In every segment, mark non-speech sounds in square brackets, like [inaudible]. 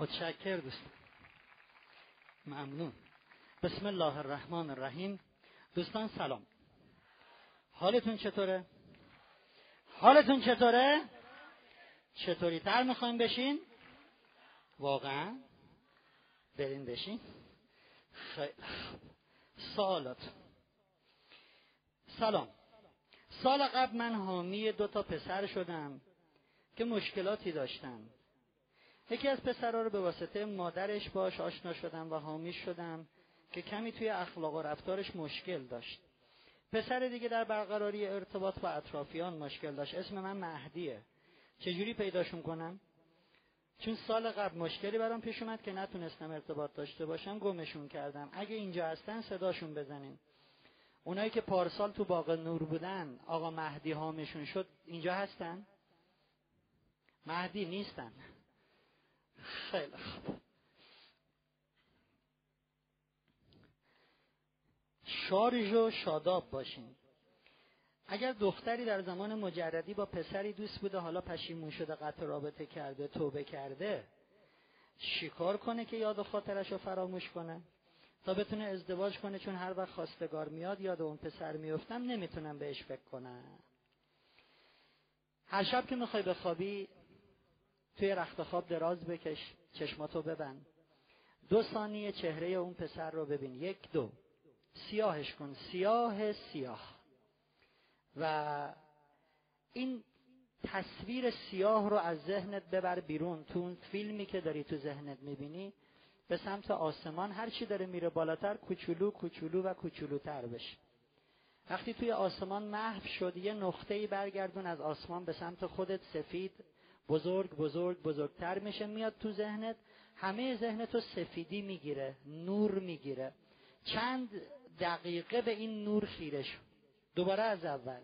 متشکر دوست ممنون. بسم الله الرحمن الرحیم. دوستان سلام. حالتون چطوره؟ حالتون چطوره؟ چطوری تر می‌خوایم بشین؟ واقعا؟ برین بشین. خیلی سوالات. سلام. سال قبل من حامی دو تا پسر شدم که مشکلاتی داشتن. یکی از پسرها رو به واسطه مادرش باش آشنا شدم و حامی شدم که کمی توی اخلاق و رفتارش مشکل داشت. پسر دیگه در برقراری ارتباط با اطرافیان مشکل داشت. اسم من مهدیه. چجوری پیداشون کنم؟ چون سال قبل مشکلی برام پیش اومد که نتونستم ارتباط داشته باشم گمشون کردم. اگه اینجا هستن صداشون بزنین. اونایی که پارسال تو باغ نور بودن آقا مهدی هامشون شد اینجا هستن؟ مهدی نیستن. خیلی شارژ و شاداب باشین. اگر دختری در زمان مجردی با پسری دوست بوده حالا پشیمون شده قطع رابطه کرده توبه کرده شکار کنه که یاد و خاطرش رو فراموش کنه؟ تا بتونه ازدواج کنه چون هر وقت خواستگار میاد یاد اون پسر میفتم نمی‌تونم بهش فکر کنم. هر شب که می‌خوای بخوابی توی رخت خواب دراز بکش چشماتو ببند. دو ثانیه چهره اون پسر رو ببین. یک دو. سیاهش کن. سیاه سیاه. و این تصویر سیاه رو از ذهنت ببر بیرون. تو اون فیلمی که داری تو ذهنت می‌بینی به سمت آسمان هر چی داره میره بالاتر کوچولو کوچولو و کوچولوتر بشه. وقتی توی آسمان محو شد یه نقطه ای برگردون از آسمان به سمت خودت سفید بزرگ بزرگ بزرگتر میشه میاد تو ذهنت. همه ذهنت رو سفیدی می‌گیره نور می‌گیره. چند دقیقه به این نور خیره شد. دوباره از اول.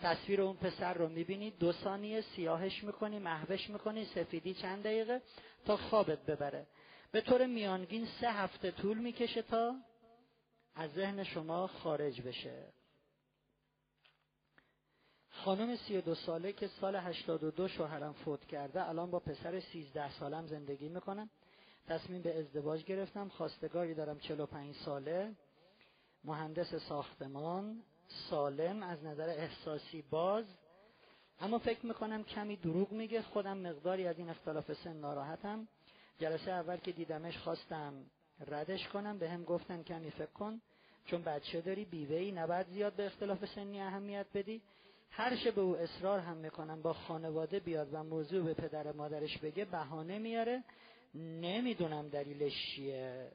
تصویر اون پسر رو می‌بینی دو ثانیه سیاهش می‌کنی محوش می‌کنی سفیدی چند دقیقه تا خوابت ببره. به طور میانگین سه هفته طول می‌کشه تا از ذهن شما خارج بشه. خانم سی و دو ساله که سال هشتاد و دو شوهرم فوت کرده الان با پسر سیزده سالم زندگی می‌کنم تصمیم به ازدواج گرفتم. خواستگاری دارم چلو پنج ساله. مهندس ساختمان. سالم. از نظر احساسی باز. اما فکر می‌کنم کمی دروغ میگه. خودم مقداری از این اختلاف سن ناراحتم. جلسه اول که دیدمش خواستم ردش کنم. به هم گفتن کمی فکر کن. چون بچه داری بیوه ای نباید زیاد به اختلاف سنی اهمیت بدی. هر شه به او اصرار هم می‌کنم با خانواده بیاد و موضوع به پدر مادرش بگه بهانه میاره. نمی‌دونم دلیلش چیه.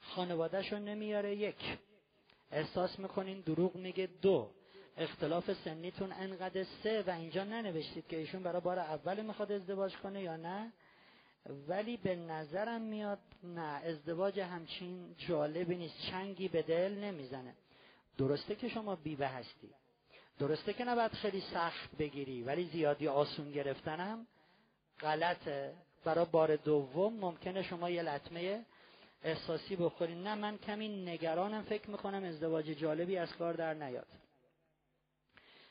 خانوادهشو نمیاره. یک احساس می‌کنین دروغ میگه. دو اختلاف سنیتون انقدر سه و اینجا ننوشتید که ایشون برای بار اول می‌خواد ازدواج کنه یا نه؟ ولی به نظرم میاد نه ازدواج همچین جالبی نیست. چنگی به دل نمی‌زنه. درسته که شما بیوه هستی درسته که نباید خیلی سخت بگیری ولی زیادی آسون گرفتنم غلطه. برای بار دوم ممکنه شما یه لطمه احساسی بخوری نه من کمی نگرانم فکر می‌کنم ازدواج جالبی از کار در نیاد.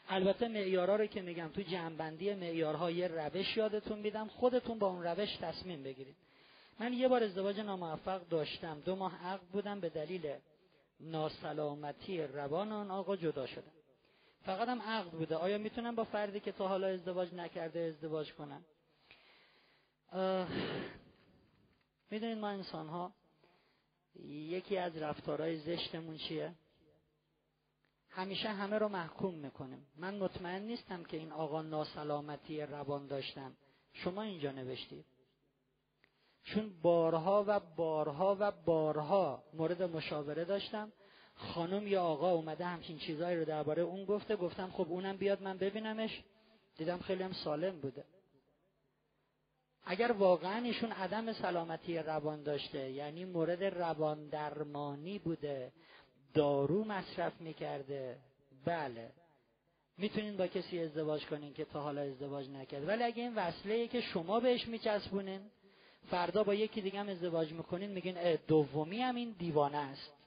البته معیارها رو که میگم تو جنبندی معیارها یه روش یادتون میدم. خودتون با اون روش تصمیم بگیرید. من یه بار ازدواج ناموفق داشتم. دو ماه عقد بودم به دلیل ناسلامتی روان آن آقا جدا شدم. فقط هم عقد بوده. آیا می‌تونم با فردی که تا حالا ازدواج نکرده ازدواج کنم؟ می‌دونید ما انسان ها یکی از رفتارهای زشتمون چیه؟ همیشه همه رو محکوم می‌کنیم. من مطمئن نیستم که این آقا ناسلامتی روان داشتن. شما اینجا نوشتید. چون بارها و بارها و بارها مورد مشاوره داشتم. خانم یا آقا اومده همچین چیزهایی رو درباره اون گفته گفتم خب اونم بیاد من ببینمش. دیدم خیلی هم سالم بوده. اگر واقعا ایشون عدم سلامتی روان داشته یعنی مورد روان درمانی بوده دارو مصرف می‌کرده بله. می‌تونین با کسی ازدواج کنین که تا حالا ازدواج نکرد ولی اگه این وصله که شما بهش میچسبونین فردا با یکی دیگه هم ازدواج می‌کنین میگین دومی هم این دیوانه است.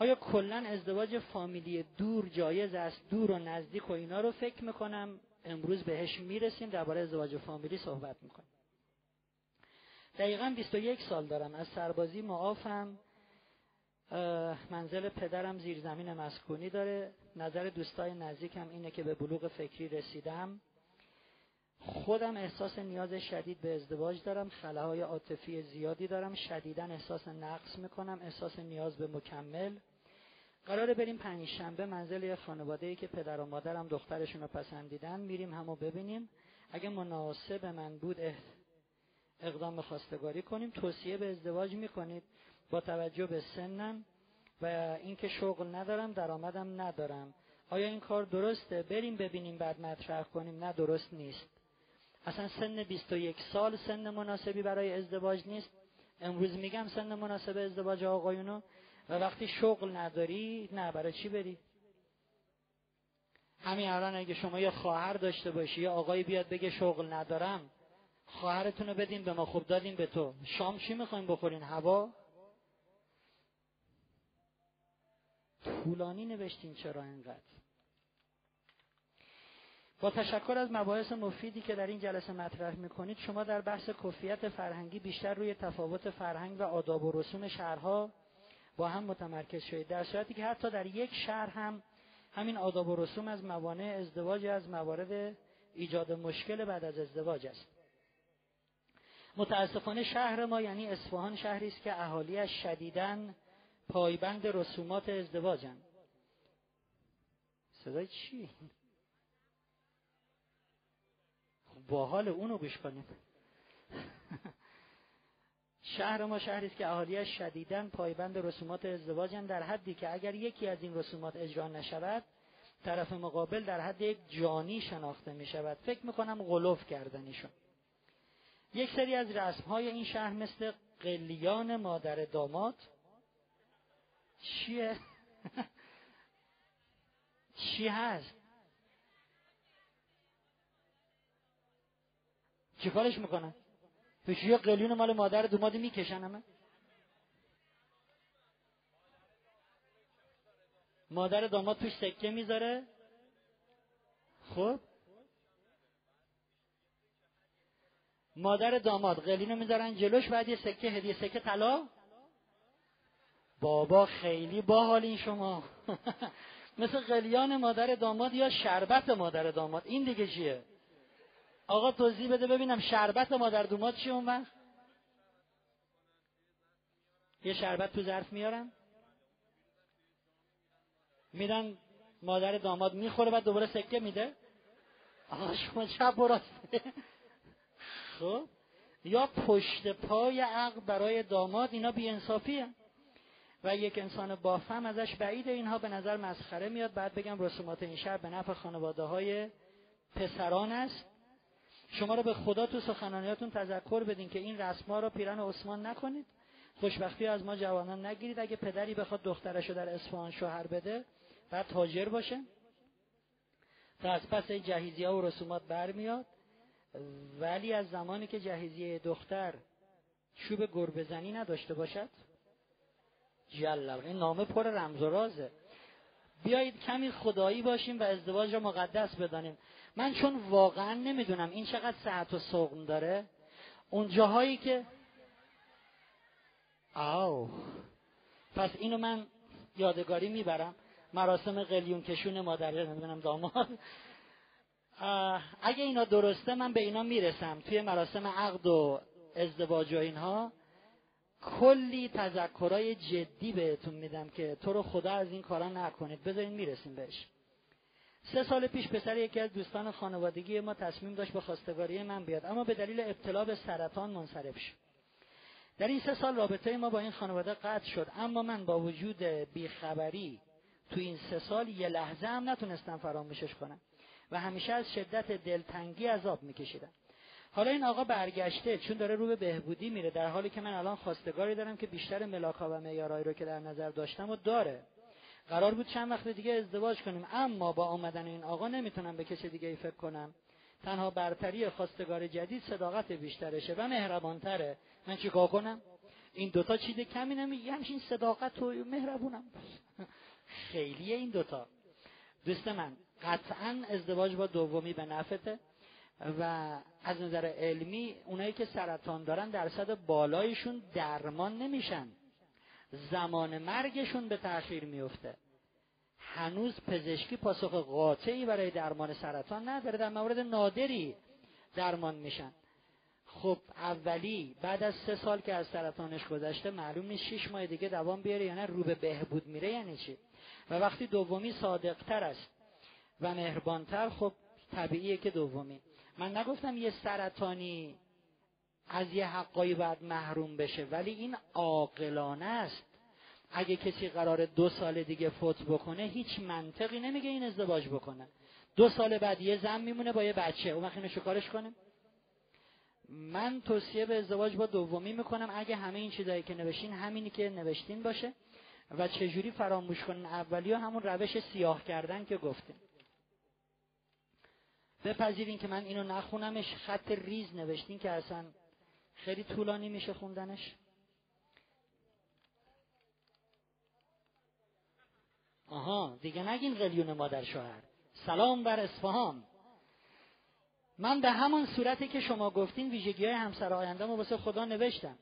آیا کلا ازدواج فامیلی دور جایز است دور و نزدیک و اینا رو فکر می‌کنم؟ امروز بهش می‌رسیم درباره ازدواج فامیلی صحبت می‌کنیم. دقیقا 21 سال دارم. از سربازی معافم. منزل پدرم زیر زمین مسکونی داره. نظر دوستای نزدیکم اینه که به بلوغ فکری رسیدم. خودم احساس نیاز شدید به ازدواج دارم. خلاهای عاطفی زیادی دارم. شدیدا احساس نقص می‌کنم. احساس نیاز به مکمل. قراره بریم پنج شنبه منزل یه خانواده ای که پدر و مادرم دخترشون رو پسندیدن میریم همو ببینیم. اگه مناسب من بود اقدام خواستگاری کنیم. توصیه به ازدواج می‌کنید. با توجه به سنم و اینکه شغل ندارم درآمدم ندارم. آیا این کار درسته؟ بریم ببینیم بعد مطرح کنیم. نه درست نیست. اصلا سن 21 سال سن مناسبی برای ازدواج نیست. امروز میگم سن مناسب ازدواج آقایونو. و وقتی شغل نداری نه برای چی بری؟ همین الان اگه شما یه خواهر داشته باشی یا آقایی بیاد بگه شغل ندارم خواهرتون رو بدین به ما خوب دادیم به تو. شام چی می‌خوایم بخورین؟ هوا؟ طولانی نوشتین چرا اینقدر؟ با تشکر از مباحث مفیدی که در این جلسه مطرح می‌کنید شما در بحث کفیت فرهنگی بیشتر روی تفاوت فرهنگ و آداب و رسوم شهرها با هم متمرکز شدید در صورتی که حتی در یک شهر هم همین آداب و رسوم از موانع ازدواج از موارد ایجاد مشکل بعد از ازدواج است. متاسفانه شهر ما یعنی اصفهان شهری است که اهالیش شدیداً پایبند رسومات ازدواجند صدای چی؟ با حال اونو گوش کنیم [laughs] شهر ما شهری است که اهالیش شدیداً پایبند رسومات ازدواجند در حدی که اگر یکی از این رسومات اجرا نشود طرف مقابل در حد یک جانی شناخته می شود فکر می‌کنم غلوف کردنیشون یک سری از رسم های این شهر مثل قلیان مادر داماد. چیه؟ [laughs] چی هست؟ چی کارش می‌کنن یه قلیون مال مادر دومادی می‌کشن همه. مادر داماد توش سکه می‌ذاره. خب؟ مادر داماد قلینو می‌ذارن جلوش بعد یه سکه هدیه سکه طلا. بابا خیلی باحالین شما. [laughs] مثل قلیان مادر داماد یا شربت مادر داماد. این دیگه چیه؟ آقا توضیح بده ببینم شربت مادر داماد چیه اون وقت؟ یه شربت تو ظرف میارن؟ میدن مادر داماد می‌خوره بعد دوباره سکه میده؟ آقا شما چپ و خب؟ یا پشت پای عقل برای داماد اینا بیانصافیه. و یک انسان بافم ازش بعید اینها به نظر مسخره میاد. بعد بگم رسومات این شهر به نفع خانواده های پسران است. شما رو به خدا تو سخنانیاتون تذکر بدین که این رسما رو پیرن عثمان نکنید. خوشبختی از ما جوانان نگیرید. اگه پدری بخواد دخترش رو در اصفهان شوهر بده بعد تاجر باشه. تا از پس جهیزی ها و رسومات برمیاد. ولی از زمانی که جهیزیه دختر چوب گربه نداشته باشد جلل این نامه پر رمز و رازه. بیایید کمی خدایی باشیم و ازدواج را مقدس بدانیم. من چون واقعا نمی‌دونم این چقدر صحت و سقم داره. اون جاهایی که آو. پس اینو من یادگاری می‌برم. مراسم قلیون کشون مادره نمی‌دونم داماد. اگه اینا درسته من به اینا می‌رسم. توی مراسم عقد و ازدواج و اینها کلی تذکرای جدی بهتون میدم که تو رو خدا از این کارا نکنید. بذارین می‌رسیم بهش. سه سال پیش پسر یکی از دوستان خانوادگی ما تصمیم داشت به خواستگاری من بیاد اما به دلیل ابتلا به سرطان منصرف شد. در این سه سال رابطه ما با این خانواده قطع شد اما من با وجود بیخبری تو این سه سال یه لحظه هم نتونستم فراموشش کنم و همیشه از شدت دلتنگی عذاب میکشیدم. حالا این آقا برگشته چون داره رو به بهبودی میره در حالی که من الان خواستگاری دارم که بیشتر ملاکا و معیارهایی رو که در نظر داشتم و داره. قرار بود چند وقت دیگه ازدواج کنیم. اما با آمدن این آقا نمی‌تونم به کسی دیگه ای فکر کنم. تنها برتری خواستگار جدید صداقت بیشترشه و مهربانتره. من چیکار کنم؟ این دوتا چیز کمی نمیگه همچین صداقت و مهربونم. [laughs] خیلیه این دوتا. دوست من قطعا ازدواج با دومی به نفته و از نظر علمی اونایی که سرطان دارن درصد بالایشون درمان نمیشن. زمان مرگشون به تأخیر میفته. هنوز پزشکی پاسخ قاطعی برای درمان سرطان نداره در مورد نادری درمان میشن. خب اولی بعد از سه سال که از سرطانش گذشته معلوم نیست شیش ماه دیگه دوام بیاره یا نه رو به بهبود میره یعنی چی؟ و وقتی دومی صادقتر است و مهربانتر خب طبیعیه که دومی. من نگفتم یه سرطانی از یه حقایی باید محروم بشه. ولی این عاقلانه است. اگه کسی قرار دو سال دیگه فوت بکنه هیچ منطقی نمیگه این ازدواج بکنه. دو سال بعد یه زن میمونه با یه بچه. اون وقت اینو کارش کنه من توصیه به ازدواج با دومی می‌کنم. اگه همه این چیزایی که نوشتین همینی که نوشتین باشه. و چجوری فراموش کنن اولی همون روش سیاه کردن که گفتیم. بپذیرین که من اینو نخونمش. خط ریز نوشتین که اصلا خیلی طولانی میشه خوندنش. آها دیگه نگین قلیون مادر شوهر. سلام بر اصفهان. من به همان صورتی که شما گفتین ویژگی های همسر آینده واسه خدا نوشتم.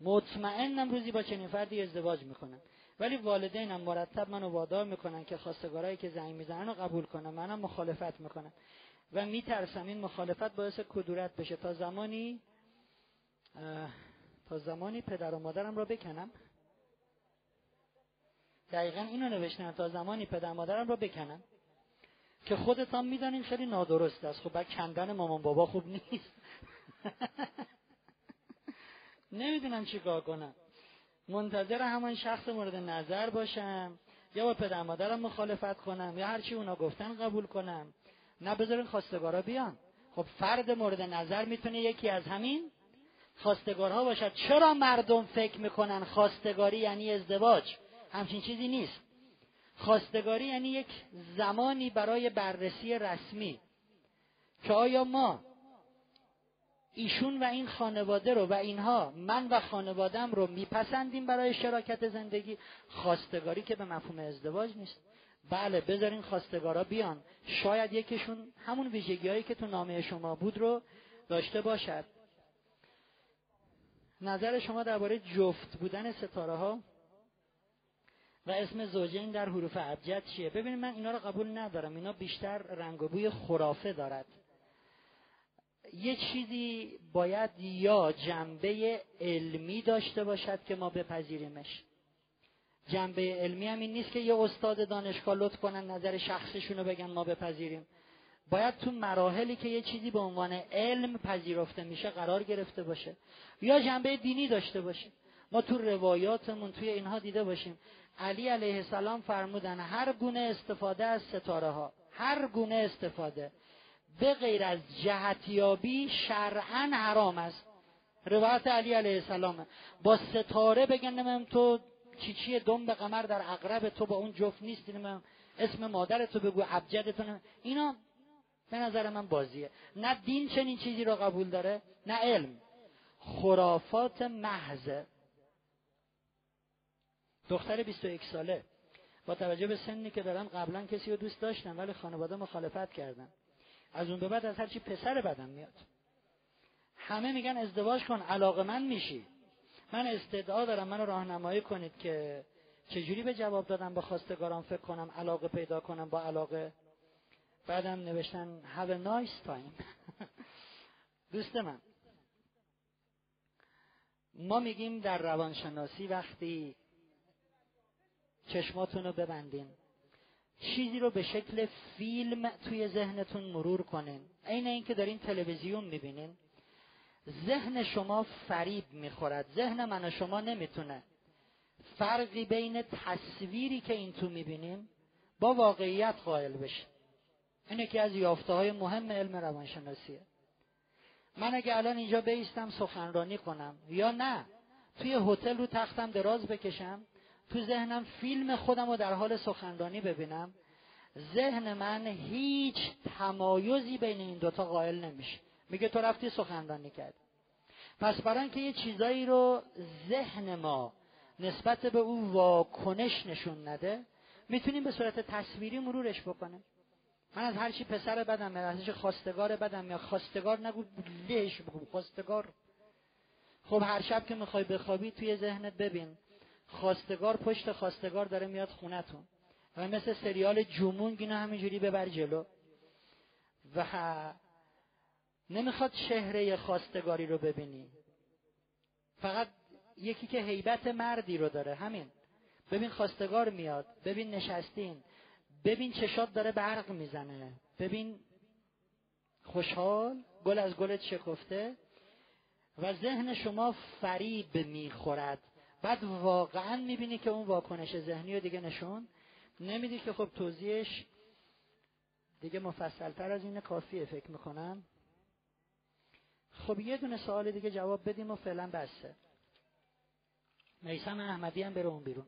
مطمئنم روزی با چنین فردی ازدواج می‌کنم. ولی والدینم مرتب منو وادار می‌کنن که خواستگارایی که زنگ می‌زنن رو قبول کنم. منم مخالفت می‌کنم. و میترسم این مخالفت باعث کدورت بشه. تا زمانی تا زمانی پدر و مادرم رو بکنم. دقیقا اینو نوشتم تا زمانی پدر مادرم رو بکنم که خودتان می‌دانین خیلی نادرست است. خب کندن مامان بابا خوب نیست. [laughs] نمی‌دونم چیکار کنم. منتظر همان شخص مورد نظر باشم یا با پدر مادرم مخالفت کنم یا هرچی اونا گفتن قبول کنم. نه بذارین خواستگارا بیان. خب فرد مورد نظر می‌تونه یکی از همین خواستگارها باشد. چرا مردم فکر می‌کنن خواستگاری یعنی ازدواج؟ همچین چیزی نیست. خواستگاری یعنی یک زمانی برای بررسی رسمی که آیا ما ایشون و این خانواده رو و اینها من و خانوادم رو میپسندیم برای شراکت زندگی؟ خواستگاری که به مفهوم ازدواج نیست. بله بذارین خواستگارا بیان. شاید یکیشون همون ویژگی هایی که تو نامه شما بود رو داشته باشد. نظر شما درباره جفت بودن ستاره ها و اسم زوجین در حروف ابجد چیه؟ ببینید من اینا رو قبول ندارم. اینا بیشتر رنگ و بوی خرافه دارد. یه چیزی باید یا جنبه علمی داشته باشد که ما بپذیریمش. جنبه علمی هم این نیست که یه استاد دانشگاه لطف کنن نظر شخصشون رو بگن ما بپذیریم. باید تو مراحلی که یه چیزی به عنوان علم پذیرفته میشه قرار گرفته باشه. یا جنبه دینی داشته باشه. ما تو روایاتمون توی اینها دیده باشیم. علی علیه السلام فرمودن هر گونه استفاده از ستاره ها هر گونه استفاده به غیر از جهتیابی شرعا حرام است. روایت علی علیه السلام با ستاره بگن تو چی چیه دم به قمر در اقرب تو با اون جفت نیست من اسم مادر تو بگو ابجدتون اینا به نظر من بازیه. نه دین چنین چیزی رو قبول داره نه علم. خرافات محضه. دختر 21 ساله. با توجه به سنی که دارم قبلا کسی رو دوست داشتم ولی خانواده مخالفت کردن. از اون به بعد از هرچی پسر بدم میاد. همه میگن ازدواج کن علاقه من میشی. من استدعا دارم منو راهنمایی کنید که چجوری به جواب دادم به خواستگاران فکر کنم علاقه پیدا کنم با علاقه بعدم نوشتن have a nice time. [laughs] دوست من. ما میگیم در روانشناسی وقتی چشماتون رو ببندین چیزی رو به شکل فیلم توی ذهنتون مرور کنین. عین اینکه دارین تلویزیون می‌بینین ذهن شما فریب می‌خورد. ذهن من و شما نمی‌تونه فرقی بین تصویری که این تو می‌بینیم با واقعیت قائل بشه. این یکی از یافته های مهم علم روانشناسیه من اگه الان اینجا بیستم سخنرانی کنم یا نه توی هتل رو تختم دراز بکشم تو ذهنم فیلم خودم رو در حال سخنرانی ببینم ذهن من هیچ تمایزی بین این دوتا قائل نمیشه. میگه تو رفتی سخنرانی کرد پس برای که یه چیزایی رو ذهن ما نسبت به او واکنش نشون نده می‌تونیم به صورت تصویری مرورش بکنیم. من از هرچی پسر بدم از خواستگار بدم میاد خواستگار نگو لیش بگو. خواستگار. خب هر شب که می‌خوای بخوابی توی ذهنت ببین. خواستگار پشت خواستگار داره میاد خونتون و مثل سریال جومونگ اینو همینجوری ببر جلو. و نمی‌خواد چهره خواستگاری رو ببینی. فقط یکی که حیبت مردی رو داره. همین. ببین خواستگار میاد. ببین نشستین. ببین چشات داره برق می‌زنه. ببین خوشحال؟ گل از گلت شکفته و ذهن شما فریب می‌خورد. بعد واقعا می‌بینی که اون واکنش ذهنی رو دیگه نشون نمیدی که خب توضیحش دیگه مفصلتر از این کافیه فکر می‌کنم. خب یه دونه سوال دیگه جواب بدیم و فعلا بسته میسم احمدی هم بره اون بیرون.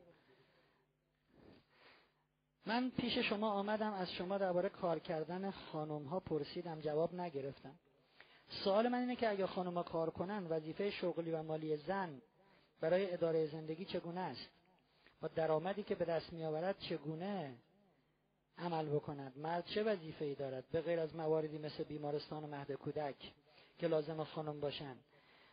من پیش شما آمدم از شما درباره کار کردن خانم ها پرسیدم جواب نگرفتم. سوال من اینه که اگر خانم ها کار کنن وظیفه شغلی و مالی زن برای اداره زندگی چگونه است؟ با درآمدی که به دست میآورد چگونه عمل بکند؟ مرد چه وظیفه ای دارد؟ به غیر از مواردی مثل بیمارستان و مهد کودک که لازم خانم باشن.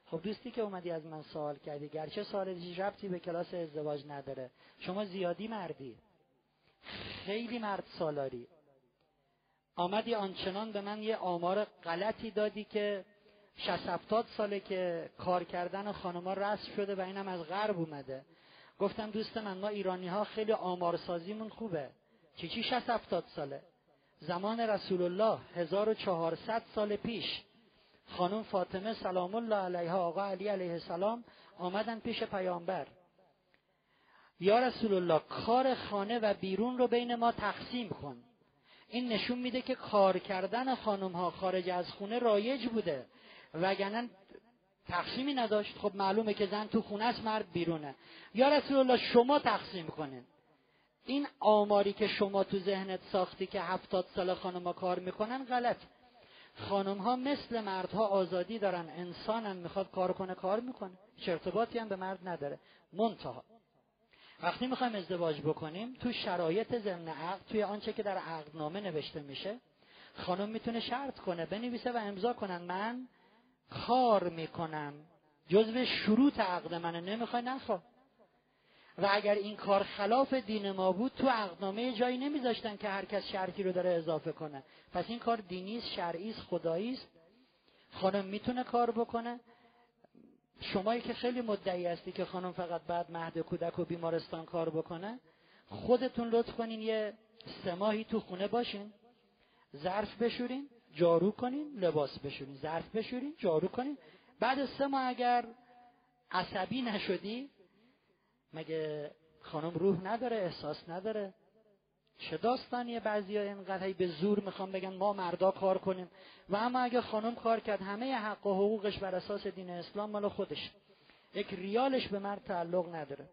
خب دوستی که اومدی از من سوال کردی گرچه سوال ربطی به کلاس ازدواج نداره. شما زیادی مردی. خیلی مرد سالاری. آمدی آنچنان به من یه آمار غلطی دادی که شست هفتاد ساله که کار کردن خانما رسم شده و اینم از غرب اومده. گفتم دوست من ما ایرانی ها خیلی آمارسازیمون خوبه. چی چی شست هفتاد ساله؟ زمان رسول الله 1400 سال پیش خانم فاطمه سلام الله علیها آقا علی علیه السلام آمدن پیش پیامبر. یا رسول الله کار خانه و بیرون رو بین ما تقسیم کن. این نشون میده که کار کردن خانم ها خارج از خونه رایج بوده. وگرنه تقسیمی نداشت. خب معلومه که زن تو خونه است مرد بیرونه. یا رسول الله شما تقسیم کنین. این آماری که شما تو ذهنت ساختی که هفتاد سال خانم ها کار می‌کنن غلط. خانم ها مثل مردها آزادی دارن. انسانن می‌خواد کار کنه کار می‌کنه. چه ارتباطی هم به مرد نداره. منتها وقتی می‌خوایم ازدواج بکنیم تو شرایط ضمن عقد توی آنچه که در عقدنامه نوشته میشه خانم می‌تونه شرط کنه بنویسه و امضا کنن. من کار می‌کنم. جزو شروط عقد منه. نمی‌خوای نخوا. و اگر این کار خلاف دین ما بود تو عقدنامه جایی نمیذاشتن که هر کس شرطی رو داره اضافه کنه. پس این کار دینی است شرعی است خدایی است. خانم می‌تونه کار بکنه. شمایی که خیلی مدعی هستی که خانم فقط بعد مهد کودک و بیمارستان کار بکنه خودتون لطف کنین یه سه ماهی تو خونه باشین ظرف بشورین جارو کنین لباس بشورین ظرف بشورین جارو کنین. بعد سه ماه اگر عصبی نشدی مگه خانم روح نداره احساس نداره؟ چه داستانیه بعضی ها اینقدر به زور می‌خوام بگن ما مردا کار کنیم؟ و اما اگه خانم کار کرد همه حق و حقوقش بر اساس دین اسلام مال خودش. یک ریالش به مرد تعلق نداره.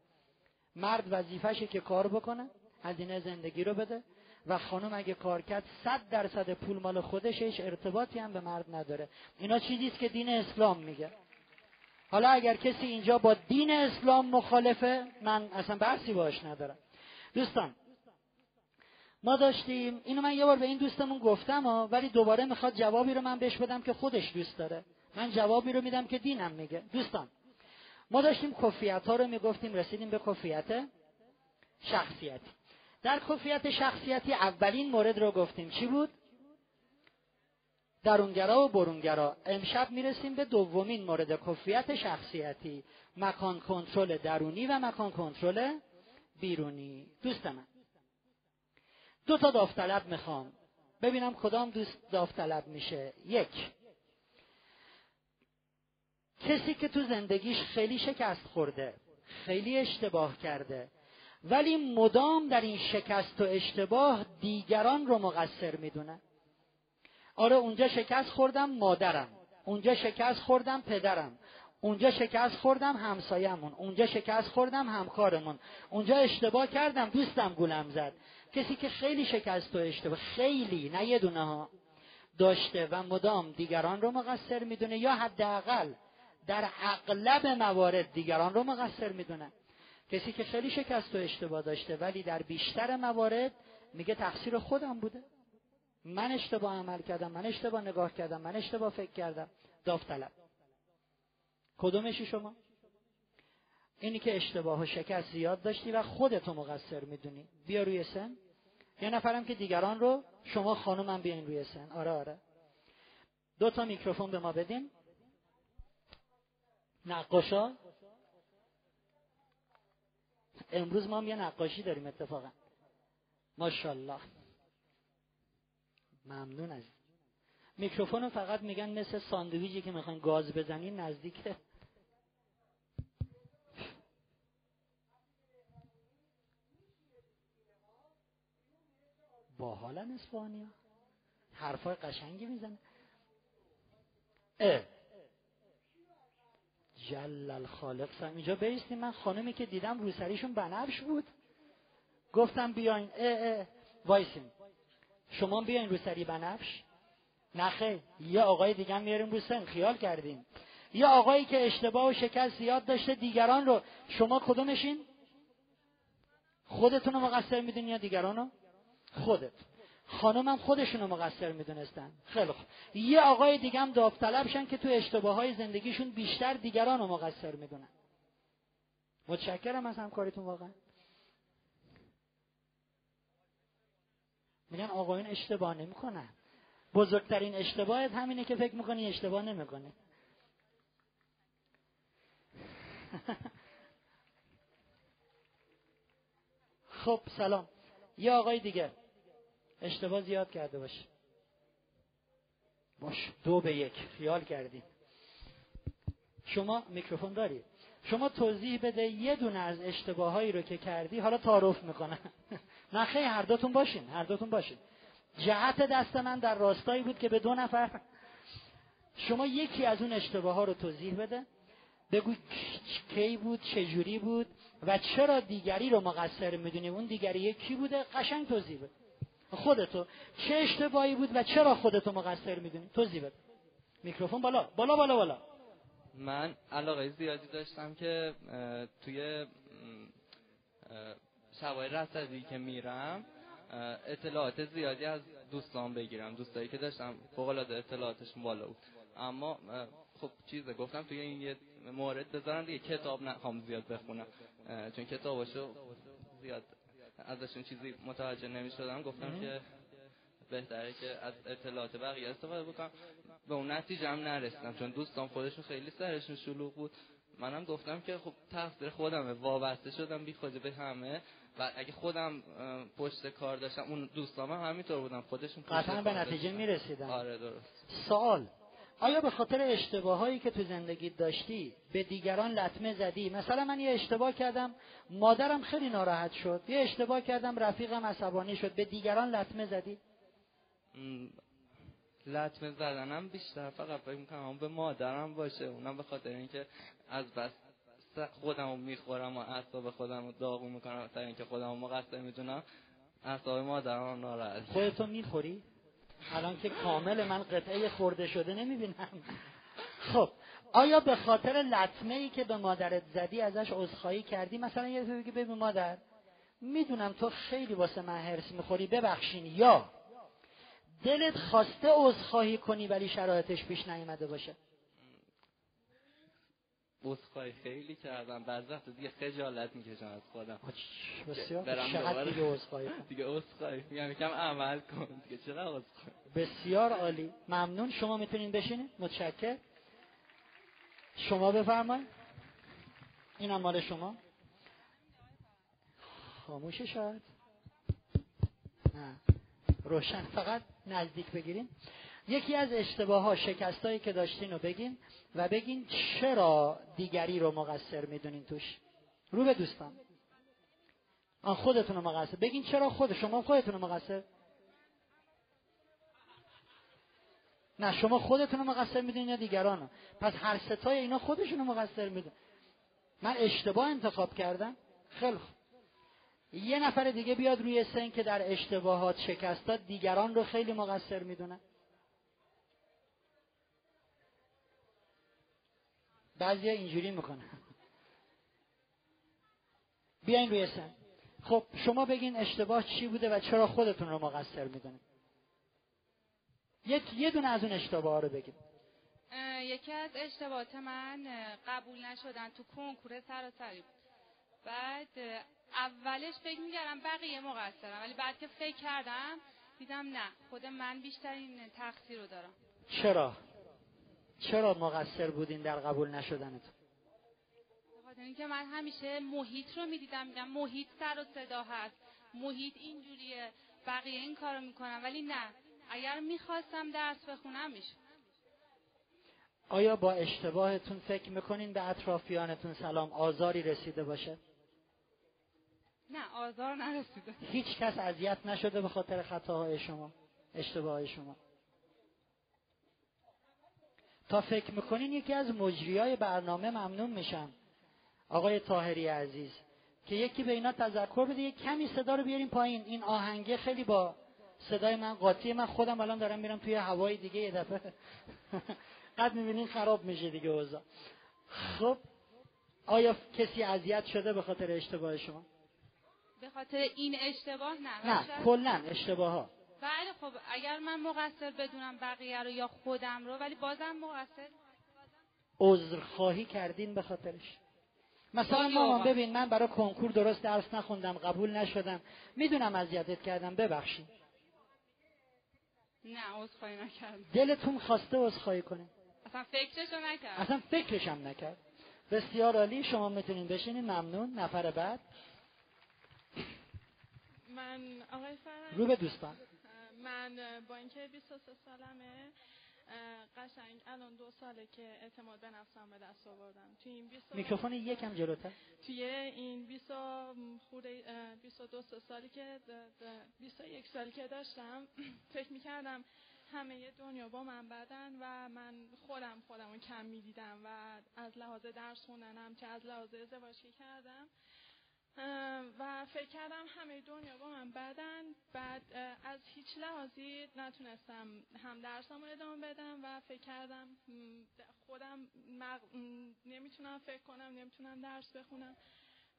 مرد وظیفشه که کار بکنه هزینه زندگی رو بده و خانم اگه کار کرد صد درصد پول مال خودش ارتباطی هم به مرد نداره. اینا چیزی که دین اسلام میگه. حالا اگر کسی اینجا با دین اسلام مخالفه من اصلا بحثی باش ندارم. دوستان ما داشتیم. اینو من یه بار به این دوستمون گفتم ولی دوباره می‌خواد جوابی رو من بهش بدم که خودش دوست داره. من جوابی رو میدم که دینم میگه. دوستان ما داشتیم کفیت ها رو می‌گفتیم رسیدیم به کفیت شخصیتی. در کفیت شخصیتی اولین مورد رو گفتیم. چی بود؟ درونگرا و برونگرا. امشب می‌رسیم به دومین مورد کفیت شخصیتی. مکان کنترل درونی و مکان کنترل بیرونی. دوست من دو تا داوطلب می‌خوام. ببینم کدام دوست داوطلب میشه. یک. کسی که تو زندگیش خیلی شکست خورده خیلی اشتباه کرده ولی مدام در این شکست و اشتباه دیگران رو مقصر می‌دونه. آره اونجا شکست خوردم مادرم. اونجا شکست خوردم پدرم. اونجا شکست خوردم همسایمون اونجا شکست خوردم همکارمون. اونجا اشتباه کردم دوستم گولم زد. کسی که خیلی شکست و اشتباه خیلی نه یه دونه ها داشته و مدام دیگران رو مقصر می‌دونه یا حداقل در اغلب موارد دیگران رو مقصر می‌دونه. کسی که خیلی شکست و اشتباه داشته ولی در بیشتر موارد میگه تقصیر خودم بوده. من اشتباه عمل کردم من اشتباه نگاه کردم من اشتباه فکر کردم. داوطلب. کدومشی شما؟ اینی که اشتباه و شکست زیاد داشتی و خودتو مقصر می‌دونی. بیا روی سن. یه نفرم که دیگران رو شما خانومم بیاین روی سن. آره آره. دو تا میکروفون به ما بدین. نقاشا. امروز ما هم یه نقاشی داریم اتفاقا. ماشاءالله. ممنون از میکروفون فقط میگن مثل ساندویجی که می‌خواین گاز بزنین نزدیک باحالن اسپانیا حرفای قشنگی می‌زنه. اه. جل الخالق سم اینجا بیستیم من خانمی که دیدم روسریشون بنفش بود. گفتم بیاین. اه اه وایسیم شما بیاین روسری بنفش. نخه یه آقای دیگه میاریم رو سن. خیال کردیم یه آقایی که اشتباه و شکست زیاد داشته دیگران رو. شما کدومشین؟ خودتون رو مقصر می‌دونی یا دیگران رو خودت. خانمم خودشون رو مقصر می‌دونستن. خیلی خوب. یه آقای دیگه هم داوطلبشن که تو اشتباه های زندگیشون بیشتر دیگران رو مقصر می‌دونن. متشکرم از همکاریتون واقعا. میگن آقایون اشتباه نمی‌کنن بزرگترین اشتباهت همینه که فکر می‌کنی اشتباه نمی‌کنه. [laughs] خب سلام. یه آقای دیگه. اشتباه زیاد کرده باشه باش دو به یک. خیال کردی. شما میکروفون داری. شما توضیح بده یه دونه از اشتباهایی رو که کردی حالا تعارف می‌کنه. [laughs] نه خیلی هر دوتون باشین هر دوتون باشین. جهت دست من در راستایی بود که به دو نفر. شما یکی از اون اشتباه ها رو توضیح بده. بگو کی بود چجوری بود و چرا دیگری رو مقصر می‌دونی؟ اون دیگری یکی بوده؟ قشنگ توضیح بده. خودتو. چه اشتباهی بود و چرا خودتو مقصر می‌دونی؟ توضیح بده. میکروفون بالا. بالا بالا بالا. من علاقه زیادی داشتم که توی شبای رصدی که میرم اطلاعات زیادی از دوستان بگیرم. دوستایی که داشتم فوق العاده اطلاعاتش بالا بود. اما خب چیزه گفتم توی این یه مورد بذارم دیگه کتاب نخوام زیاد بخونم. چون کتاباشو زیاد ازشون چیزی متوجه نمی شدم گفتم که بهتره که از اطلاعات بقیه استفاده بکنم. به اون نتیجه هم نرسیدم چون دوستان خودشون خیلی سرشون شلوغ بود. منم گفتم که خب تقصیر خودمه وابسته شدم بی خود به همه. و اگه خودم پشت کار داشتم اون دوستام هم همینطور بودم خودشون قطعا به نتیجه می‌رسیدن. آره درست. سوال آیا به خاطر اشتباهایی که تو زندگی داشتی به دیگران لطمه زدی؟ مثلا من یه اشتباه کردم مادرم خیلی ناراحت شد. یه اشتباه کردم رفیقم عصبانی شد. به دیگران لطمه زدی؟ لطمه زدنم بیشتر فقط فکر می‌کنم به مادرم باشه. اونم به خاطر اینکه از بس خودم رو می‌خورم و اعصاب خودم رو داغون می‌کنم. تا اینکه خودم رو مقصر می‌دونم اعصاب مادرم ناراحت. خودتو می‌خوری؟ الان که کامل من قطعه خورده شده نمی‌بینم. خب آیا به خاطر لطمه ای که به مادرت زدی ازش عذرخواهی کردی؟ مثلا یه بگی ببین مادر می‌دونم تو خیلی واسه من هرس می‌خوری ببخشین. یا دلت خواسته عذرخواهی کنی ولی شرایطش پیش نیامده باشه. عذرخواهی خیلی کردم. بعضی وقت دیگه خجالت می‌کشم از خودم. بسیار چقدر دیگه عذرخواهی [laughs] دیگه عذرخواهی. میگم یکم عمل کن دیگه. چقدر عذرخواهی؟ بسیار عالی. ممنون. شما می‌تونین بشینید متشکر شما بفرمایید. اینم مال شما. خاموشه شاید نه. روشن. فقط نزدیک بگیریم. یکی از اشتباه ها شکستایی که داشتین رو بگین و بگین چرا دیگری رو مقصر می‌دونین توش. رو به دوستان. آن خودتون رو مقصر. بگین چرا خود شما خودتون رو مقصر. نه شما خودتون رو مقصر می‌دونین یا دیگران رو. پس هر ستای اینا خودشون رو مقصر میدون من اشتباه انتخاب کردم. خیلی خوب. یه نفر دیگه بیاد روی سن که در اشتباهات شکستات دیگران رو خیلی مقصر می‌دونن. بعضی اینجوری می‌کنن. بیاین روی سن خب شما بگین اشتباه چی بوده و چرا خودتون رو مقصر می‌دونید. یک یه دونه از اون اشتباه رو بگیم یکی از اشتباهات من قبول نشدن تو کنکور سراسری بود. بعد اولش فکر می‌کردم بقیه مقصرم ولی بعد که فکر کردم دیدم نه خود من بیشترین تقصیر رو دارم. چرا؟ چرا مقصر بودین در قبول نشدنتون؟ خاطر اینکه من همیشه محیط رو می‌دیدم میگم محیط سر و صدا هست. محیط اینجوریه بقیه این کارو می‌کنم ولی نه. اگر می‌خواستم درس بخونم میشه آیا با اشتباهتون فکر می‌کنین به اطرافیانتون سلام آزاری رسیده باشه؟ نه آزار نرسیده. هیچ کس اذیت نشده به خاطر خطاهای شما اشتباه شما. تا فکر می‌کنین یکی از مجریای برنامه ممنون میشن آقای تاهری عزیز که یکی به اینا تذکر بده یک کمی صدا رو بیاریم پایین. این آهنگه خیلی با صدای من قاطی من خودم الان دارم میرم توی هوای دیگه یه دفعه. [laughs] قد می‌بینین خراب میشه دیگه اوضاع. خب آیا کسی اذیت شده به خاطر اشتباه شما؟ به خاطر این اشتباه نه. نه کلا اشتباه ها بله خب اگر من مقصر بدونم بقیه رو یا خودم رو ولی بازم مقصر. عذرخواهی کردین به خاطرش. مثلا مامان ببین من برای کنکور درست درس نخوندم قبول نشدم. می‌دونم اذیتت کردم ببخشید. نه عذرخواهی نکردم. دلتون خواسته عذرخواهی کنه. اصلا فکرشو نکرد. اصلا فکرشم نکرد. بسیار عالی شما می‌تونین بشینین ممنون. نفر بعد. من آقای فرن رو به دوستان. من با اینکه 23 سالمه قشنگ الان دو ساله که اعتماد به نفسم به دست آوردم. توی این 20 میکروفون یکم جلوتر. توی این 20 خوره 22 سالی که 21 سالی که داشتم [clears throat] فکر می‌کردم همه دنیا با من بدن و من خودم خودم رو کم می‌دیدم و از لحاظ درس خوندنم که از لحاظ ازدواج کردم و فکر کردم همه دنیا با من بدن. بعد از هیچ لحاظی نتونستم هم درسم رو ادامه بدم و فکر کردم خودم نمی‌تونم فکر کنم نمی‌تونم درس بخونم.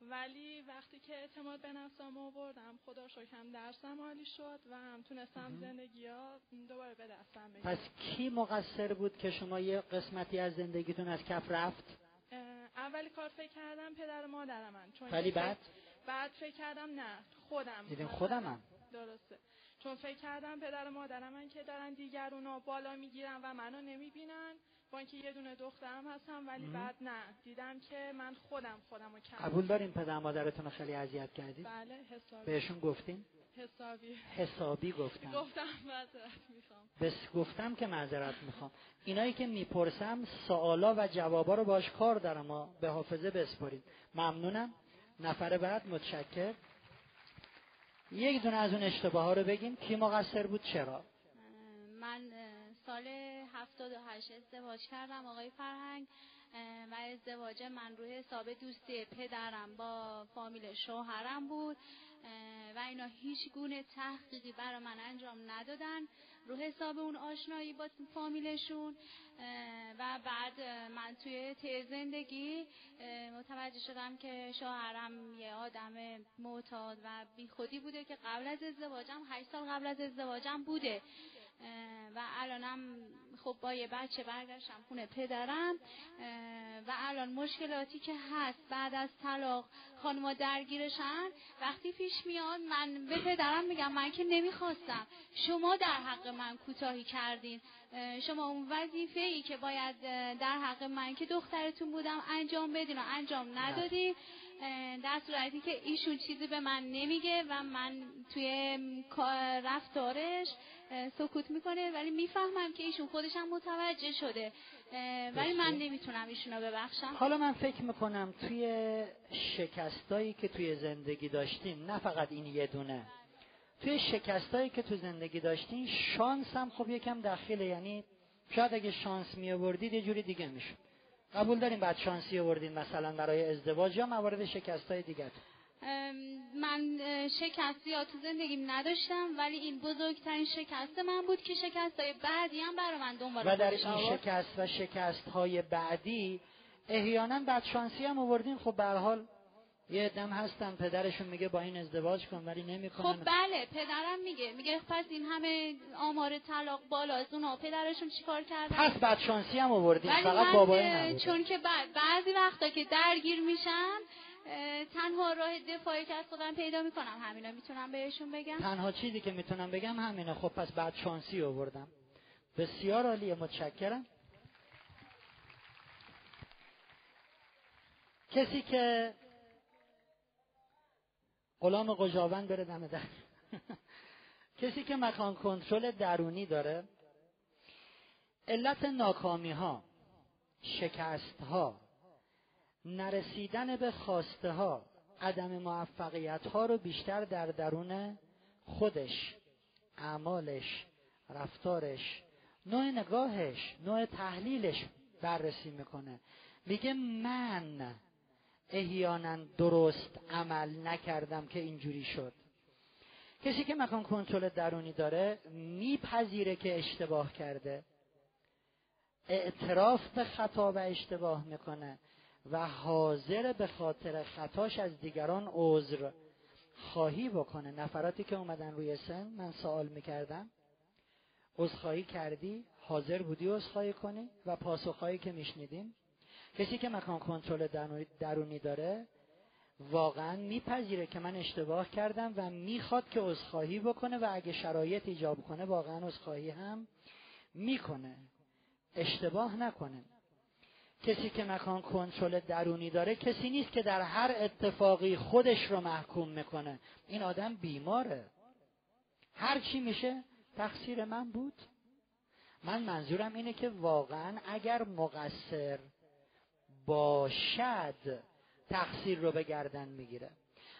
ولی وقتی که اعتماد به نفسم آوردم خدا شکرم درسم عالی شد و هم تونستم زندگی ها دوباره به دستم بگیرم. پس کی مقصر بود که شما یه قسمتی از زندگیتون از کف رفت؟ کار فکر کردم پدر مادر من. چون ولی بعد؟ بعد فکر کردم نه خودم. دیدین خودمم درسته. چون فکر کردم پدر مادر من که دارن دیگرونا بالا می‌گیرن و منو نمی‌بینن. با اینکه یه دونه دخترم هستم ولی بعد نه. دیدم که من خودم خودم رو کم قبول داریم پدر مادرتون خیلی اذیت کردید؟ بله حسابی بهشون گفتین؟ حسابی. حسابی گفتم. گفتم معذرت می‌خوام. بس گفتم که معذرت می‌خوام. اینایی که می‌پرسم سوالا و جوابا رو باش کار دارم ما به حافظه بسپرید ممنونم. نفر بعد متشکر. یک دونه از اون اشتباه ها رو بگیم. کی مقصر بود؟ چرا؟ من سال 78 ازدواج کردم آقای فرهنگ و ازدواج من روی حساب دوستی پدرم با فامیل شوهرم بود. و اینا هیچ گونه تحقیقی برای من انجام ندادن. رو حساب اون آشنایی با فامیلشون و بعد من توی ته زندگی متوجه شدم که شوهرم یه آدم معتاد و بیخودی بوده که قبل از ازدواجم هشت سال قبل از ازدواجم بوده. و الانم خب با یه بچه برگشتم خونه پدرم و الان مشکلاتی که هست بعد از طلاق خانما درگیرشن وقتی پیش میاد من به پدرم میگم من که نمی‌خواستم. شما در حق من کوتاهی کردین. شما اون وظیفه ای که باید در حق من که دخترتون بودم انجام بدین و انجام ندادین. در صورتی که ایشون چیزی به من نمیگه و من توی رفتارش سکوت می‌کنه ولی می‌فهمم که ایشون خودش هم متوجه شده. ولی من نمی‌تونم ایشونو ببخشم. حالا من فکر می‌کنم توی شکستایی که توی زندگی داشتین نه فقط این یه دونه. توی شکستایی که تو زندگی داشتین شانس هم خب یکم داخله. یعنی شاید اگه شانس می آوردید یه جوری دیگه می‌شد. قبول داریم بعد شانسی آوردین مثلا برای ازدواج یا موارد شکست های دیگه من شکستی ها تو زندگیم نداشتم ولی این بزرگترین شکست من بود که شکست های بعدی هم برای من دنبال و در این شکست و شکست های بعدی احیانا بعد شانسی هم آوردین. خب به حال یه دم هستن پدرشون میگه با این ازدواج کن ولی نمی‌کنن خب بله پدرم میگه میگه پس این همه آمار طلاق بالا از اونا. پدرشون چیکار کردن؟ پس بعد شانسی هم آوردیم ولی فقط بابای نبود چون که بعد بعضی وقتا که درگیر میشم اه، تنها راه دفاعی که از خودم پیدا می‌کنم. همینا می‌تونم بهشون بگم؟ تنها چیزی که می‌تونم بگم همینه. خب پس بعد شانسی آوردم. بسیار عالیه متشکرم. کسی که غلام قجاوند بره دم در. [laughs] کسی که مکان کنترل درونی داره علت ناکامی ها شکست ها نرسیدن به خواسته ها عدم موفقیت ها رو بیشتر در درون خودش اعمالش رفتارش نوع نگاهش نوع تحلیلش بررسی می‌کنه. میگه من احیانا درست عمل نکردم که اینجوری شد. کسی که مکان کنترل درونی داره میپذیره که اشتباه کرده. اعتراف به خطا و اشتباه می‌کنه و حاضر به خاطر خطاش از دیگران عذر خواهی بکنه. نفراتی که اومدن روی سن من سوال می‌کردم. عذرخواهی کردی؟ حاضر بودی عذرخواهی کنی؟ و پاسخهایی که میشنیدیم؟ کسی که مکان کنترل درونی داره واقعا میپذیره که من اشتباه کردم و می‌خواد که عذرخواهی بکنه و اگه شرایط ایجاب کنه واقعا عذرخواهی هم می‌کنه. اشتباه نکنه. کسی که مکان کنترل درونی داره کسی نیست که در هر اتفاقی خودش رو محکوم می‌کنه. این آدم بیماره. هر چی میشه تقصیر من بود. من منظورم اینه که واقعا اگر مقصر باشد تقصیر رو به گردن می‌گیره.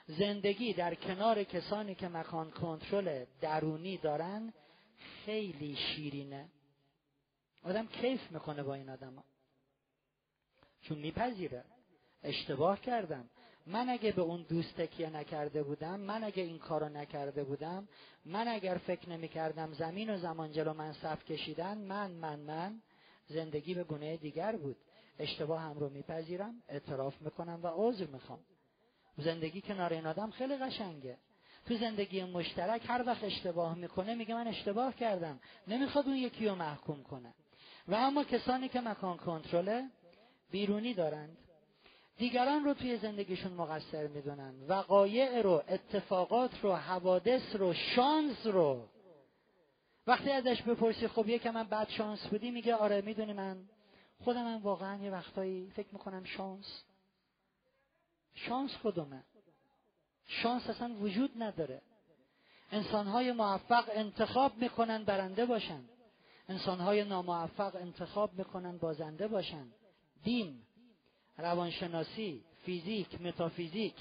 زندگی در کنار کسانی که مکان کنترل درونی دارن خیلی شیرینه. آدم کیف می‌کنه با این آدم ها. چون میپذیره. اشتباه کردم. من اگه به اون دوست تکیه نکرده بودم من اگه این کارو نکرده بودم من اگر فکر نمی‌کردم زمین و زمان جلو من صف کشیدن من من من زندگی به گونه دیگر بود. اشتباه هم رو میپذیرم اعتراف می‌کنم و عذر می‌خوام. زندگی کنار این آدم خیلی قشنگه. تو زندگی مشترک هر وقت اشتباه می‌کنه میگه من اشتباه کردم. نمی‌خواد اون یکی رو محکوم کنه. و اما کسانی که مکان کنترل بیرونی دارند دیگران رو توی زندگیشون مقصر می‌دونن. وقایع رو اتفاقات رو حوادث رو شانس رو. وقتی ازش بپرسی خب یکم من بد شانس بودی میگه آره می‌دونی من خودم من واقعا یه وقتایی فکر می‌کنم شانس. شانس کدومه؟ شانس اصلا وجود نداره. انسانهای موفق انتخاب می‌کنن برنده باشن. انسانهای ناموفق انتخاب می‌کنن بازنده باشن. دین روانشناسی فیزیک متافیزیک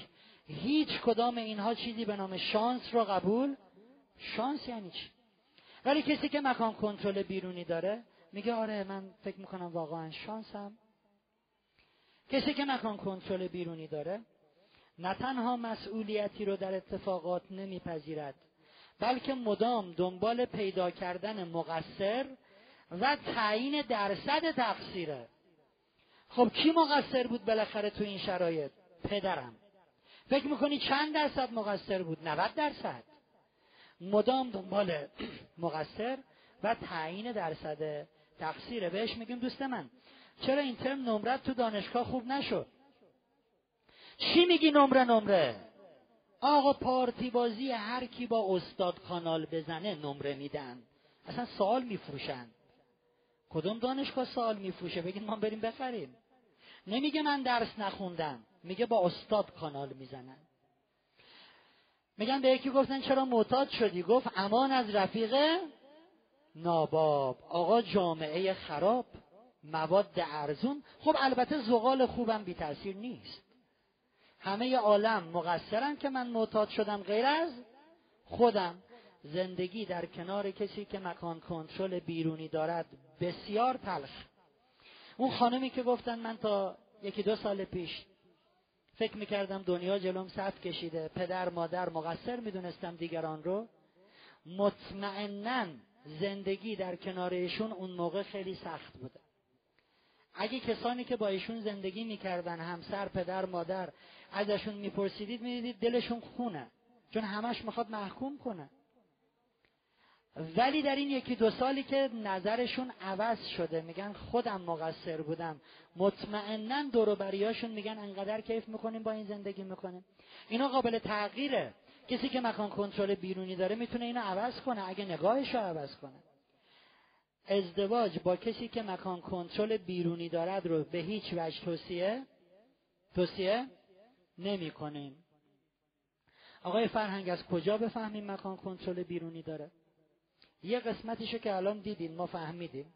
هیچ کدام اینها چیزی به نام شانس رو قبول؟ شانس یعنی چی؟ ولی کسی که مکان کنترل بیرونی داره میگه آره من فکر می‌کنم واقعا شانسم. کسی که مکان کنترل بیرونی داره نه تنها مسئولیتی رو در اتفاقات نمیپذیرد بلکه مدام دنبال پیدا کردن مقصر و تعیین درصد تقصیره. خب کی مقصر بود بالاخره تو این شرایط؟ پدرم. فکر می‌کنی چند درصد مقصر بود؟ 90 درصد. مدام دنبال [clears throat] مقصر و تعیین درصد تقصیره بهش میگیم دوست من. چرا این ترم نمرت تو دانشگاه خوب نشد؟ چی میگی نمره نمره؟ آقا پارتی بازی هر کی با استاد کانال بزنه نمره میدن. اصلا سوال میفروشن. کدوم دانشگاه سوال میفروشه؟ بگین ما بریم بخریم. نمیگه من درس نخوندم. میگه با استاد کانال می‌زنن. میگن به یکی گفتن چرا معتاد شدی؟ گفت امان از رفیق ناباب. آقا جامعه خراب مواد ارزون. خب البته زغال خوبم بی تاثیر نیست. همه عالم مقصرن که من معتاد شدم غیر از خودم. زندگی در کنار کسی که مکان کنترل بیرونی دارد بسیار تلخ. اون خانمی که گفتن من تا یکی دو سال پیش فکر می‌کردم دنیا جلوم صف کشیده پدر مادر مقصر می‌دونستم دیگران رو. مطمئنا زندگی در کنار ایشون اون موقع خیلی سخت بوده. اگه کسانی که با ایشون زندگی می‌کردن همسر پدر مادر ازشون میپرسیدید می‌دیدید دلشون خونه چون همش می‌خواد محکوم کنه. ولی در این یکی دو سالی که نظرشون عوض شده میگن خودم مقصر بودم. مطمئنا دوروبریاشون میگن انقدر کیف می‌کنیم با این زندگی می‌کنیم. اینا قابل تغییره. کسی که مکان کنترل بیرونی داره می‌تونه اینو عوض کنه اگه نگاهش رو عوض کنه. ازدواج با کسی که مکان کنترل بیرونی دارد رو به هیچ وجه توصیه توصیه نمی کنیم آقای فرهنگ از کجا بفهمیم مکان کنترل بیرونی داره؟ یه قسمتیشو که الان دیدین ما فهمیدیم.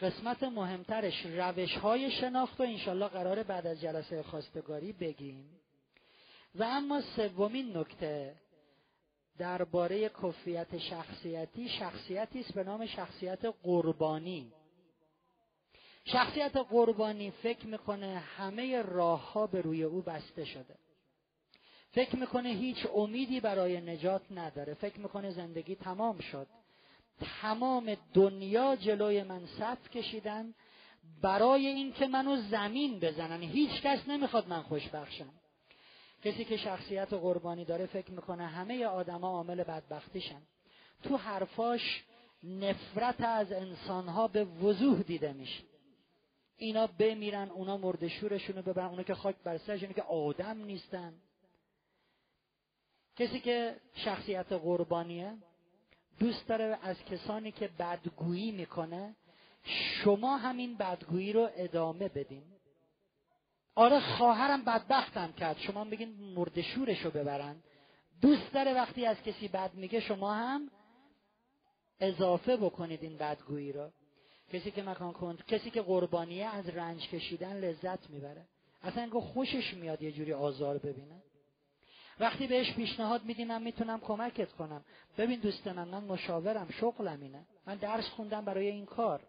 قسمت مهمترش روش های شناخت و انشالله قرار بعد از جلسه خواستگاری بگیم. و اما سومین نکته درباره کفیت شخصیتی شخصیتی است به نام شخصیت قربانی. شخصیت قربانی فکر می‌کنه همه راه ها به روی او بسته شده. فکر می‌کنه هیچ امیدی برای نجات نداره. فکر می‌کنه زندگی تمام شد. تمام دنیا جلوی من صف کشیدن. برای اینکه منو زمین بزنن. هیچ کس نمی‌خواد من خوشبخشم. کسی که شخصیت قربانی داره فکر می‌کنه همه آدما عامل بدبختیشن. تو حرفاش نفرت از انسانها به وضوح دیده میشه. اینا بمیرن اونا مردشورشون رو ببرن اونا که خاک بر که آدم نیستن. کسی که شخصیت قربانیه دوست داره از کسانی که بدگویی می‌کنه شما همین بدگویی رو ادامه بدین. آره خواهرم بدبختم کرد. شما بگین مرد شورش رو ببرن. دوست داره وقتی از کسی بد میگه شما هم اضافه بکنید این بدگویی رو. کسی که مکان کند کسی که قربانیه از رنج کشیدن لذت می‌بره. اصلا خوشش میاد یه جوری آزار ببینه. وقتی بهش پیشنهاد میدی من می‌تونم کمکت کنم. ببین دوست من من مشاورم شغلم اینه. من درس خوندم برای این کار.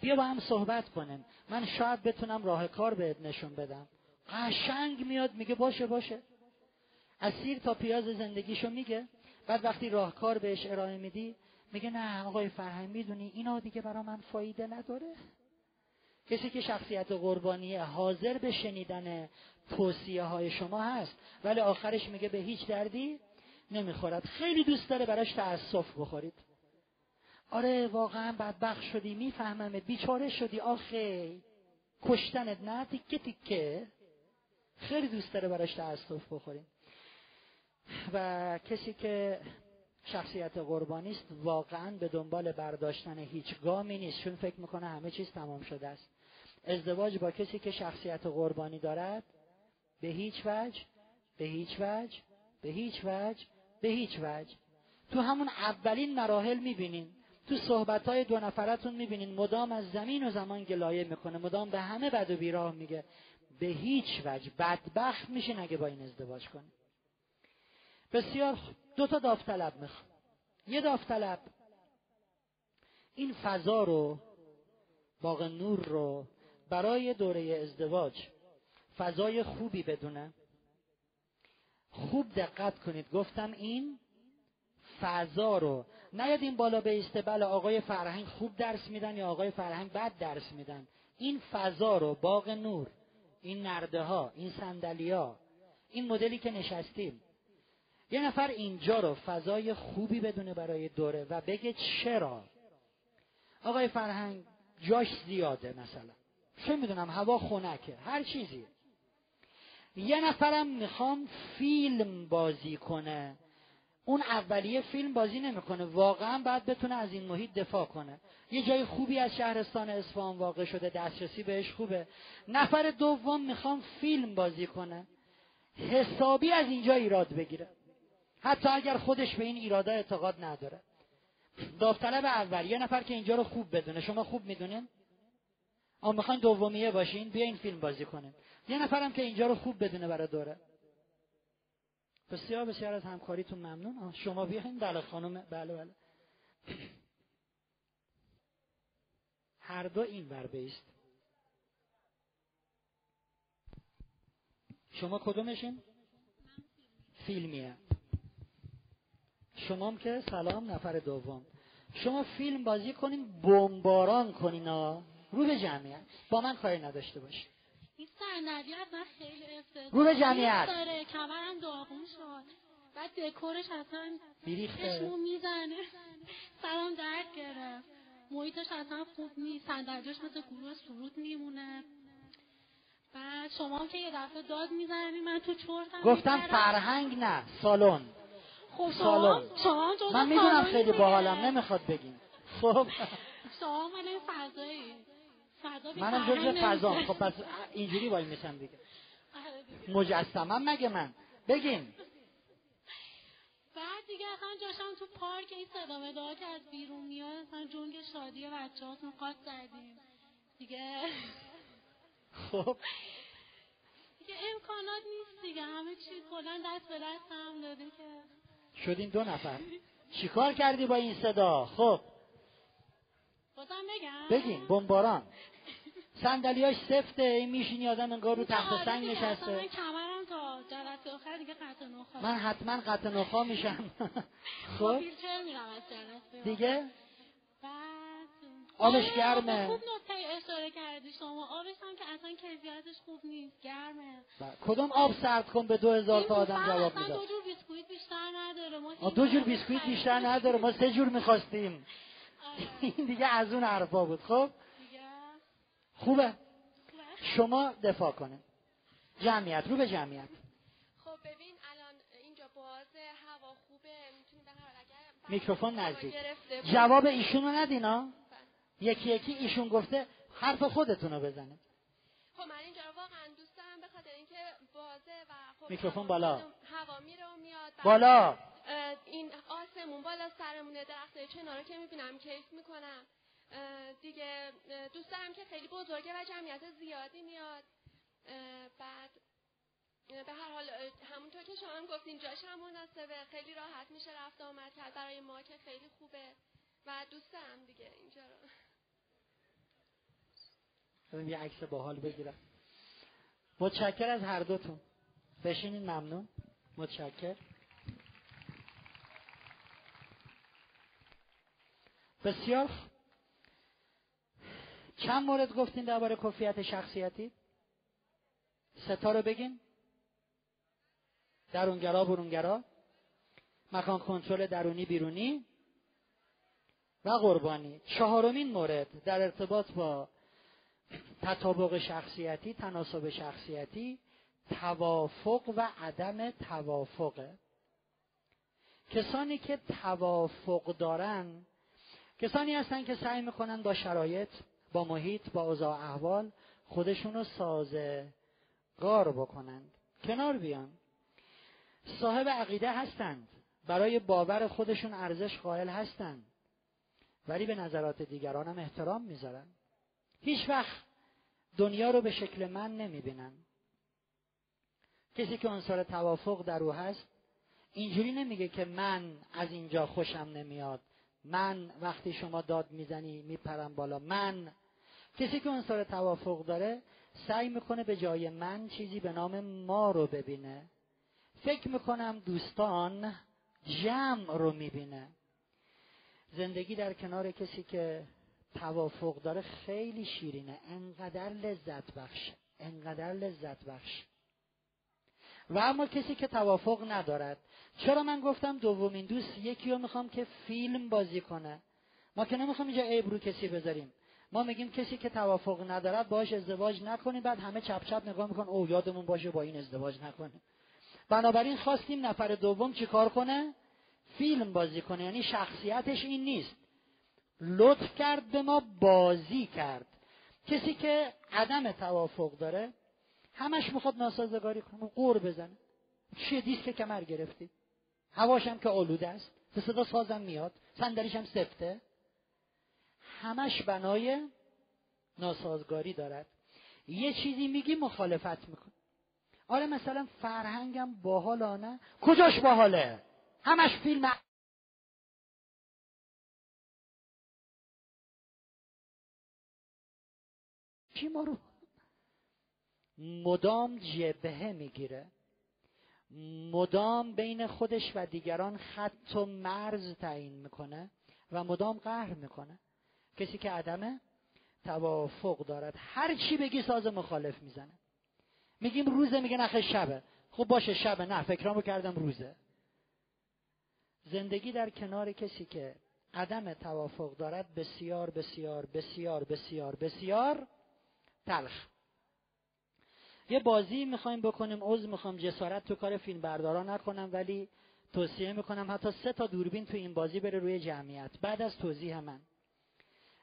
بیا با هم صحبت کنیم. من شاید بتونم راه کار بهت نشون بدم. قشنگ میاد میگه باشه باشه. از سیر تا پیاز زندگیشو میگه. بعد وقتی راهکار بهش ارائه میدی میگه نه آقای فرهنگ می‌دونی اینا دیگه برا من فایده نداره. کسی که شخصیت قربانی حاضر به شنیدن توصیه های شما هست ولی آخرش میگه به هیچ دردی نمی‌خورد. خیلی دوست داره براش تأسف بخورید. آره واقعا بدبخت شدی میفهممت بیچاره شدی. آخه کشتنت نه تیکه تیکه. خیلی دوست داره براش تأسف بخوریم و کسی که شخصیت قربانی است واقعا به دنبال برداشتن هیچ گامی نیست. چون فکر می‌کنه همه چیز تمام شده است. ازدواج با کسی که شخصیت قربانی دارد به هیچ وجه به هیچ وجه به هیچ وجه به هیچ وجه. تو همون اولین مراحل می‌بینین تو صحبت های دو نفرتون می‌بینین مدام از زمین و زمان گلایه می‌کنه مدام به همه بد و بیراه میگه. به هیچ وجه بدبخت میشین اگه با این ازدواج کنی. بسیار دو تا داوطلب می‌خوام. یه داوطلب. این فضا رو باغ نور رو برای دوره ازدواج فضای خوبی بدونه. خوب دقت کنید. گفتم این فضا رو نیاد این بالا بیسته بله آقای فرهنگ خوب درس میدن یا آقای فرهنگ بد درس میدن؟ این فضا رو باغ نور این نرده ها این سندلی ها این مدلی که نشستیم یه نفر اینجا رو فضای خوبی بدونه برای دوره و بگه چرا؟ آقای فرهنگ جاش زیاده مثلا. چه می‌دونم هوا خونکه هر چیزی. یه نفرم می‌خوام فیلم بازی کنه. اون اولیه فیلم بازی نمی‌کنه. واقعا باید بتونه از این محیط دفاع کنه. یه جای خوبی از شهرستان اصفهان واقع شده. دسترسی بهش خوبه. نفر دوم می‌خوام فیلم بازی کنه. حسابی از اینجا ایراد بگیره. حتی اگر خودش به این ایرادا اعتقاد نداره. داوطلب اول. یه نفر که اینجا رو خوب بدونه. شما خوب می‌دونین؟ اما می‌خواین دومیه باشین؟ بیا این فیلم بازی کنین یه نفرم که اینجا رو خوب بدونه برای دوره. بسیار بسیار از همکاریتون ممنون. شما بیاین. بله خانم بله بله. هر دو این ور بیست. شما کدومشین؟ فیلمیه. شما که سلام نفر دوم. شما فیلم بازی کنین بمباران کنین رو به جمعیت. با من کاری نداشته باش این صندلی من خیلی افتضاح رو به جمعیت. داره. کمرم داغون شد. بعد دکورش اصلا بیریخته. چشمو می‌زنه. سرم درد گرفت. محیطش اصلا خوب نیست. صندلیاش مثل گروه سرود میمونه. بعد شما که یه دفعه داد می‌زنی من تو چرتم گفتم. فرهنگ نه سالن. خب سالن. شما من می‌دونم خیلی. باحالم نمی‌خواد بگیم خب. شما من فضایی. منم جزء فضا. خب پس اینجوری وای میشم دیگه. آره دیگه. مجسمم مگه من؟ بگین. بعد دیگه اصلا جاشم تو پارک این صدا مداها که از بیرون میاد اصلا جنگ شادی بچه هاتون قاط زدیم. دیگه. خب. دیگه امکانات نیست دیگه. همه چیز کلا دست به دست هم داده که. شدین دو نفر. چیکار کردی با این صدا؟ خب. بازم بگم. بگین بمباران. صندلیاش سفته این میشینی آدم انگار رو تخت آره سنگ نشسته. من کمرم تا جلسه آخر دیگه قطع نخواست من حتما قطع نخا میشم. [laughs] خب؟ ویلچر میرم از جلسه دیگه؟ بعد آبش آره، گرمه. خوب نکته اشاره کردی شما. آبش هم که اصلا کیفیتش خوب نیست گرمه. کدوم آب سرد کن به دو هزار تا این آدم جواب می‌داد؟ دو جور بیسکویت بیشتر نداره. ما دو جور بیسکویت بیشتر نداره. ما سه جور می‌خواستیم. این دیگه از اون حرفا بود. خب؟ خوبه. شما دفاع کنه جمعیت. رو به جمعیت. خب ببین الان اینجا باز هوا خوبه. میکروفون نزدیک. جواب ایشونو ندینا یکی یکی ایشون گفته حرف خودتونو بزنه خب من اینجا رو واقعا دوست دارم به خاطر اینکه بازه و خب میکروفون بالا. هوا میره و میاد. بالا. این آسمون بالا سرمونه درخت چنا رو که می‌بینم کیف می‌کنم. دیگه دوست دارم که خیلی بزرگه و جمعیت زیادی میاد. بعد به هر حال همونطور که شما هم گفتین جاش هم مناسبه. خیلی راحت میشه رفت آمد کرد. برای ما که خیلی خوبه. و دوست دارم دیگه اینجا رو. یه عکس باحال بگیرم. متشکر از هر دوتون. بشینین ممنون. متشکر بسیار. چند مورد گفتین درباره کفیت شخصیتی؟ ستا رو بگین. درونگرا برونگرا. مکان کنترل درونی بیرونی. و قربانی. چهارمین مورد در ارتباط با تطابق شخصیتی تناسب شخصیتی توافق و عدم توافقه. کسانی که توافق دارن کسانی هستن که سعی می‌کنن با شرایط با محیط با اوضاع احوال خودشونو سازگار بکنند کنار بیان. صاحب عقیده هستند. برای باور خودشون ارزش قائل هستند. ولی به نظرات دیگران هم احترام می‌ذارن. هیچ وقت دنیا رو به شکل من نمی‌بینن. کسی که عنصر توافق در او هست اینجوری نمیگه که من از اینجا خوشم نمیاد. من وقتی شما داد می‌زنی میپرم بالا. من. کسی که عنصر توافق داره سعی می‌کنه به جای من چیزی به نام ما رو ببینه. فکر می‌کنم دوستان جمع رو می‌بینه. زندگی در کنار کسی که توافق داره خیلی شیرینه. انقدر لذت بخش انقدر لذت بخش و اما کسی که توافق ندارد. چرا من گفتم دومین دوست یکی رو می‌خوام که فیلم بازی کنه؟ ما که نمی‌خوام اینجا عیب رو کسی بذاریم. ما میگیم کسی که توافق ندارد باش ازدواج نکنیم بعد همه چپ چپ نگاه میکن او یادمون باشه با این ازدواج نکنیم. بنابراین خواستیم نفر دوم چیکار کنه؟ فیلم بازی کنه. یعنی شخصیتش این نیست. لطف کرد به ما بازی کرد. کسی که عدم توافق داره همش می‌خواد ناسازگاری کنه. قور بزنه. چیه دیسک کمر گرفتی. هواشم که آلوده است. به صدا سازم میاد. صندلیش هم سفته. همش بنای ناسازگاری دارد. یه چیزی میگی مخالفت میکن آره مثلا فرهنگم باحال نه کجاش باحاله؟ همش فیلم چی ما رو مدام جبهه می‌گیره. مدام بین خودش و دیگران خط و مرز تعیین می‌کنه و مدام قهر می‌کنه. کسی که عدم توافق دارد. هر چی بگی ساز مخالف می‌زنه. میگیم روزه میگه نخه شبه. خب باشه شبه نه فکرامو کردم روزه. زندگی در کنار کسی که عدم توافق دارد بسیار بسیار بسیار بسیار بسیار تلخ. یه بازی می‌خوایم بکنیم عضو می‌خوام جسارت تو کار فیلم بردارا نکنم ولی توصیه می‌کنم حتی سه تا دوربین تو این بازی بره روی جمعیت. بعد از توضیح من.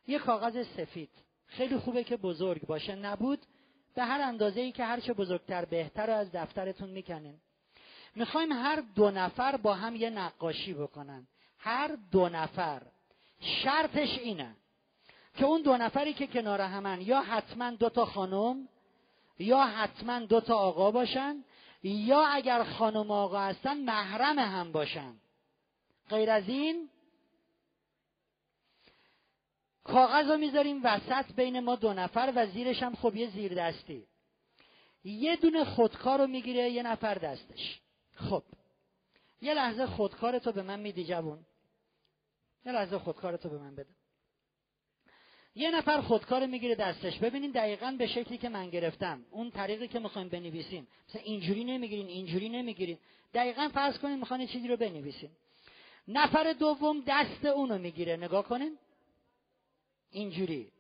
یه کاغذ سفید. خیلی خوبه که بزرگ باشه. نبود. به هر اندازه ای که هرچه بزرگتر بهتر رو از دفترتون می‌کنین. می‌خوایم هر دو نفر با هم یه نقاشی بکنن. هر دو نفر. شرطش اینه که اون دو نفری که کنار همن یا حتما دو تا خانم یا حتما دو تا آقا باشن یا اگر خانم آقا هستن محرم هم باشن. غیر از این کاغذ رو می‌ذاریم وسط بین ما دو نفر و زیرش هم خب یه زیر دستی. یه دونه خودکار رو می‌گیره یه نفر دستش. خب. یه لحظه خودکارتو به من میدی جوون. یه لحظه خودکارتو به من بده. یه نفر خودکار می‌گیره دستش. ببینین دقیقا به شکلی که من گرفتم. اون طریقی که می‌خوایم بنویسیم. مثلا اینجوری نمی‌گیرین اینجوری نمی‌گیرین. دقیقا فرض کنین می‌خواین چیزی رو بنویسین. نفر دوم دست اونو می‌گیره. نگاه کنین. اینجوری.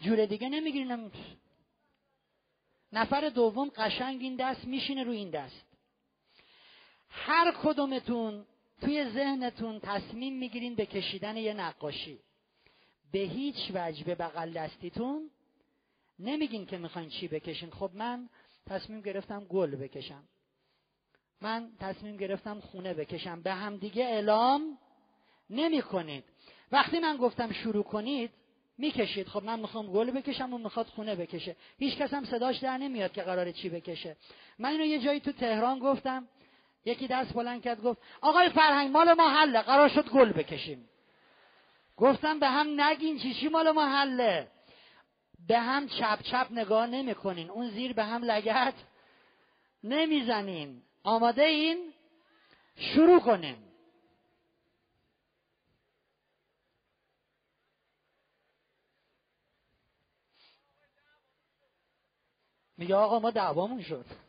جور دیگه نمی‌گیرین. نفر دوم قشنگ این دست میشینه رو این دست. هر کدومتون توی ذهنتون تصمیم می‌گیرین به کشیدن یه نقاشی. به هیچ وجه به بغل دستیتون نمیگین که می‌خواین چی بکشین. خب من تصمیم گرفتم گل بکشم. من تصمیم گرفتم خونه بکشم. به هم دیگه اعلام نمی کنید وقتی من گفتم شروع کنید می‌کشید. خب من می‌خوام گل بکشم و می‌خواد خونه بکشه. هیچ کس هم صداش در نمیاد که قراره چی بکشه. من اینو یه جایی تو تهران گفتم. یکی دست بلند کرد گفت آقای فرهنگ مال ما حله. قرار شد گل بکشیم. گفتم به هم نگین چی چی مال ما حله؟ به هم چپ چپ نگاه نمی‌کنین. اون زیر به هم لگت نمی‌زنین. آماده این؟ شروع کنیم میگه آقا ما دعوامون شد.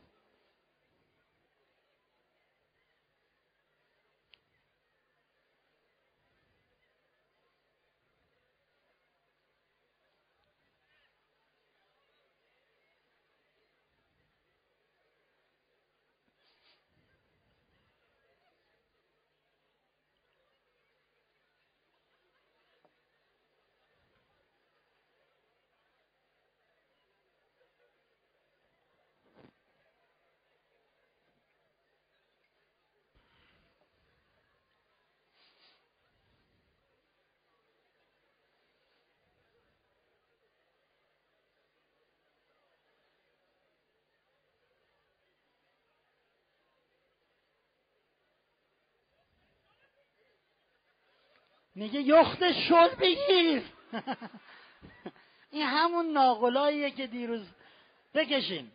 میگه یخت شل بگیر. [laughs] این همون ناقلاییه که دیروز بکشیم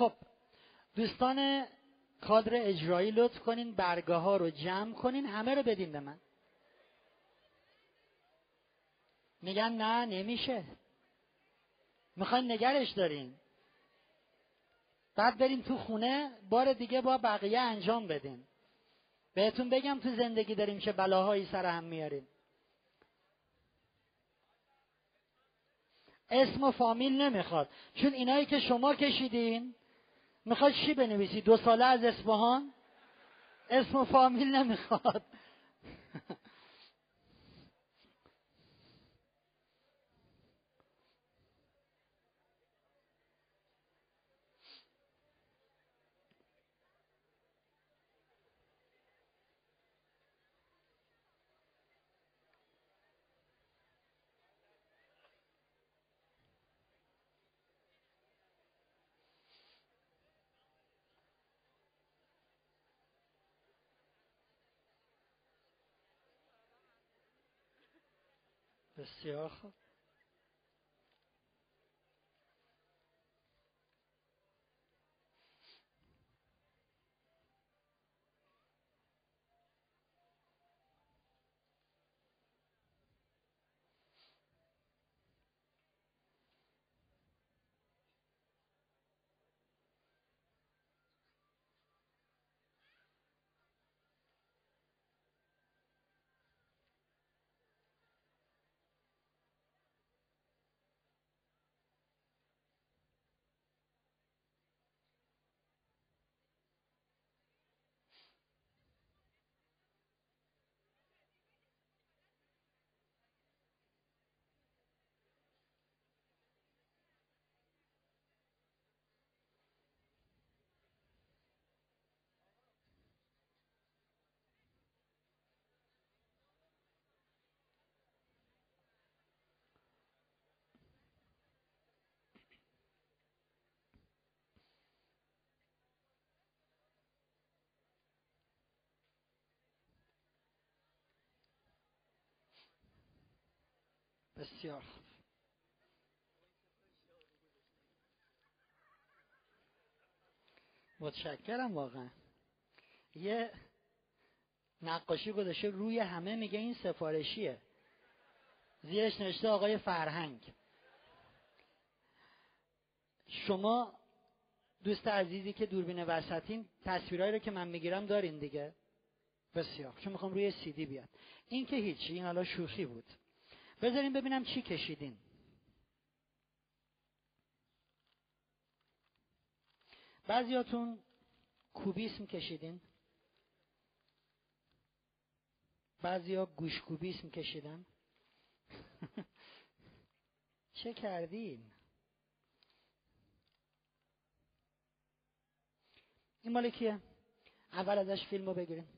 خب دوستان کادر اجرایی لطف کنین برگه ها رو جمع کنین همه رو بدین به من. میگن نه نمیشه. می‌خواین نگرش دارین. بعد بریم تو خونه بار دیگه با بقیه انجام بدین. بهتون بگم تو زندگی داریم که بلاهایی سر هم میاریم اسم و فامیل نمی‌خواد. چون اینایی که شما کشیدین می‌خواد چی بنویسی؟ دو ساله از اصفهان؟ اسم و فامیل نمی‌خواد. بسیار خوب. بسیار متشکرم واقعا. یه نقاشی گذاشته روی همه میگه این سفارشیه. زیرش نوشته آقای فرهنگ. شما دوست عزیزی که دوربین وسطین تصویرهایی رو که من می‌گیرم دارین دیگه؟ بسیار چون می‌خوام روی سیدی بیاد. این که هیچی این حالا شوخی بود. بذاریم ببینم چی کشیدین. بعضیاتون کوبیسم کشیدین. بعضیا گوش کوبیسم کشیدن. [laughs] چه کردین؟ این مال کیه؟ اول ازش فیلم رو بگیریم.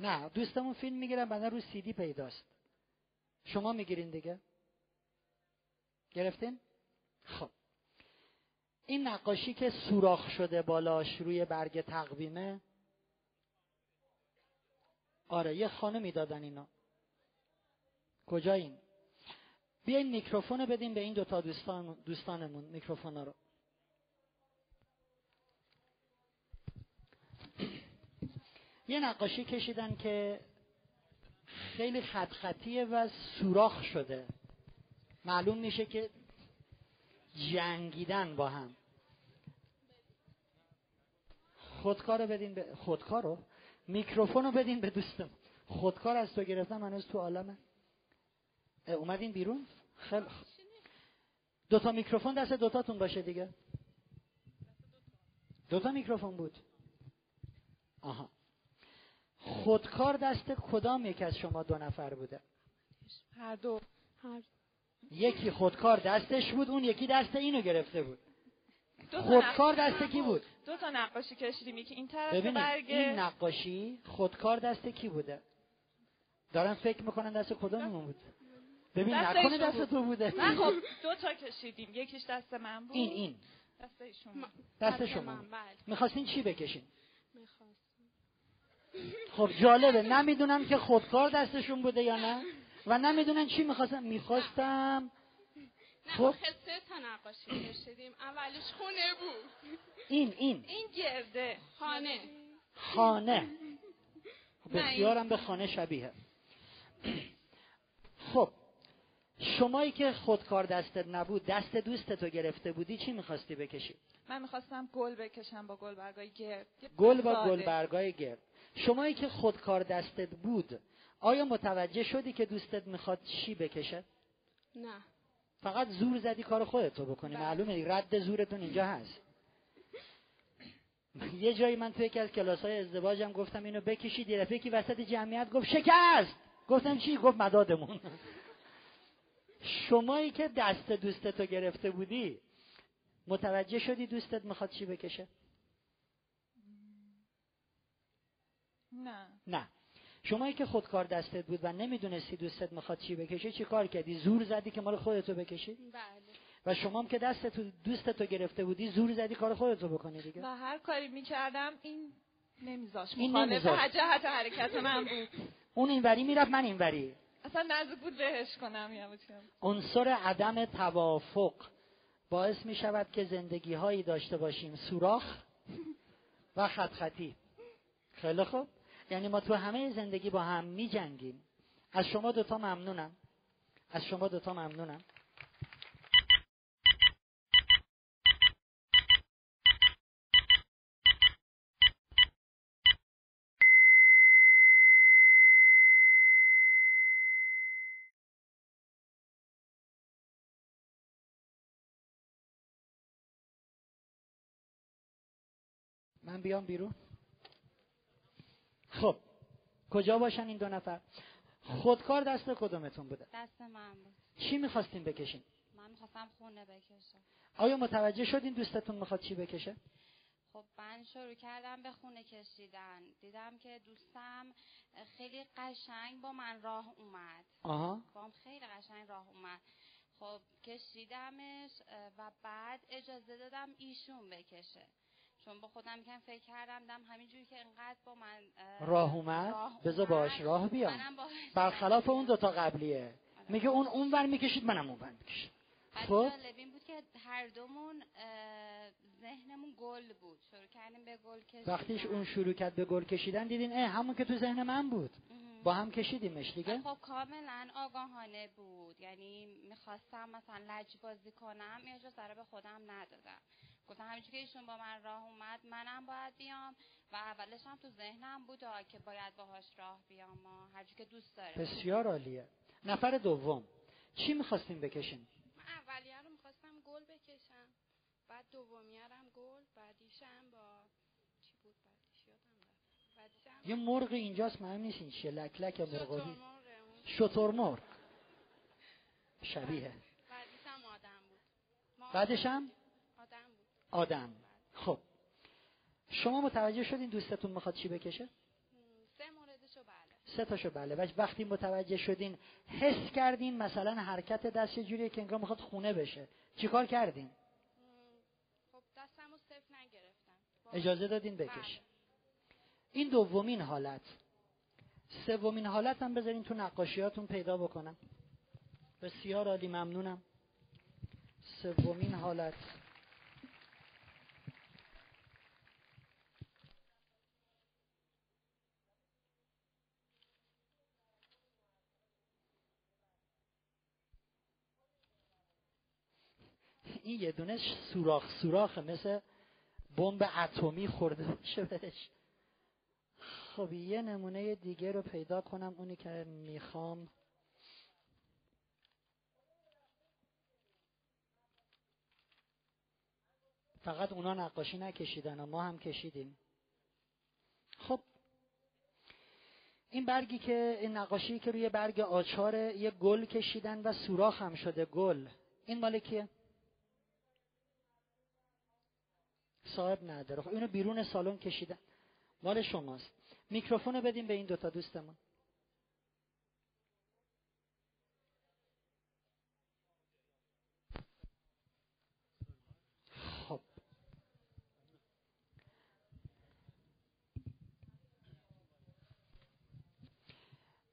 نه دوستمون فیلم می‌گیرن بعدا رو سیدی پیداست. شما می‌گیرین دیگه. گرفتین؟ خب. این نقاشی که سوراخ شده بالاش روی برگ تقویمه. آره یه خانمی دادن اینا. کجا این بیاین میکروفون بدیم به این دوتا دوستان دوستانمون میکروفونا رو. یه نقاشی کشیدن که خیلی خط خطیه و سوراخ شده. معلوم میشه که جنگیدن با هم. خودکار رو بدین به خودکار رو؟ بدین به دوستم. خودکار از تو گرفتم هنوز تو عالمه. اومدین بیرون؟ خیلی دوتا میکروفون دست دوتاتون باشه دیگه. دوتا میکروفون بود. آها. خودکار دست کدام یک از شما دو نفر بوده؟ هر دو. هر یکی خودکار دستش بود اون یکی دست اینو گرفته بود. خودکار دست کی بود؟ دو تا نقاشی کشیدیم یکی این طرف ببینید برگ این نقاشی خودکار دست کی بوده؟ دارن فکر می‌کنن دست کدوممون بود؟ ببین دست نکنه دست. تو بوده. نه خب دو تا کشیدیم. یکیش دست من بود. این این. دست بود. دست شما. بله. می‌خواستین چی بکشین؟ خب جالبه. نمی‌دونم که خودکار دستشون بوده یا نه. و نمی‌دونن چی می‌خواستم می‌خواستم نه خب. آخه سه تا نقاشی کشیدیم اولش خونه بود. این این. این گرده. خانه. خانه. بسیارم به خانه شبیه. خب شمایی که خودکار دستت نبود دست دوست تو گرفته بودی چی می‌خواستی بکشی؟ من می‌خواستم گل بکشم با گل برگای گرد گل با. گل برگای گرد. شمایی که خودکار دستت بود آیا متوجه شدی که دوستت می‌خواد چی بکشه؟ نه. فقط زور زدی کار خودتو بکنی. بله. معلومه رد زورتون اینجا هست. [laughs] یه جایی من توی یکی از کلاس های ازدواجم گفتم اینو بکشید یه وسط جمعیت گفت شکست! گفتم چی؟ گفت مدادمون. [laughs] شمایی که دست دوستتو گرفته بودی متوجه شدی دوستت می‌خواد چی بکشه؟ نه. نه. شمایی که خودکار دستت بود و نمی‌دونستی دوستت می‌خواد چی بکشه چی کار کردی؟ زور زدی که مال خودتو بکشی؟ بله. و شما هم که دست تو دوستتو گرفته بودی زور زدی کار خودتو بکنی دیگه؟ و هر کاری می‌کردم این نمیذاش. این مخالف نمیذاشت. جهت حرکت من بود. اون اینوری می‌رفت من اینوری. اصلا نزدیک بود لهش کنم یواش یواش. عنصر عدم توافق باعث می شود که زندگی هایی داشته باشیم سوراخ و خط خطی. خیلی خوب. یعنی ما تو همه زندگی با هم می جنگیم. از شما دوتا ممنونم. از شما دوتا ممنونم. من بیام بیرون. خب کجا باشن این دو نفر؟ خودکار دست کدومتون بوده؟ دست من بود. چی می‌خواستین بکشین؟ من می‌خواستم خونه بکشم. آیا متوجه شدین دوستتون می‌خواد چی بکشه؟ خب من شروع کردم به خونه کشیدن. دیدم که دوستم خیلی قشنگ با من راه اومد. آها. بام خیلی قشنگ راه اومد. خب کشیدمش و بعد اجازه دادم ایشون بکشه. چون با خودم که فکر کردم دم همینجوری که انقدر با من اه، راه اومد بذار باش راه بیام. [laughs] برخلاف اون دوتا قبلیه. میگه اون اون ور می‌کشید منم اون ور می‌کشید خب؟ این بود که هر دومون ذهنمون گل بود. شروع کردیم به گل کشیدن. وقتیش اون شروع کرد به گل کشیدن دیدین اه همون که تو ذهن من بود. با هم کشیدیمش دیگه؟ خب کاملا آگاهانه بود. یعنی می‌خواستم مثلا لج بازی کنم یه جا سر به خودم ندادم. گفتم همینجور که ایشون با من راه اومد منم باید بیام. و اولش هم تو ذهنم بود که باید باهاش راه بیام و هرجور که دوست داره. بسیار عالیه. نفر دوم چی می‌خواستین بکشین؟ من اولیه رو می‌خواستم گل بکشم. بعد دومیرم گل بعدیشم با چی بود؟ بعدیش یادم رفت. یه مرغ اینجاست معلوم نیست این چیه. لک لک یا مرغابی. شتر مرغ. شبیه. بعدیشم آدم بود. ما بعدش هم؟ آدم. خب. شما متوجه شدین دوستتون می‌خواد چی بکشه؟ سه موردشو بله. سه تاشو بله. و وقتی متوجه شدین حس کردین مثلا حرکت دست یه جوریه که انگار می‌خواد خونه بشه. چیکار کردین؟ خب دستم رو صفر نگرفتم. اجازه دادین بکش. این دومین حالت. سومین حالت هم بذارین تو نقاشیاتون پیدا بکنم. بسیار عالی ممنونم. سومین حالت. این یه دونه سوراخ سوراخه مثل بمب اتمی خورده باشه بهش. خب یه نمونه دیگه رو پیدا کنم اونی که می‌خوام. فقط اونا نقاشی نکشیدن و ما هم کشیدیم. خب این برگی که این نقاشی که روی برگ آچار یه گل کشیدن و سوراخ هم شده گل. این مال کیه؟ صاحب نداره. خب اینو بیرون سالن کشیدن. مال شماست. میکروفون رو بدیم به این دوتا دوستمون. خب.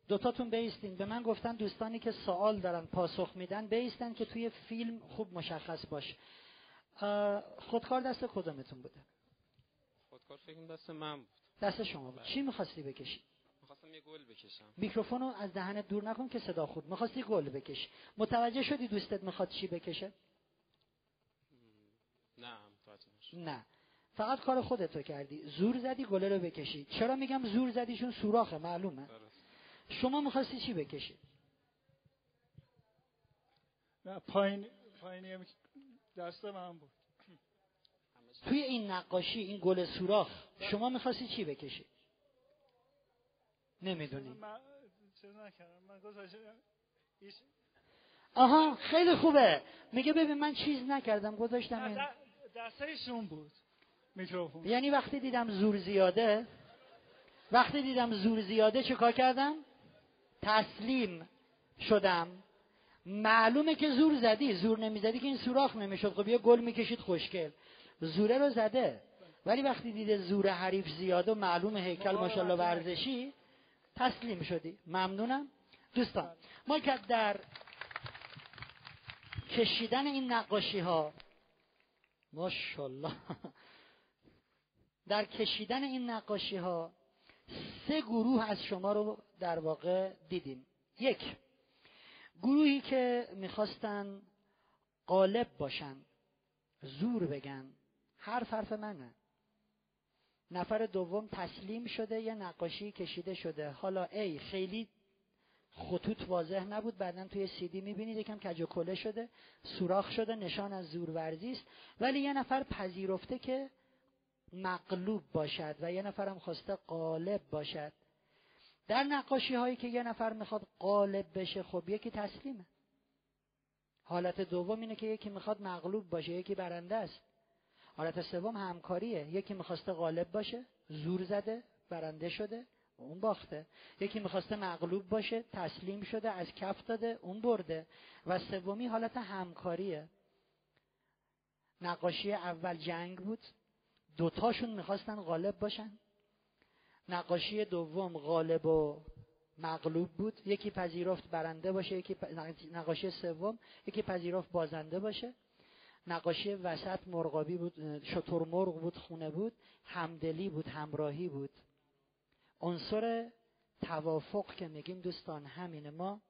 دوتاتون بیستین. به من گفتن دوستانی که سوال دارن پاسخ میدن بیستن که توی فیلم خوب مشخص باش خودکار دست کدومتون بوده؟ خودکار فکر دست من بود. دست شما بود. چی می‌خواستی بکشی؟ می‌خواستم یه گل بکشم. میکروفون رو از دهنت دور نکن که صدا خوب. می‌خواستی گل بکش متوجه شدی دوستت می‌خواد چی بکشه؟ نه نه. فقط کار خودتو کردی. زور زدی گله رو بکشی. چرا میگم زور زدی؟ چون سوراخه معلومه. شما می‌خواستی چی بکشی؟ نه پایین پایینی دست من بود. توی این نقاشی این گل سوراخ شما می‌خواستی چی بکشی؟ نمی‌دونی. آها خیلی خوبه. میگه ببین من چیز نکردم گذاشتم دستایشون بود. میکروفون. یعنی وقتی دیدم زور زیاده وقتی دیدم زور زیاده چه کار کردم؟ تسلیم شدم. معلومه که زور زدی. زور نمی‌زدی که این سوراخ نمی‌شد. خب یه گل می‌کشید خوشگل. زوره رو زده. ولی وقتی دیده زور حریف زیاده و معلوم هیکل ماشاءالله ورزشی تسلیم شدی. ممنونم. دوستان ما که در کشیدن این نقاشی ها ماشاءالله در کشیدن این نقاشی ها سه گروه از شما رو در واقع دیدیم. یک گروهی که می‌خواستن قالب باشن زور بگن حرف حرف منه. نفر دوم تسلیم شده یه نقاشی کشیده شده. حالا ای خیلی خطوط واضح نبود. بعدا توی سیدی می‌بینید یکم کج و کله شده سوراخ شده نشان از زورورزی است. ولی یه نفر پذیرفته که مغلوب باشد و یه نفرم خواسته قالب باشد. در نقاشی هایی که یه نفر می‌خواد قالب بشه خب یکی تسلیمه. حالت دوم اینه که یکی می‌خواد مغلوب باشه یکی برنده است. حالت سوم همکاریه. یکی می‌خواسته غالب باشه زور زده برنده شده اون باخته. یکی می‌خواسته مغلوب باشه تسلیم شده از کف داده اون برده. و سومی حالت همکاریه. نقاشی اول جنگ بود. دوتاشون می‌خواستن غالب باشن. نقاشی دوم غالب و مغلوب بود. یکی پذیرفت برنده باشه یکی نقاشی سوم یکی پذیرفت بازنده باشه. نقاشی وسط مرغابی بود شطور مرغ بود خونه بود همدلی بود همراهی بود. عنصر توافق که میگیم دوستان همینه. ما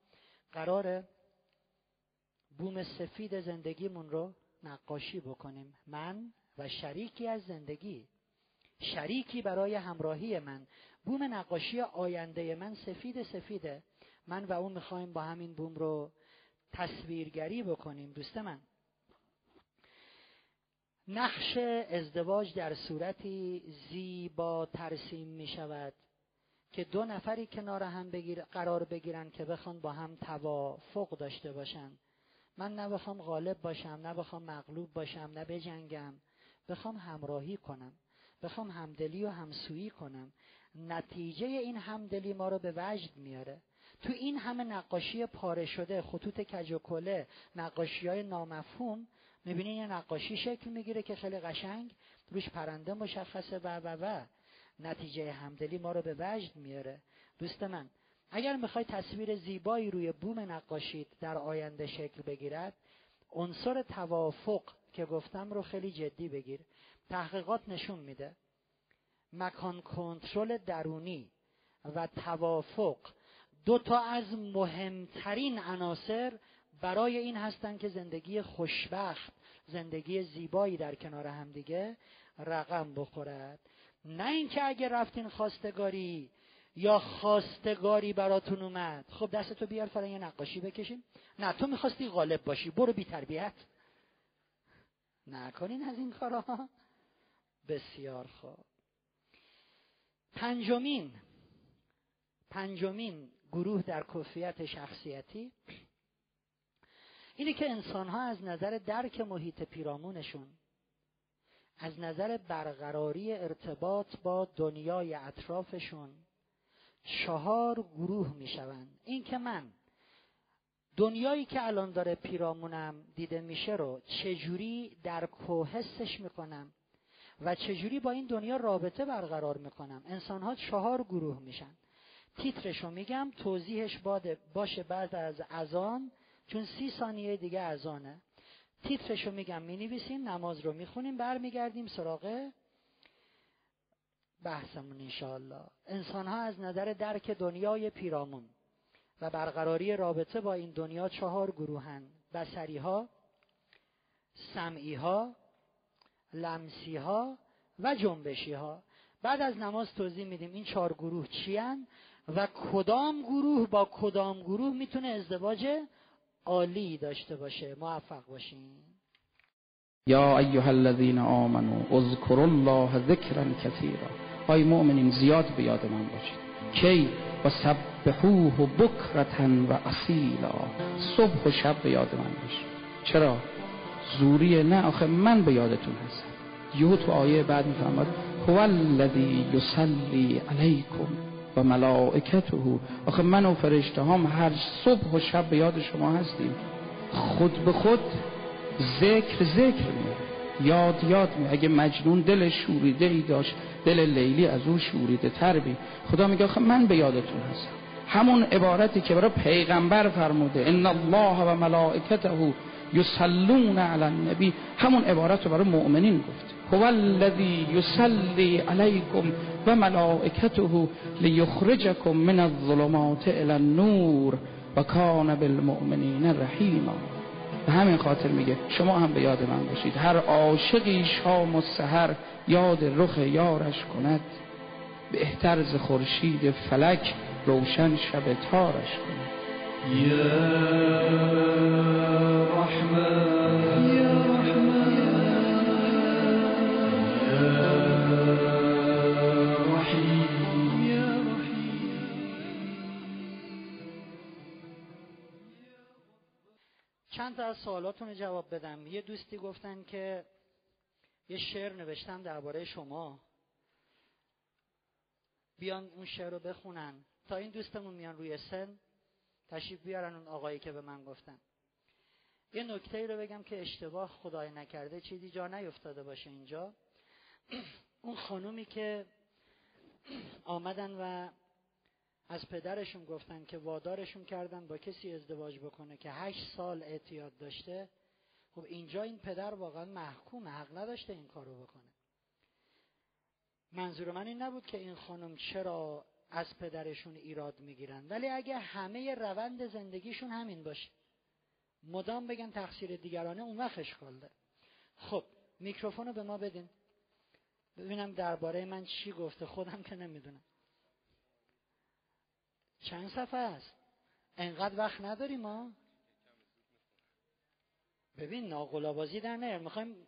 قرار بوم سفید زندگیمون رو نقاشی بکنیم. من و شریکی از زندگی شریکی برای همراهی من. بوم نقاشی آینده من سفید سفیده. من و اون می‌خوایم با همین بوم رو تصویرگری بکنیم. دوست من. نقش ازدواج در صورتی زیبا ترسیم می شود که دو نفری کنار هم بگیر قرار بگیرن که بخوان با هم توافق داشته باشن. من نه بخوام غالب باشم نه بخوام مغلوب باشم نه بجنگم. بخوام همراهی کنم. بخوام همدلی و همسویی کنم. نتیجه این همدلی ما رو به وجد میاره. تو این همه نقاشی پاره شده خطوط کج و کله نقاشی های نامفهوم می‌بینی یه نقاشی شکل می‌گیره که خیلی قشنگ روش پرنده مشخصه و و و. نتیجه همدلی ما رو به وجد میاره. دوست من اگر می‌خوای تصویر زیبایی روی بوم نقاشید در آینده شکل بگیرد عنصر توافق که گفتم رو خیلی جدی بگیر. تحقیقات نشون میده مکان کنترل درونی و توافق دو تا از مهمترین عناصر برای این هستند که زندگی خوشبخت زندگی زیبایی در کنار همدیگه رقم بخورد. نه اینکه اگه رفتین خواستگاری یا خواستگاری براتون اومد. خب دستتو بیار فلان یه نقاشی بکشیم. نه تو می‌خواستی غالب باشی. برو بی تربیت. نکنین از این کارا. بسیار خوب. پنجمین پنجمین گروه در کفیت شخصیتی اینه که انسان ها از نظر درک محیط پیرامونشون از نظر برقراری ارتباط با دنیای اطرافشون چهار گروه می‌شوند. این که من دنیایی که الان داره پیرامونم دیده میشه رو چجوری در کوهستش می‌کنم و چجوری با این دنیا رابطه برقرار می‌کنم؟ انسان ها چهار گروه میشن. تیترشو میگم توضیحش باده باشه بعد از اذان چون سی ثانیه دیگه اذانه. تیترشو میگم می‌نویسیم نماز رو می‌خونیم برمیگردیم سراغ بحثمون انشاءالله. انسان ها از نظر درک دنیای پیرامون و برقراری رابطه با این دنیا چهار گروهن. بسری ها سمعی ها لمسی ها و جنبشی ها بعد از نماز توضیح میدیم این چهار گروه چیان و کدام گروه با کدام گروه می‌تونه ازدواج عالی داشته باشه. موفق باشین. یا ایها الذین آمنوا اذکروا الله ذکرا کثیرا. ای مؤمنین زیاد به یاد من باشید. کی؟ و سبحوه بکرتا و اصیلا صبح و شب به یاد من باشید. چرا؟ زوریه نه آخه من به یادتون هستم. یهو تو آیه بعد می‌فهمد هو الذی یصلی علیکم و ملائکته. آخه من و فرشته هم هر صبح و شب به یاد شما هستیم. خود به خود ذکر ذکر میاره یاد یاد می اگه مجنون دل شوریده ای داشت دل لیلی از اون شوریده تر بی خدا میگه آخه من به یادتون هستم. همون عبارتی که برای پیغمبر فرموده ان الله و ملائکته یصلون علی النبی. همون عبارت رو برای مؤمنین گفت. هو الذی یصلی علیکم و ملائکته لیخرجکم من الظلمات الى النور و کان بالمؤمنین رحیما. به همین خاطر میگه شما هم به یاد من باشید. هر عاشقی شام و سحر یاد رخ یارش کند. بهتر ز خورشید فلک روشن شب تارش کند. یا رحمن چند تا از سوالاتون رو جواب بدم. یه دوستی گفتن که یه شعر نوشتم درباره شما. بیان اون شعر رو بخونن. تا این دوستمون میان روی سن تشریف بیارن اون آقایی که به من گفتن. یه نکته ای رو بگم که اشتباه خدای نکرده چیزی جا نیفتاده باشه اینجا. [clears throat] اون خانومی که [clears throat] آمدن و از پدرشون گفتن که وادارشون کردن با کسی ازدواج بکنه که هشت سال اعتیاد داشته. خب اینجا این پدر واقعا محکومه حق نداشته این کارو بکنه. منظور من این نبود که این خانم چرا از پدرشون ایراد می‌گیرن. ولی اگه همه روند زندگیشون همین باشه. مدام بگن تقصیر دیگرانه اون وقت اشکال ده خب میکروفون رو به ما بدین. ببینم درباره من چی گفته. خودم که نمی‌دونم. چند صفحه است؟ انقدر وقت نداریم ما؟ ببین ناقلابازی در نیار. می‌خوایم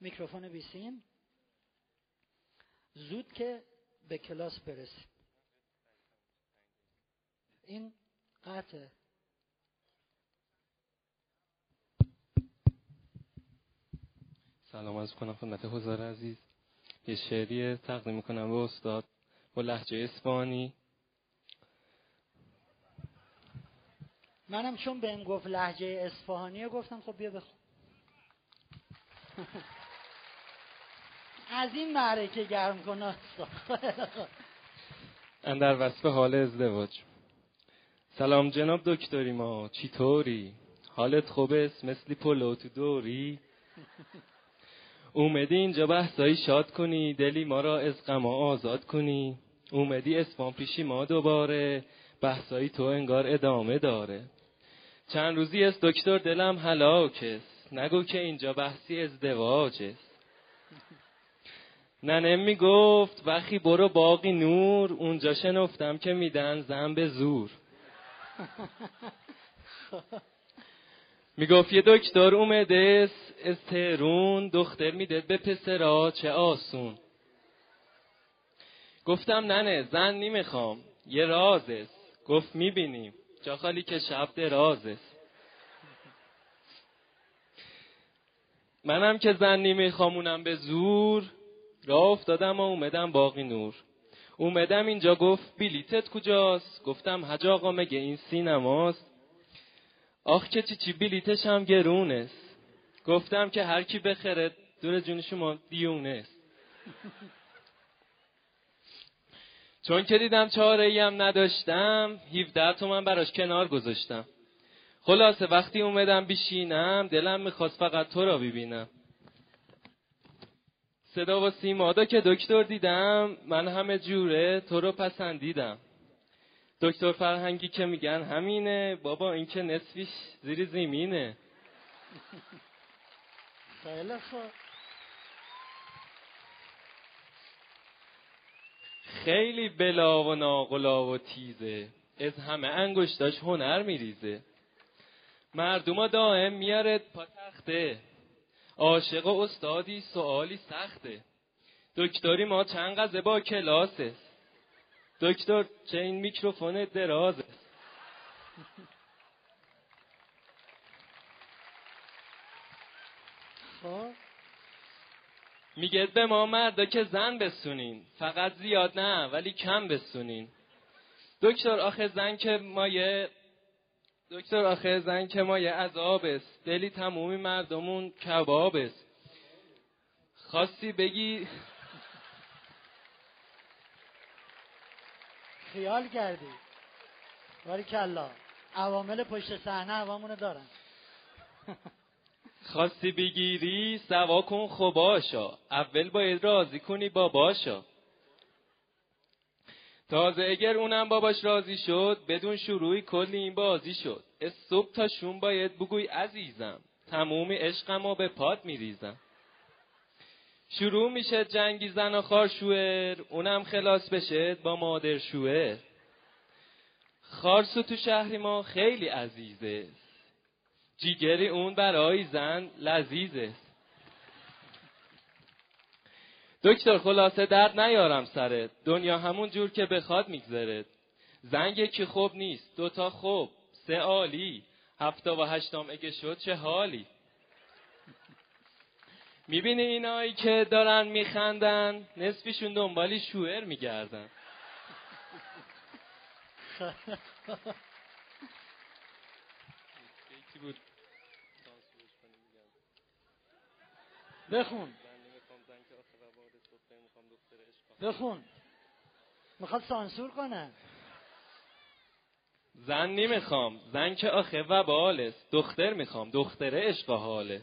میکروفون بیسیم. زود که به کلاس برسیم. این قطعه. سلام از کنم خدمت حضار عزیز. یه شعری تقدیم می‌کنم به استاد با لحجه اسپانی. منم چون بهم گفت لحجه اصفهانی گفتم خب بیا بخون. از این معرکه گرم کن اندر وصف حال ازدواج. سلام جناب دکتری ما چطوری حالت خوب است مثلی پلو تو دوری. اومدی اینجا بحثایی شاد کنی دلی ما را از غما آزاد کنی. اومدی اسپان پیشی ما دوباره بحثایی تو انگار ادامه داره. چند روزی است دکتر دلم هلاک نگو که اینجا بحثی ازدواج است ننه می گفت وقتی برو باقی نور اونجا شنفتم که میدن زن به زور. می‌گفت یه دکتر اومده از تهرون دختر میده به پسرا چه آسون. گفتم ننه زن نمی‌خوام یه راز است گفت می‌بینیم. خالی که شب دراز است. منم که زن نمیخوامونم به زور. راه افتادم و اومدم باقی نور. اومدم اینجا گفت بلیتت کجاست؟ گفتم حج آقا مگه این سینماست؟ آخ که چی چی بلیتش هم گرون است. گفتم که هر کی بخره دور جون شما دیونه است. چون که دیدم چاره ای هم نداشتم 17 تومن براش کنار گذاشتم. خلاصه وقتی اومدم بشینم دلم می‌خواست فقط تو را ببینم. صدا و سیمادا که دکتر دیدم من همه جوره تو رو پسندیدم. دکتر فرهنگی که میگن همینه بابا این که نصفیش زیر زمینه. خیلی خوب. خیلی بلا و ناقلا و تیزه. از همه انگشتاش هنر میریزه. مردم دائم میارد پا تخته. عاشق و استادی سوالی سخته. دکتری ما چند قضه با کلاسه. دکتر چه این میکروفون درازه خب میگه به ما مردا که زن بسونین. فقط زیاد نه ولی کم بسونین. دکتر آخه زن که مایه دکتر آخه زن که مایه عذاب است. دلی تمومی مردمون کباب است. خواستی بگی؟ خیال کردی. باری کلا عوامل پشت صحنه عوامونو دارن. [laughs] خواستی بگیری سوا کن خوباشا. اول باید راضی کنی باباشا. تازه اگر اونم باباش راضی شد بدون شروعی کلی این بازی شد. از صبح تا شون باید بگوی عزیزم تمومی عشقم و به پاد میریزم. شروع میشه جنگی زن و خار شوهر اونم خلاص بشه با مادر شوهر. خارسو تو شهری ما خیلی عزیزه. جیگری اون برای زن لذیذه. دکتر خلاصه درد نیارم سرت دنیا همون جور که بخواد میگذرد زنگ یکی خوب نیست دوتا خوب سه عالی. هفته و هشتم اگه شد چه حالی؟ می‌بینی اینایی که دارن میخندن نصفشون دنبالی شوهر میگردن. [laughs] بخون. بخون. می‌خواد سانسور کنه. زن نمی‌خوام. زن که آخه وبال است دختر می‌خوام. دختره عشق حاله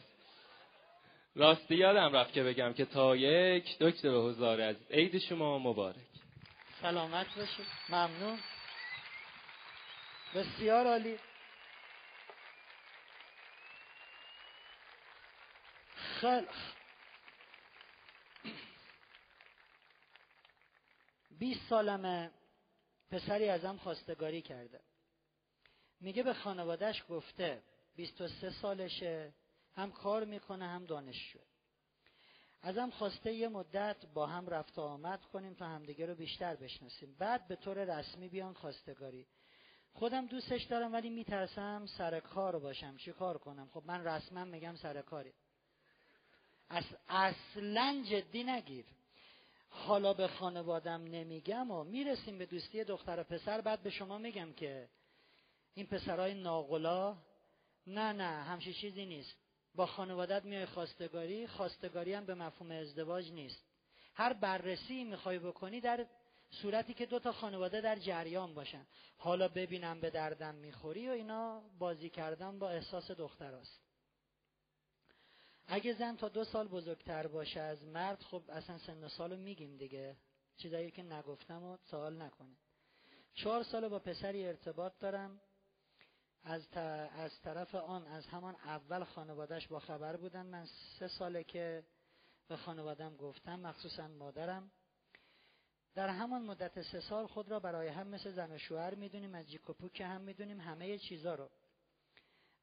راستی یادم رفت که بگم که تا یک دکتر هزار از عید شما مبارک. سلامت باشید ممنون. بسیار عالی. خیلی 20 سالمه پسری ازم خواستگاری کرده. میگه به خانوادهش گفته 23 سالشه هم کار می‌کنه هم دانشجو ازم خواسته یه مدت با هم رفت و آمد کنیم تا همدیگه رو بیشتر بشناسیم. بعد به طور رسمی بیان خواستگاری. خودم دوستش دارم ولی میترسم سر کار باشم. چی کار کنم؟ خب من رسما میگم سر کاری. اصلا جدی نگیر. حالا به خانوادم نمیگم و می‌رسیم به دوستی دختر و پسر بعد به شما میگم که این پسرای ناغلا نه نه همچی چیزی نیست. با خانوادت میای خواستگاری خواستگاری هم به مفهوم ازدواج نیست. هر بررسی می‌خوای بکنی در صورتی که دو تا خانواده در جریان باشن. حالا ببینم به دردم می‌خوری و اینا بازی کردن با احساس دختراست. اگه زن تا دو سال بزرگتر باشه از مرد خب اصلا سن و سالو میگیم دیگه. چیزایی که نگفتم و سوال نکنه چهار سال با پسری ارتباط دارم. از, از طرف آن از همان اول خانوادهش با خبر بودن. من سه ساله که به خانوادم گفتم مخصوصا مادرم. در همان مدت سه سال خود را برای هم مثل زن و شوهر می‌دونیم از جیک که هم می‌دونیم همه چیزا رو.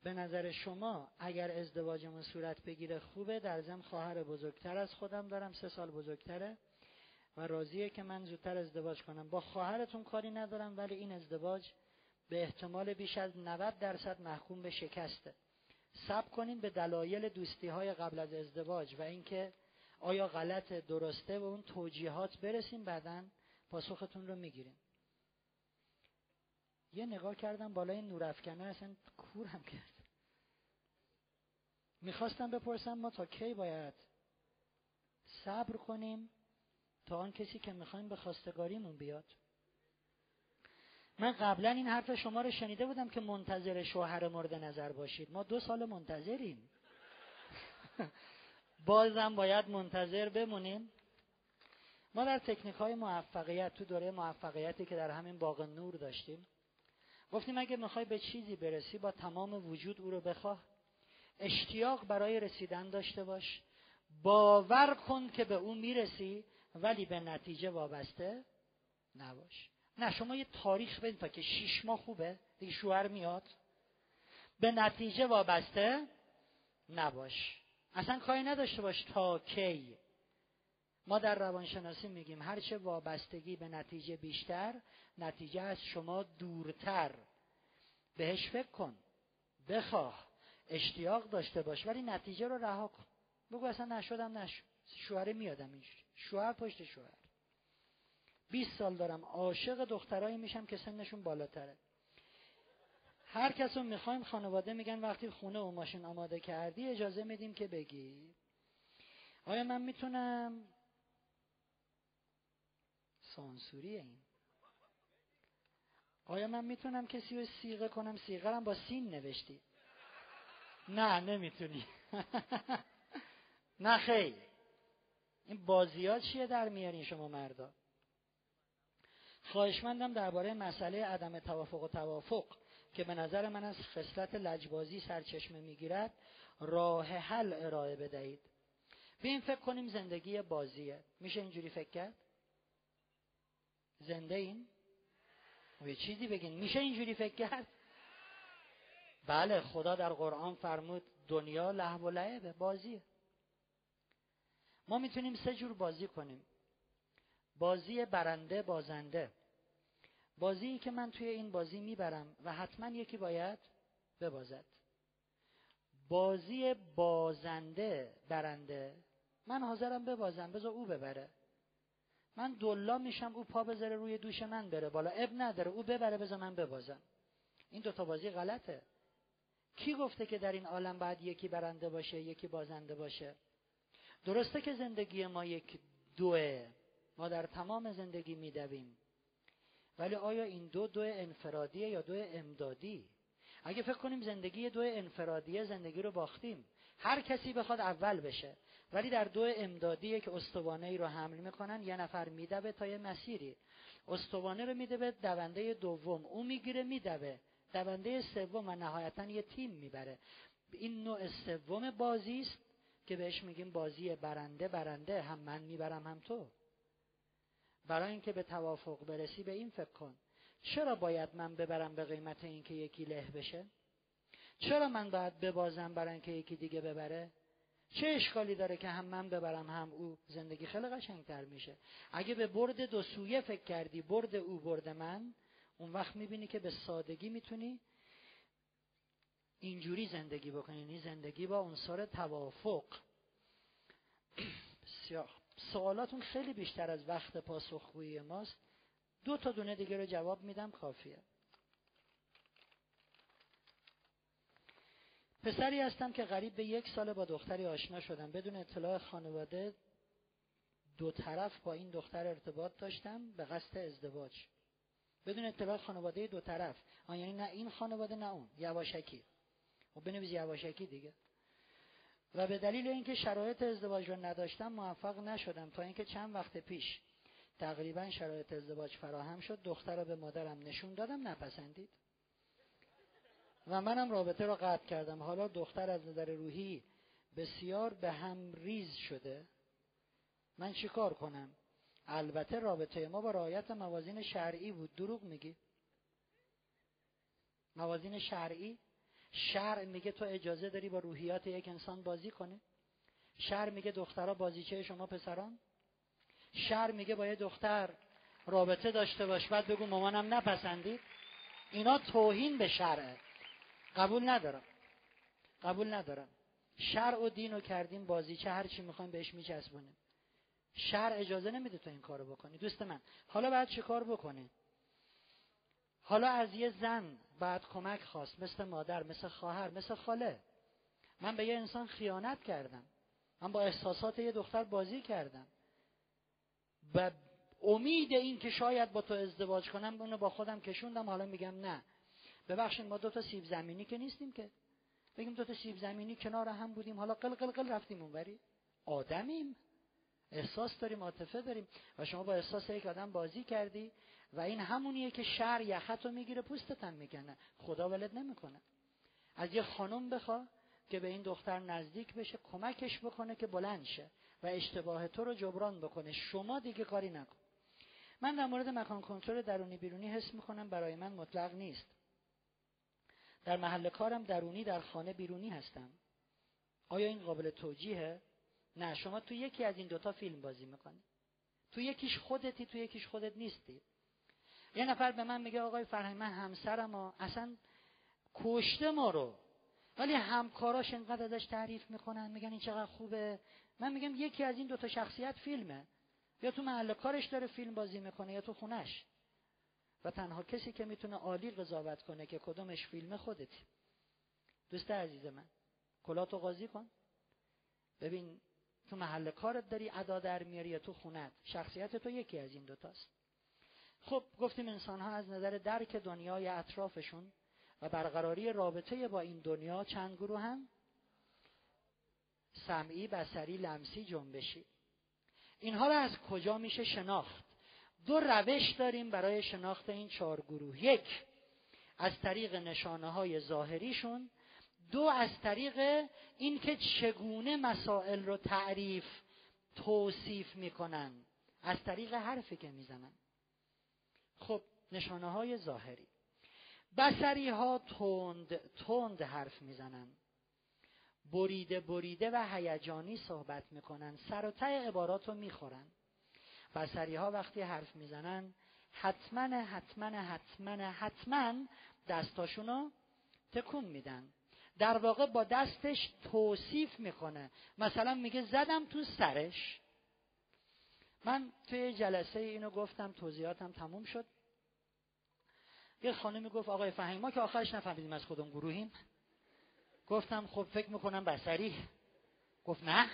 به نظر شما اگر ازدواجمون صورت بگیره خوبه؟ در زم خواهر بزرگتر از خودم دارم سه سال بزرگتره و راضیه که من زودتر ازدواج کنم. با خواهرتون کاری ندارم ولی این ازدواج به احتمال بیش از 90 درصد محکوم به شکسته. سب کنین به دلایل دوستی های قبل از ازدواج و اینکه آیا غلط درسته و اون توجیهات برسیم بعدا پاسختون رو می‌گیریم یه نگاه کردم بالای نورافکنه اصلا کورم کرد. می‌خواستم بپرسم ما تا کی باید صبر کنیم تا آن کسی که می‌خوایم به خواستگاریمون بیاد؟ من قبلا این حرف شما رو شنیده بودم که منتظر شوهر مورد نظر باشید. ما دو سال منتظریم. [laughs] بازم باید منتظر بمونیم. ما در تکنیک های موفقیت تو دوره موفقیتی که در همین باغ نور داشتیم گفتیم اگه می‌خوای به چیزی برسی با تمام وجود او رو بخواه. اشتیاق برای رسیدن داشته باش. باور کن که به او می‌رسی ولی به نتیجه وابسته نباش. نه شما یه تاریخ بدین تا که شیش ماه خوبه. دیگه شوهر میاد. به نتیجه وابسته نباش. اصلا کاری نداشته باش تا کی. ما در روانشناسی میگیم هرچه وابستگی به نتیجه بیشتر نتیجه از شما دورتر. بهش فکر کن بخواه اشتیاق داشته باش ولی نتیجه رو رها کن. بگو اصلا نشدم نشد شوهر میادم اینجوری. شوهر پشت شوهر. 20 سال دارم عاشق دخترایی میشم که سنشون بالاتره. هر کس رو می‌خوایم خانواده میگن وقتی خونه و ماشین آماده کردی اجازه میدیم که بگی. آیا من می‌تونم سانسوری این آیا من می‌تونم کسی رو سیغه کنم؟ سیغه با سین نوشتی. نه نمی‌تونی. [laughs] نه خیلی. این بازی چیه در میارین شما مردا؟ خواهشمندم درباره مسئله عدم توافق و توافق که به نظر من از خصلت لجبازی سرچشمه می‌گیرد راه حل ارائه بدهید. این فکر کنیم زندگی بازیه. میشه اینجوری فکر کرد؟ زنده این یه چیزی بگین. میشه اینجوری فکر کرد؟ بله خدا در قرآن فرمود دنیا لحو و لعبه بازیه. ما می‌تونیم سه جور بازی کنیم. بازی برنده بازنده. بازی که من توی این بازی می‌برم و حتما یکی باید ببازد. بازی بازنده برنده من حاضرم ببازم بذار او ببره. من دلا میشم او پا بذاره روی دوش من بره بالا. اب نداره او ببره بذار من ببازم. این دوتا بازی غلطه. کی گفته که در این عالم باید یکی برنده باشه یکی بازنده باشه؟ درسته که زندگی ما یک دوه. ما در تمام زندگی میدویم. ولی آیا این دو دو انفرادیه یا دو امدادی؟ اگه فکر کنیم زندگی دو انفرادیه زندگی رو باختیم. هر کسی بخواد اول بشه. ولی در دو امدادیه که استوانه ای رو حمل می‌کنن یه نفر میدوه تا یه مسیری. استوانه رو میده به دونده دوم. او می‌گیره میدوه دونده سوم و نهایتا یه تیم می‌بره. این نوع سوم بازی است که بهش میگیم بازی برنده برنده. هم من می‌برم هم تو. برای اینکه به توافق برسی به این فکر کن. چرا باید من ببرم به قیمت اینکه یکی له بشه؟ چرا من باید ببازم برای اینکه یکی دیگه ببره؟ چه اشکالی داره که هم من ببرم هم او؟ زندگی خیلی قشنگتر میشه. اگه به برد دو سویه فکر کردی برد او برد من اون وقت می‌بینی که به سادگی می‌تونی اینجوری زندگی بکنی. یعنی زندگی با عنصر توافق. سوالاتون خیلی بیشتر از وقت پاسخگویی ماست. دو تا دونه دیگه رو جواب میدم. کافیه. پسری هستم که قریب به یک سال با دختری آشنا شدم. بدون اطلاع خانواده دو طرف با این دختر ارتباط داشتم به قصد ازدواج. بدون اطلاع خانواده دو طرف. آن یعنی نه این خانواده نه اون. یواشکی. و خب بنویز یواشکی دیگه. و به دلیل اینکه شرایط ازدواج رو نداشتم موفق نشدم تا اینکه چند وقت پیش. تقریبا شرایط ازدواج فراهم شد. دختر رو به مادرم نشون دادم. نپسندید. و منم رابطه رو قطع کردم. حالا دختر از نظر روحی بسیار به هم ریز شده. من چیکار کنم؟ البته رابطه ما با رعایت موازین شرعی بود. دروغ میگی؟ موازین شرعی؟ شرع میگه تو اجازه داری با روحیات یک انسان بازی کنه شرع میگه دخترها بازیچه شما پسران؟ شرع میگه با یه دختر رابطه داشته باش. بعد بگو مامانم نپسندید؟ اینا توهین به شرعه. قبول ندارم. قبول ندارم. شرع و دین رو کردیم بازی چه هر چی می‌خوایم بهش میچسبونیم. شرع اجازه نمیده تو این کارو بکنی. دوست من حالا باید چه کار بکنی؟ حالا از یه زن بعد کمک خواست مثل مادر مثل خواهر مثل خاله. من به یه انسان خیانت کردم. من با احساسات یه دختر بازی کردم. و امید این که شاید با تو ازدواج کنم اونو با خودم کشوندم حالا میگم نه. ببخشید ما دو تا سیب زمینی که نیستیم که. بگیم دو تا سیب زمینی کنار هم بودیم. حالا قل قل قل رفتیم اونوری. آدمیم. احساس داریم عاطفه داریم. و شما با احساس یک آدم بازی کردی و این همونیه که شر یخت رو می‌گیره پوستت هم می‌کنه. خدا ولد نمی‌کنه. از یه خانم بخوا که به این دختر نزدیک بشه کمکش بکنه که بلند شه و اشتباه تو رو جبران بکنه. شما دیگه کاری نکن. من در مورد مکان کنترل درونی بیرونی حس می‌کنم. برای من مطلق نیست. در محل کارم درونی در خانه بیرونی هستم. آیا این قابل توجیهه؟ نه شما تو یکی از این دوتا فیلم بازی می‌کنی. تو یکیش خودتی تو یکیش خودت نیستی. یه نفر به من میگه آقای فرهنگ من همسرم ها اصلا کشته ما رو. ولی همکاراش انقدر ازش تعریف می‌کنن میگن این چقدر خوبه. من میگم یکی از این دوتا شخصیت فیلمه. یا تو محل کارش داره فیلم بازی می‌کنه یا تو خونش و تنها کسی که می‌تونه عالی قضاوت کنه که کدومش فیلم خودتی. دوست عزیز من کلاتو قاضی کن. ببین تو محل کارت داری ادا در میاری یا تو خونت. شخصیت تو یکی از این دوتاست. خب گفتیم انسان ها از نظر درک دنیای اطرافشون و برقراری رابطه با این دنیا چند گروه هم؟ سمعی، بسری، لمسی، جنبشی. اینها رو از کجا میشه شناخت؟ دو روش داریم برای شناخت این چهار گروه یک از طریق نشانه های ظاهریشون. دو از طریق اینکه چگونه مسائل رو تعریف توصیف می‌کنن. از طریق حرفی که می‌زنن. خب نشانه های ظاهری. بسری ها تند تند حرف می‌زنن. بریده بریده و هیجانی صحبت می‌کنن. سر و ته عبارات رو می‌خورن. بسری ها وقتی حرف می‌زنن حتما حتما حتما حتما دستاشونو تکون میدن. در واقع با دستش توصیف می‌کنه. مثلا میگه زدم تو سرش. من توی جلسه اینو گفتم توضیحاتم تموم شد. یه خانمی گفت آقای فهیم ما که آخرش نفهمیدیم از خودم گروهیم. گفتم خب فکر می‌کنم بسری گفت نه.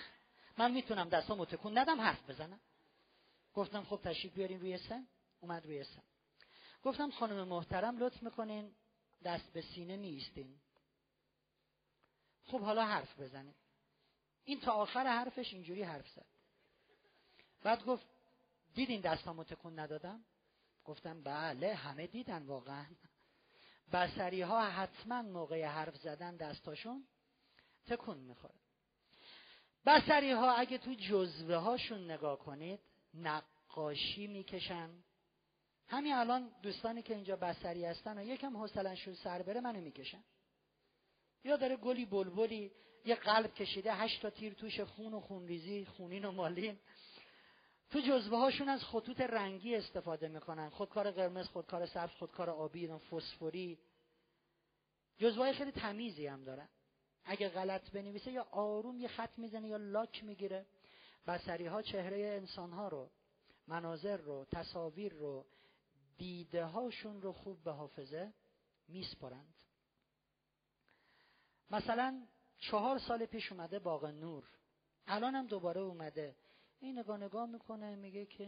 من می‌تونم دستامو تکون ندم حرف بزنم. گفتم خب تشریف بیارین روی سن. اومد روی سن. گفتم خانم محترم لطف می‌کنین. دست به سینه نیستین. خب حالا حرف بزنین این تا آخر حرفش اینجوری حرف زد. بعد گفت دیدین دستامو تکون ندادم؟ گفتم بله همه دیدن واقعا. بسری ها حتما موقع حرف زدن دستاشون تکون می‌خوره. بسری ها اگه تو جزوه هاشون نگاه کنید نقاشی می‌کشن. همین الان دوستانی که اینجا بسری هستن و یکم حوصله‌شون سر بره منو می‌کشن. یا داره گلی بلبلی یه قلب کشیده هشت تیر توش خون و خونریزی خونین و مالین. تو جزوه هاشون از خطوط رنگی استفاده می‌کنن. خودکار قرمز خودکار سبز خودکار آبی فسفوری. جزوه های خیلی تمیزی هم دارن. اگه غلط بنویسه یا آروم یه خط می‌زنه یا لاک می‌گیره. بسری ها چهره انسان ها رو مناظر رو تصاویر رو دیده هاشون رو خوب به حافظه میسپرند مثلا چهار سال پیش اومده باغ نور. الان هم دوباره اومده. این نگاه نگاه می‌کنه میگه که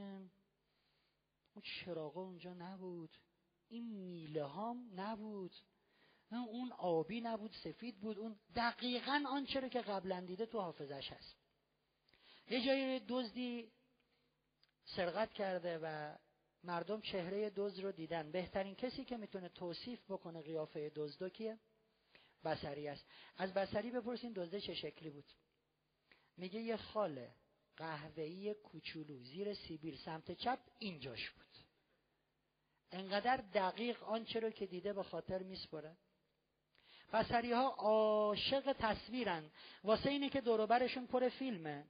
اون چراغا اونجا نبود. این میله هام نبود. اون آبی نبود سفید بود. اون دقیقا آنچه رو که قبلا دیده تو حافظش هست. یه جایی دزدی سرقت کرده و مردم چهره دزد رو دیدن. بهترین کسی که می‌تونه توصیف بکنه قیافه دزدو کیه؟ بسری است. از بسری بپرسین دزده چه شکلی بود. میگه یه خاله قهوه‌ای کوچولو زیر سیبیل سمت چپ اینجاش بود. انقدر دقیق آنچه رو که دیده به خاطر میسپره. بسری ها عاشق تصویرن. واسه اینه که دوروبرشون پر فیلمه.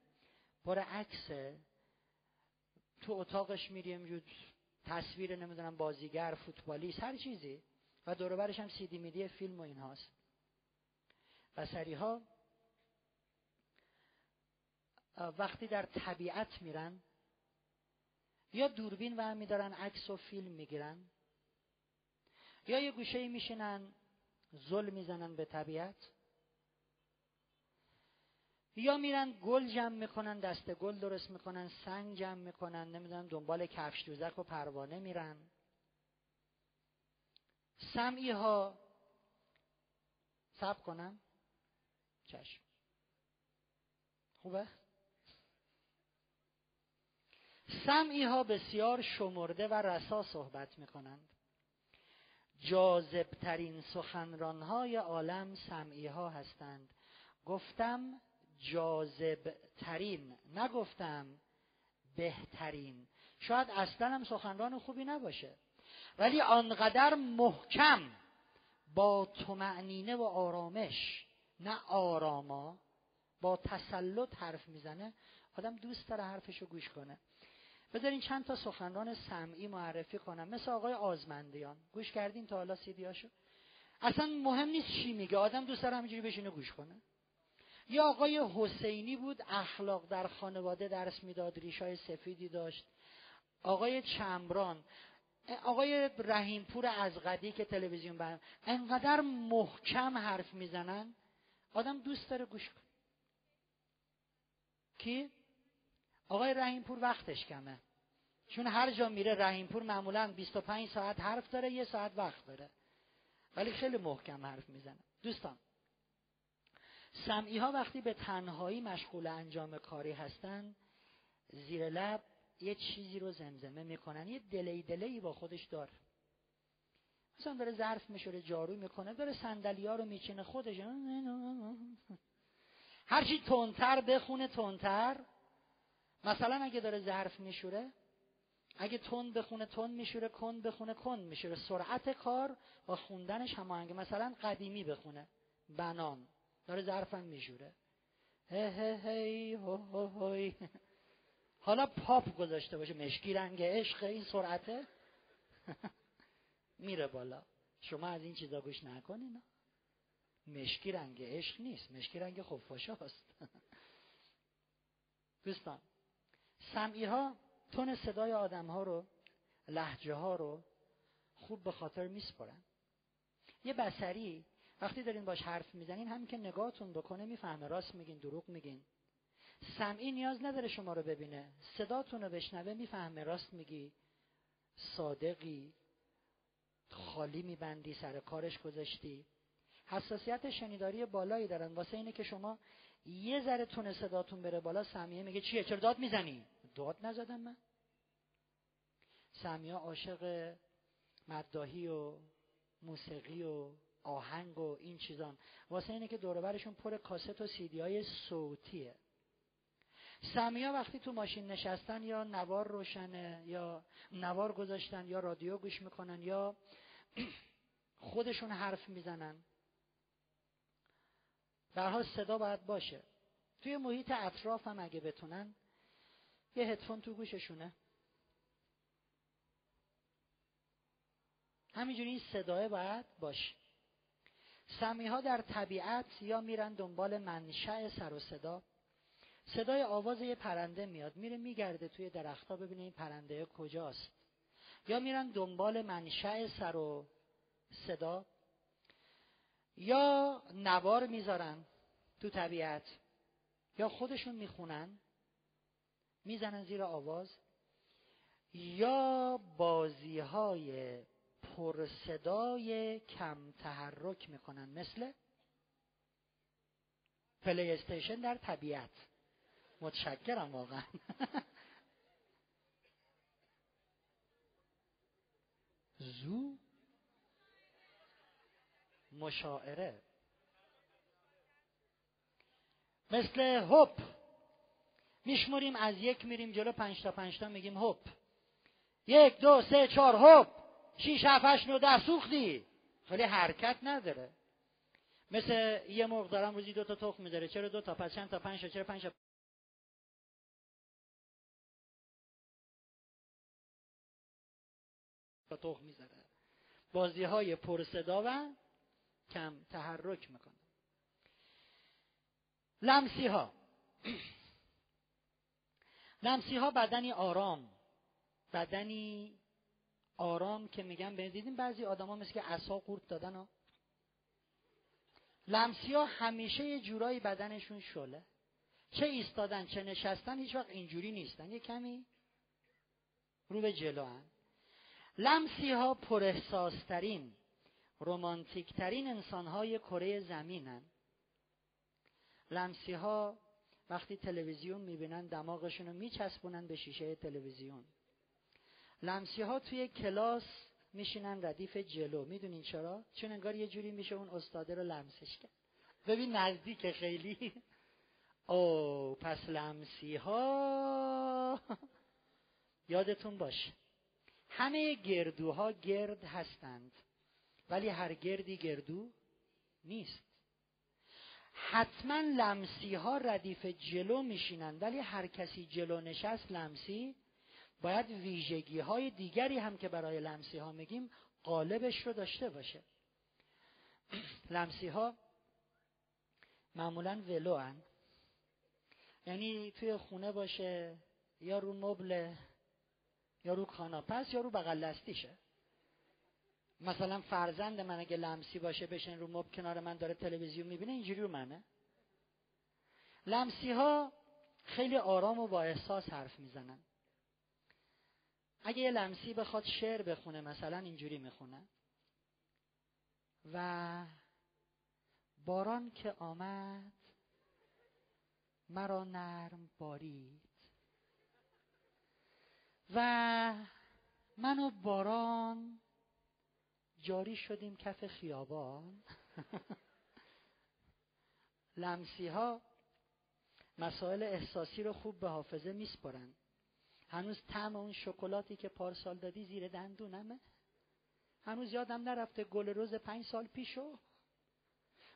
پر عکسه تو اتاقش میریم تصویر نمی‌دونم بازیگر فوتبالیست هر چیزی. و دوروبرش هم سیدی میدی فیلم و این هاست بسری ها وقتی در طبیعت میرن یا دوربین و هم میدارن عکس و فیلم می‌گیرن یا یه گوشه میشینن زل می‌زنن به طبیعت. یا میرن گل جمع می‌کنن دست گل درست می‌کنن سنگ جمع می‌کنن نمی‌دونم دنبال کفش دوزک و پروانه میرن. سمعی ها سب کنم. چشم. خوبه؟ سمعی ها بسیار شمرده و رسا صحبت می‌کنند. جاذبترین سخنران های عالم سمعی ها هستند. گفتم جاذب ترین نگفتم بهترین. شاید اصلا هم سخنران خوبی نباشه. ولی آنقدر محکم با تمعنینه و آرامش نه آراما با تسلط حرف می‌زنه آدم دوست داره حرفشو گوش کنه. بذارین چند تا سخنران سمعی معرفی کنم. مثل آقای آزمندیان. گوش کردین تا حالا سیدیاشو اصلا مهم نیست چی میگه. آدم دوست داره همینجوری بشینه گوش کنه. یا آقای حسینی بود اخلاق در خانواده درس می‌داد ریشای سفیدی داشت. آقای چمران آقای رحیمپور از قدی که تلویزیون برم انقدر محکم حرف می‌زنن؟ آدم دوست داره گوش کن کی؟ آقای رحیمپور وقتش کمه. چون هر جا میره رحیمپور معمولا 25 ساعت حرف داره یه ساعت وقت داره. ولی خیلی محکم حرف می‌زنه. دوستان سمعی ها وقتی به تنهایی مشغول انجام کاری هستن زیر لب یه چیزی رو زمزمه می‌کنن یه دلی دلی با خودش داره. مثلا داره ظرف میشوره جارو می‌کنه داره صندلی ها رو میچینه خودش هرچی تندتر بخونه تندتر. مثلا اگه داره ظرف میشوره اگه تند بخونه تند میشوره کند بخونه کند میشوره. سرعت کار با خوندنش هماهنگه. مثلا قدیمی بخونه. بنان داره ظرفم میشوره. هی هی حالا پاپ گذاشته باشه مشکی رنگ عشق این سرعته. [laughs] میره بالا. شما از این چیزا گوش نکنین. مشکی رنگ عشق نیست. مشکی رنگ خفاشا هست. [laughs] دوستان سمعی ها تون صدای آدم ها رو لحجه ها رو خوب به خاطر میسپرن یه بسری وقتی دارین باش حرف می‌زنین همین که نگاهتون بکنه می‌فهمه. راست میگین دروغ میگین. سمعی نیاز نداره شما رو ببینه. صداتون رو بشنوه می‌فهمه. راست میگی. صادقی. خالی میبندی. سر کارش گذاشتی. حساسیت شنیداری بالایی دارن. واسه اینه که شما یه ذره تون صداتون بره بالا سمیه میگه چیه؟ چرا داد می‌زنی؟ داد نزدم من. سمیه عاشق مداهی و موسیقی و آهنگ و این چیزان واسه اینه که دوربرشون پر کاست و سیدی های صوتیه. سمیا وقتی تو ماشین نشستن یا نوار روشنه یا نوار گذاشتن یا رادیو گوش می‌کنن یا خودشون حرف می‌زنن برها صدا باید باشه. توی محیط اطراف هم اگه بتونن یه هدفون تو گوششونه. همینجوری این صداه باید باشه. سمی ها در طبیعت یا میرن دنبال منشأ سر و صدا. صدای آواز یه پرنده میاد میره میگرده توی درختها ببینه این پرنده کجاست. یا میرن دنبال منشأ سر و صدا. یا نوار می‌ذارن تو طبیعت. یا خودشون می‌خونن می‌زنن زیر آواز. یا بازی های پرصدای کم تحرک می‌کنن. مثل پلی استیشن در طبیعت. متشکرم واقعا. [laughs] زو مشاعره. مثل هپ میشمریم از یک میریم جلو پنج تا پنج تا میگیم هپ یک دو سه چهار هپ شیش هفت هشت نو ده سوختی. خیلی حرکت نداره. مثل یه مرغ دارم روزی دو تا تخم می‌ذاره. چرا دو تا؟ پس چند تا؟ پنج چرا پنج تا؟ تخم می‌ذاره. بازی های پر صدا و کم تحرک می‌کنه. لمسی ها [clears throat] لمسی ها بدنی آرام بدنی آرام که میگن به دیدیم. بعضی آدما مثل که عصا قورت دادن ها. لمسی ها همیشه یه جورایی بدنشون شله. چه ایستادن چه نشستن هیچ وقت اینجوری نیستن. یه کمی رو به جلو هن. لمسی ها پر احساسترین رومانتیکترین انسان های کره زمینن لمسی ها وقتی تلویزیون می‌بینن دماغشون رو میچسبونن به شیشه تلویزیون. لمسی ها توی کلاس میشینن ردیف جلو. می‌دونین چرا؟ چون انگار یه جوری میشه اون استاده رو لمسش کرد. ببین نزدیک خیلی. [laughs] او پس لمسی ها [laughs] یادتون باشه. همه گردوها گرد هستند ولی هر گردی گردو نیست. حتما لمسی ها ردیف جلو میشینند ولی هر کسی جلو نشست لمسی باید ویژگی های دیگری هم که برای لمسی ها میگیم قالبش رو داشته باشه. لمسی ها معمولا ولو هن. یعنی توی خونه باشه یا رو مبل یا رو کاناپس یا رو بغل دستیشه. مثلا فرزند من اگه لمسی باشه بشن رو مب کنار من داره تلویزیون می‌بینه اینجوری رو منه. لمسی ها خیلی آرام و با احساس حرف می‌زنن. اگه یه لمسی بخواد شعر بخونه مثلا اینجوری می‌خونه. و باران که آمد مرا نرم بارید. و من و باران جاری شدیم کف خیابان. [laughs] لمسی ها مسائل احساسی رو خوب به حافظه میسپرن هنوز طعم اون شکلاتی که پارسال دادی زیر دندونمه؟ هنوز یادم نرفته گل روز پنج سال پیشو؟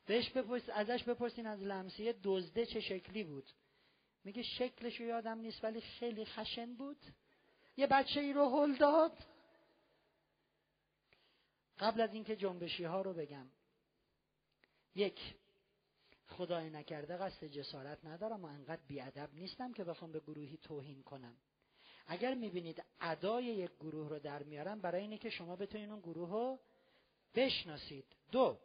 بهش بپرس ازش بپرسین از لمسیه دزده چه شکلی بود. میگه شکلشو یادم نیست ولی خیلی خشن بود. یه بچه ای رو هل داد. قبل از اینکه جنبشی ها رو بگم. یک خدای نکرده قصد جسارت ندارم و انقدر بیادب نیستم که بخوام به گروهی توهین کنم. اگر می‌بینید ادای یک گروه رو در میارم برای اینه که شما بتونید اون گروه رو بشناسید. دو.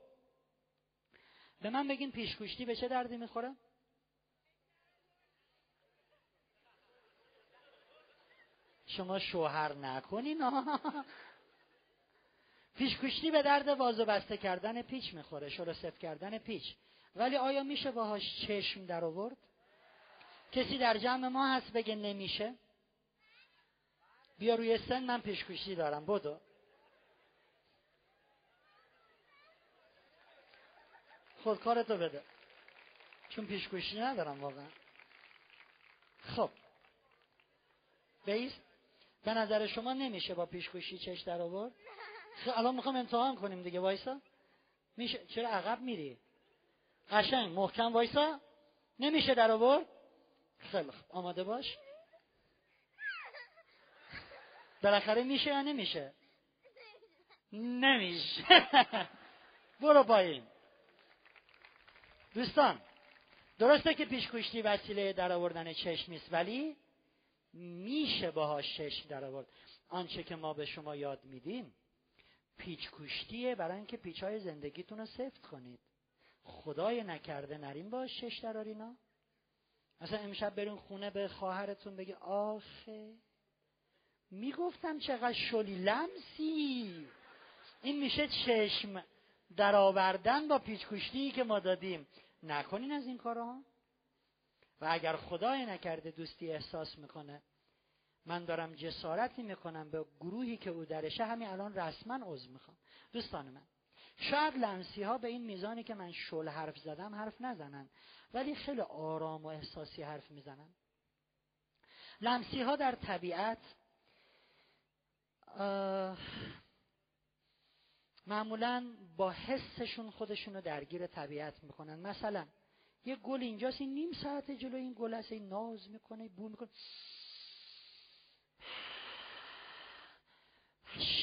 به من بگین پیشگوشتی به چه دردی می‌خوره؟ شما شوهر نکنین. [laughs] پیشگوشتی به درد واز و بسته کردن پیچ می‌خوره شلوسف کردن پیچ. ولی آیا میشه باهاش چشم در آورد؟ کسی در جمع ما هست بگه نمیشه؟ بیا روی سن من پیشگوشتی دارم بدو. خودکارتو بده. چون پیشگوشتی ندارم واقعا. خب. بیست به نظر شما نمیشه با پیشگوشی چش در آورد؟ خب الان می‌خوام امتحان کنیم دیگه وایسا. میشه چرا عقب میری؟ قشنگ محکم وایسا. نمیشه در آورد؟ خیلی خوب. آماده باش. بالاخره میشه یا نمیشه؟ نمیشه. [laughs] برو پایین. دوستان درسته که پیشگوشتی وسیله در آوردن چشم نیست ولی میشه باهاش چشم در آورد آنچه که ما به شما یاد میدیم پیچ کشتیه برای اینکه پیچ های زندگیتون رو سفت کنید. خدای نکرده نریم باش چش درارینا مثلا امشب برین خونه به خواهرتون بگی آخه می‌گفتم چقدر شلی لمسی. این میشه چشم در آوردن با پیچ که ما دادیم. نکنین از این کارها و اگر خدای نکرده دوستی احساس می‌کنه من دارم جسارتی می‌کنم به گروهی که او درشه همین الان رسما عضو می‌خوام. دوستان من شاید لمسی ها به این میزانی که من شل حرف زدم حرف نزنن ولی خیلی آرام و احساسی حرف می‌زنن. لمسی ها در طبیعت معمولا با حسشون خودشون رو درگیر طبیعت می‌کنن. مثلا یه گل اینجاست این نیم ساعت جلو این گل هست این ناز می‌کنه بو می‌کنه.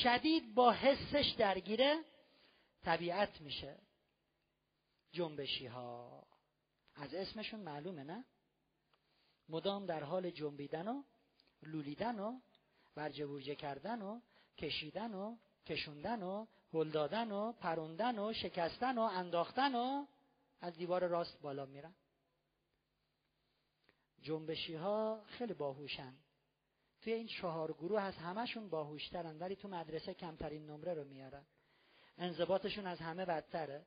شدید با حسش درگیره طبیعت میشه. جنبشی ها از اسمشون معلومه نه؟ مدام در حال جنبیدن و لولیدن و برجه بورجه کردن و کشیدن و کشوندن و هل دادن و پروندن و شکستن و انداختن و از دیوار راست بالا میرن. جنبشی ها خیلی باهوشن. توی این چهار گروه از همشون باهوشترن ولی تو مدرسه کمترین نمره رو میارن. انضباطشون از همه بدتره.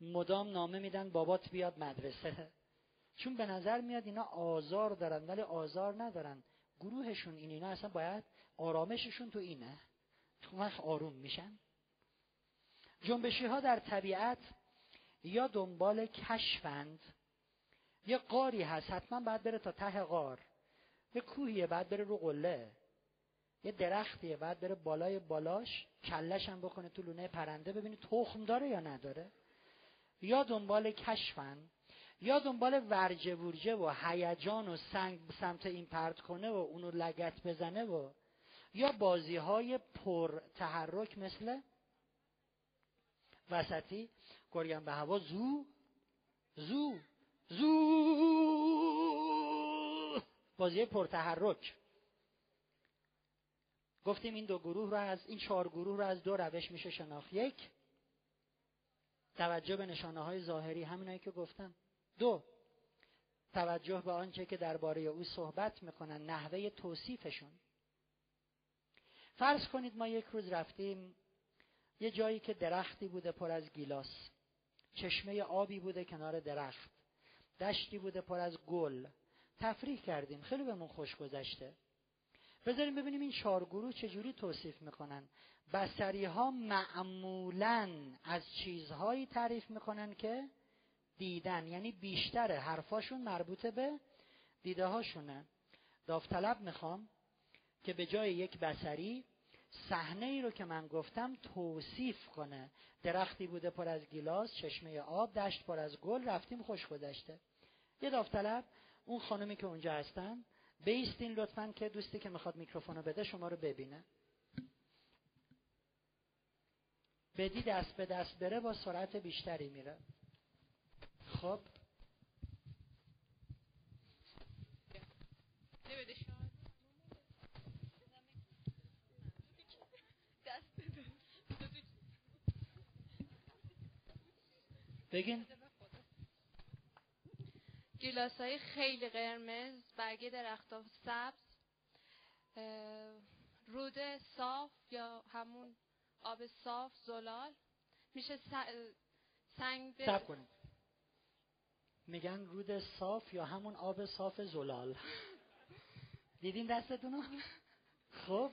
مدام نامه میدن بابات بیاد مدرسه. چون به نظر میاد اینا آزار دارن ولی آزار ندارن. گروهشون این اینا اصلا باید آرامششون تو اینه. تو وقت آروم میشن. جنبشی ها در طبیعت یا دنبال کشفند یه قاری هست حتما باید بره تا ته قار یه کوهیه بعد بره رو قله. یه درختیه بعد بره بالای بالاش کلش هم بکنه تو لونه پرنده ببینی تخم داره یا نداره. یا دنبال کشفن یا دنبال ورجه ورجه و هیجان و سنگ سمت این پرت کنه و اونو لگت بزنه و یا بازی های پر تحرک مثل وسطی گرگم به هوا زو زو زو. بازی پرتحرک گفتیم این دو گروه رو از این چهار گروه رو از دو روش میشه شناخت. یک توجه به نشانه های ظاهری همینایی که گفتم. دو توجه به آنچه که درباره او صحبت می‌کنن نحوه توصیفشون. فرض کنید ما یک روز رفتیم یه جایی که درختی بوده پر از گیلاس. چشمه آبی بوده کنار درخت. دشتی بوده پر از گل. تفریح کردیم. خیلی بهمون خوش گذشته. بذاریم ببینیم این چهار گروه چجوری توصیف می‌کنن. بسری ها معمولا از چیزهایی تعریف می‌کنن که دیدن یعنی بیشتر حرفاشون مربوط به دیده هاشونه داوطلب می‌خوام که به جای یک بسری صحنه ای رو که من گفتم توصیف کنه. درختی بوده پر از گیلاس چشمه آب دشت پر از گل رفتیم خوش گذشته. یه داوطلب اون خانمی که اونجا هستن بیستین لطفا که دوستی که می‌خواد میکروفونو بده شما رو ببینه. بدی دست به دست بره با سرعت بیشتری میره. خب. بگین. گیلاس های خیلی قرمز برگ درخت سبز رود صاف یا همون آب صاف زلال. میشه سنگ سب کنید. میگن رود صاف یا همون آب صاف زلال. دیدین دستتونو؟ خب.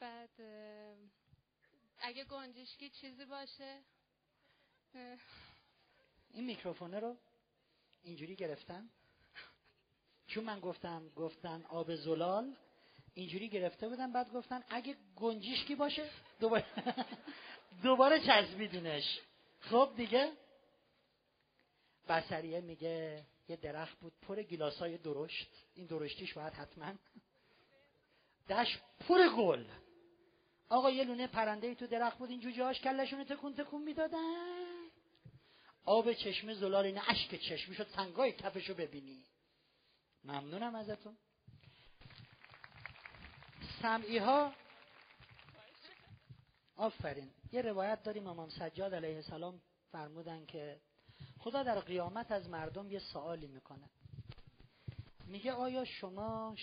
بعد اگه گنجشکی چیزی باشه این میکروفونه رو اینجوری گرفتن؟ چون من گفتم گفتن آب زلال اینجوری گرفته بودن بعد گفتن اگه گنجیشکی باشه دوباره [laughs] دوباره چسبیدونش خب دیگه؟ بسریه میگه یه درخت بود پر گیلاسای درشت. این درشتیش باید حتما دش پر گل. آقا یه لونه پرنده ای تو درخت بود این جوجه هاش کلشون تکون تکون می‌دادن. آب چشمه زلال اینه اشک چشمی شد سنگای کفشو ببینی. ممنونم ازتون. سمعی ها آفرین. یه روایت داریم امام سجاد علیه السلام فرمودن که خدا در قیامت از مردم یه سوالی می‌کنه. میگه آیا شما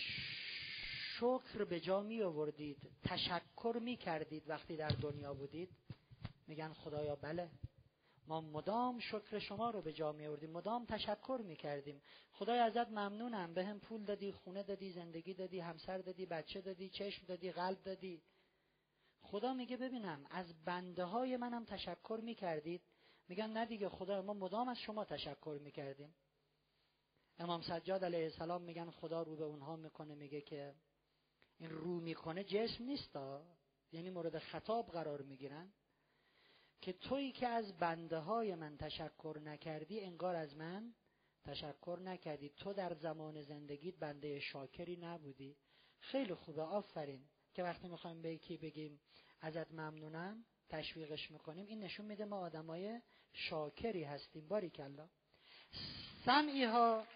شکر به جا می آوردید تشکر می کردید وقتی در دنیا بودید؟ میگن خدایا بله. ما مدام شکر شما رو به جا می آوردیم مدام تشکر می کردیم خدای ازت ممنونم. به هم پول دادی خونه دادی زندگی دادی همسر دادی بچه دادی چشم دادی قلب دادی. خدا میگه ببینم از بنده های منم تشکر می کردید میگن نه دیگه خدا ما مدام از شما تشکر می کردیم امام سجاد علیه السلام میگن خدا رو به اونها می‌کنه میگه که این رو می‌کنه جسم نیستا یعنی مورد خطاب قرار می‌گیرن که تویی که از بنده های من تشکر نکردی انگار از من تشکر نکردی. تو در زمان زندگیت بنده شاکری نبودی. خیلی خوبه آفرین. که وقتی می‌خوایم به یکی بگیم ازت ممنونم. تشویقش می‌کنیم این نشون میده ما آدمای شاکری هستیم. باری کلا سمعی ها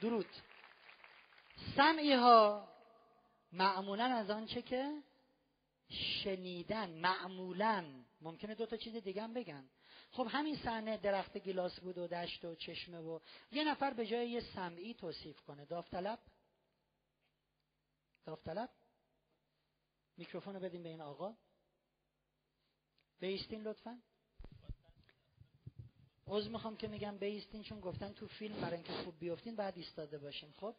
درود. سمعی ها معمولا از آنچه که شنیدن معمولا. ممکنه دو تا چیز دیگه هم بگن. خب همین صحنه درخت گیلاس بود و دشت و چشمه و یه نفر به جای یه سمعی توصیف کنه. داوطلب؟ داوطلب؟ میکروفون رو بدیم به این آقا. بیستین لطفا. عوض می‌خوام که میگم بیستین چون گفتن تو فیلم برای اینکه خوب بیفتین بعد ایستاده باشین خب؟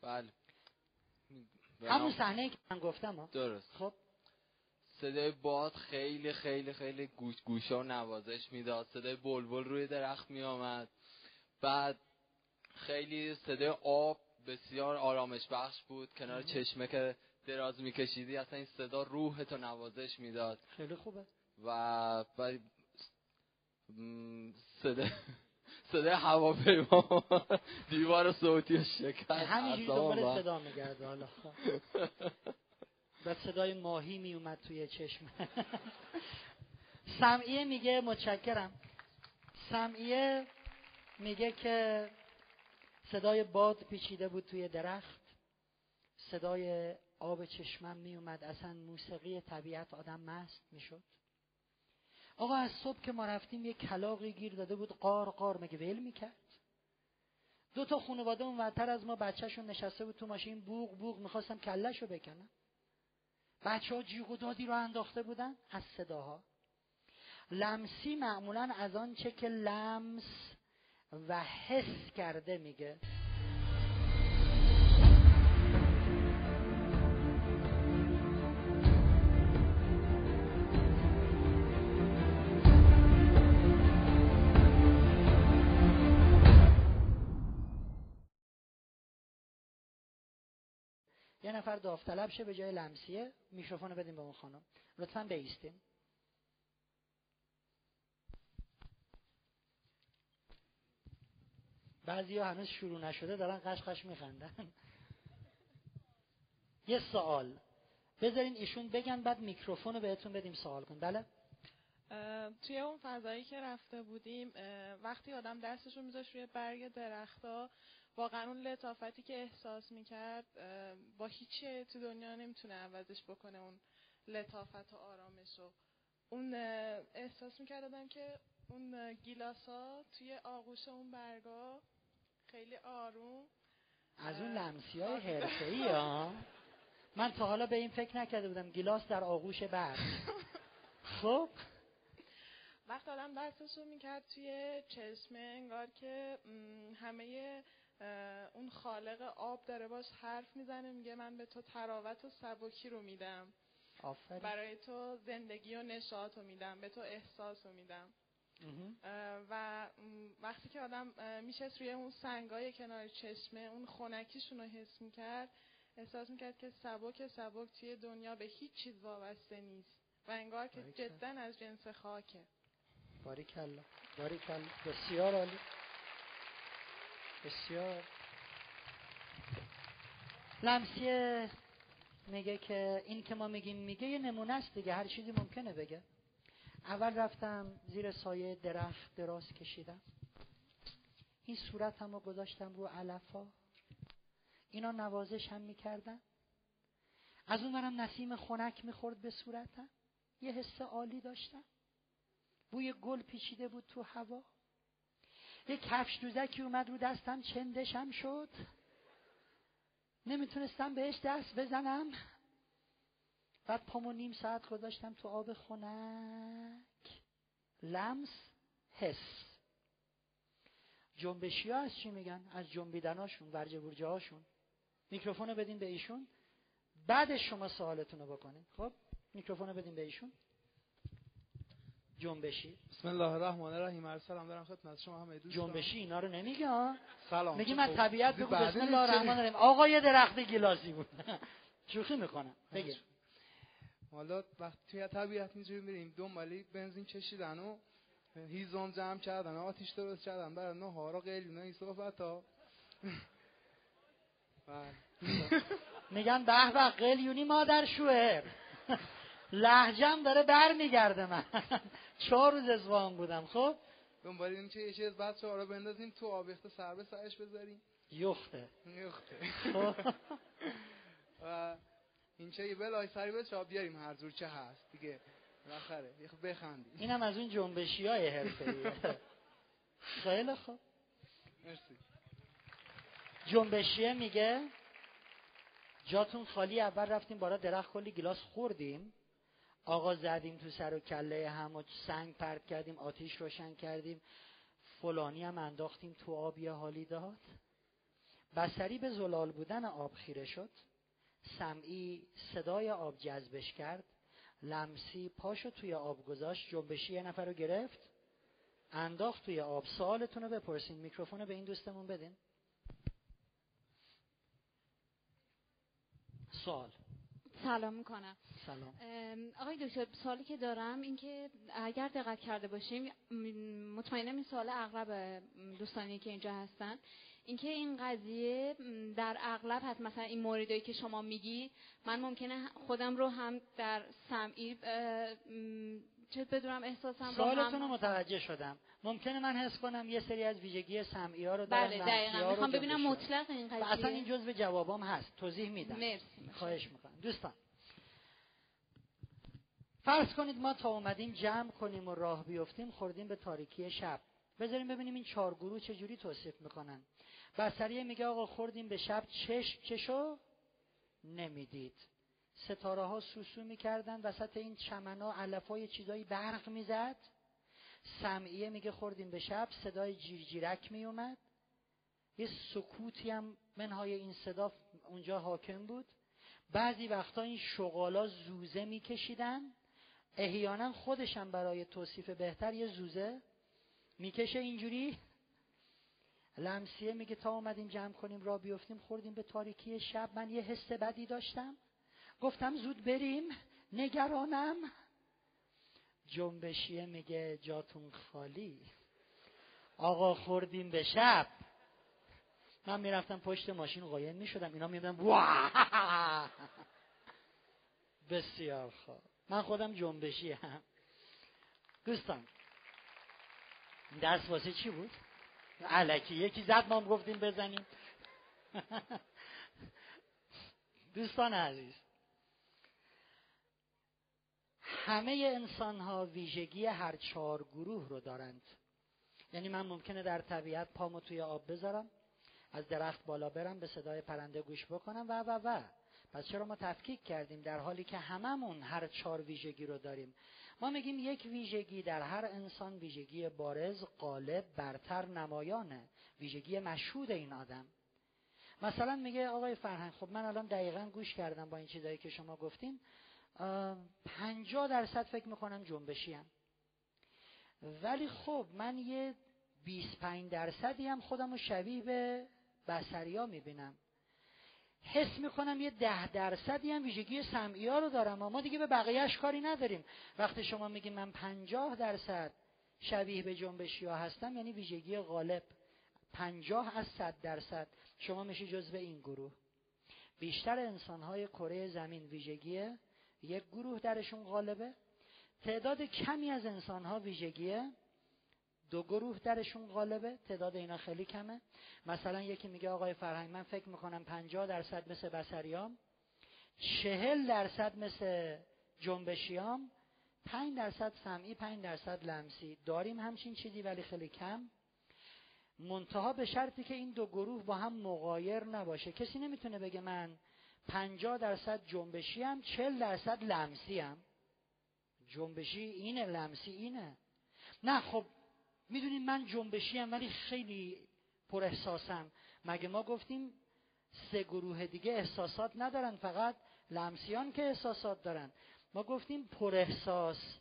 بله. همون صحنه که من گفتم ها. درست. خب؟ صدای باد خیلی خیلی خیلی گوش گوشا و نوازش می‌داد. صدای بلبل روی درخت می آمد بعد خیلی صدای آب بسیار آرامش بخش بود. کنار چشمه که دراز میکشیدی اصلا این صدا روح تو نوازش می‌داد. خیلی خوبه. و بعد صدای صدای هواپیما دیوار صوتی شکست همینجوری دنبال صدا میگرده حالا. بعد صدای ماهی میومد توی چشم. سمعیه میگه متشکرم. سمعیه میگه که صدای باد پیچیده بود توی درخت. صدای آب چشمم میومد اصلا موسیقی طبیعت آدم مست می‌شد. آقا از صبح که ما رفتیم یه کلاقی گیر داده بود قار قار مگه ول می‌کرد؟ دو تا خانواده اون ورتر از ما بچهشون نشسته بود تو ماشین بوغ بوغ می‌خواستم کلش رو بکنم بچه ها جیغ و دادی رو انداخته بودن از صداها. لمسی معمولا از آنچه که لمس و حس کرده میگه. یه نفر داوطلب شه به جای لمسیه میکروفون بدیم به اون خانم. لطفا بیستیم. بعضی ها هنوز شروع نشده دارن قشقش میخندن. [laughs] یه سوال. بذارین ایشون بگن بعد میکروفون رو بهتون بدیم سوال کن. بله؟ توی اون فضایی که رفته بودیم وقتی آدم دستش رو میذاشت روی برگ درختا واقعا اون لطافتی که احساس می‌کرد با هیچ تو دنیا نمی‌تونه عوضش بکنه اون لطافت و آرامش رو. اون احساس می‌کردم که اون گیلاسا توی آغوش اون برگا خیلی آروم. از اون لمسی های حرفه ای ها. من تا حالا به این فکر نکرده بودم گیلاس در آغوش برگ. خب؟ وقت آدم دستش رو می‌کرد توی چشمه انگار که همه اون خالق آب داره باش حرف می‌زنه میگه من به تو تراوت و سبکی رو میدم. آفرین. برای تو زندگی و نشاط رو میدم به تو احساس رو میدم. و وقتی که آدم میشه روی اون سنگای کنار چشمه اون خونکیشون رو حس می‌کرد احساس می‌کرد که سبک سبک توی دنیا به هیچ چیز وابسته نیست. و انگار که جدا از جنس خاکه. باریکلا. باریکلا. بسیار عالی. بسیار. لمسیه میگه که این که ما میگیم میگه یه نمونه است دیگه هر چیزی ممکنه بگه. اول رفتم زیر سایه درخت دراز کشیدم. این صورتم رو گذاشتم رو علفا. اینا نوازش هم می‌کردن. از اون منم نسیم خنک می‌خورد به صورتم. یه حس عالی داشتم. بوی گل پیچیده بود تو هوا. یه کفش دوزکی اومد رو دستم چندشم شد. نمی‌تونستم بهش دست بزنم. بعد پامو نیم ساعت گذاشتم تو آب خنک. لمس حس. جنبشی ها از چی میگن؟ از جنبیدناشون ورجه برجه هاشون. میکروفون رو بدین به ایشون. بعدش شما سوالتون رو بکنین. خب میکروفون رو بدین به ایشون. جنبشی. بسم الله الرحمن الرحیم. هر سلام دارم خدمت شما همه دوستان. جنبشی اینا رو نمیگه سلام. میگیم از طبیعت بگو بسم الله الرحمن الرحیم. آقا یه درخت گیلاسی بود. [laughs] شوخی می‌کنم بگه. حالا وقتی توی طبیعت اینجوری میریم. دنبالی بنزین کشیدن و هیزم جمع کردن آتیش درست کردن برای نهارا قلیونه این صحبت ها [laughs] میگن به به قلیونی مادر شوهر. [laughs] لحجم داره بر میگرده من. [laughs] چهار روز ازوان بودم خب؟ دنبال این یه چیز ها رو بندازیم تو آبیخته سر به سرش بذاریم. یخته. یخته. خب. [laughs] و این چه یه بلای سری به چا بیاریم هر جور چه هست. دیگه بالاخره. یه خب بخندی اینم از اون جنبشی های حرفه خیلی خوب. مرسی. جنبشیه میگه جاتون خالی اول رفتیم بالا درخت کلی گلاس خوردیم. آقا زدیم تو سر و کله هم و سنگ پرت کردیم آتیش روشن کردیم. فلانی هم انداختیم تو آب یه حالی داد بسری به زلال بودن آب خیره شد. سمعی صدای آب جذبش کرد. لمسی پاشو توی آب گذاشت جنبشی یه نفر رو گرفت. انداخت توی آب. سوالتون رو بپرسین. میکروفون به این دوستمون بدین. سوال. سلام می‌کنم. سلام. آقای دکتر سوالی که دارم این که اگر دقت کرده باشیم مطمئنم این سوال اغلب دوستانی که اینجا هستن اینکه این قضیه در اغلب هست مثلا این موردی که شما میگی من ممکنه خودم رو هم در سمعی چه بدونم احساسم سوالتون رو متوجه شدم. ممکنه من حس کنم یه سری از ویژگی سمعی ها رو دارم بله دقیقا می‌خوام ببینم مطلق این قضیه. اصلا این جزء جوابام هست. توضیح میدم. مرسی خواهش می‌کنم. دوستان فرض کنید ما تا اومدیم جمع کنیم و راه بیفتیم خوردیم به تاریکی شب. بذاریم ببینیم این چهار گروه چجوری توصیف می‌کنن. بسریه میگه آقا خوردیم به شب چشم چشو نمی‌دید. ستاره ها سوسو می‌کردن وسط این چمنا علف های چیزایی برق می‌زد. سمعیه میگه خوردیم به شب صدای جیرجیرک میومد یه سکوتی هم منهای این صدا اونجا حاکم بود. بعضی وقتا این شغالا زوزه میکشیدن. احیانا خودشم برای توصیف بهتر یه زوزه می‌کشه اینجوری. لمسیه میگه تا اومدیم جمع کنیم را بیفتیم خوردیم به تاریکی شب. من یه حس بدی داشتم. گفتم زود بریم. نگرانم. جنبشیه میگه جاتون خالی. آقا خوردیم به شب. من می‌رفتم پشت ماشین قایم می‌شدم. اینا میدم [laughs] بسیار خوب. من خودم جنبشی هم دوستان دست واسه چی بود؟ علکی. یکی زد ما گفتیم بزنیم. [laughs] دوستان عزیز همه انسان ها ویژگی هر چهار گروه رو دارند. یعنی من ممکنه در طبیعت پامو توی آب بذارم از درخت بالا برم به صدای پرنده گوش بکنم و و و. پس چرا ما تفکیک کردیم در حالی که هممون هر چهار ویژگی رو داریم؟ ما میگیم یک ویژگی در هر انسان ویژگی بارز غالب برتر نمایانه. ویژگی مشهود این آدم. مثلا میگه آقای فرهنگ خب من الان دقیقا گوش کردم با این چیزایی که شما گفتین. پنجاه درصد فکر می‌کنم جنبشیم. ولی خب من یه 25 درصدی هم خودم رو شبیه به بسریا می‌بینم. حس می‌کنم یه ده درصدی هم ویژگی سمعی ها رو دارم. اما دیگه به بقیهش کاری نداریم. وقتی شما میگی من پنجاه درصد شبیه به جنبشی ها هستم یعنی ویژگی غالب. پنجاه از صد درصد. شما میشه جزو این گروه. بیشتر انسان های کره زمین ویژگی یک گروه درشون غالبه. تعداد کمی از انسان ها ویژگی دو گروه درشون غالبه. تعداد اینا خیلی کمه. مثلا یکی میگه آقای فرهنگ من فکر می‌کنم پنجاه درصد مثل بسریام چهل درصد مثل جنبشیام. پنج درصد سمعی پنج درصد لمسی. داریم همچین چیزی ولی خیلی کم. منتها به شرطی که این دو گروه با هم مقایر نباشه. کسی نمی‌تونه بگه من پنجاه درصد جنبشی هم چل درصد لمسی هم جنبشی اینه لمسی اینه. نه خب می‌دونین من جنبشی هم ولی خیلی پر احساسم مگه ما گفتیم سه گروه دیگه احساسات ندارن فقط لمسیان که احساسات دارن؟ ما گفتیم پر احساس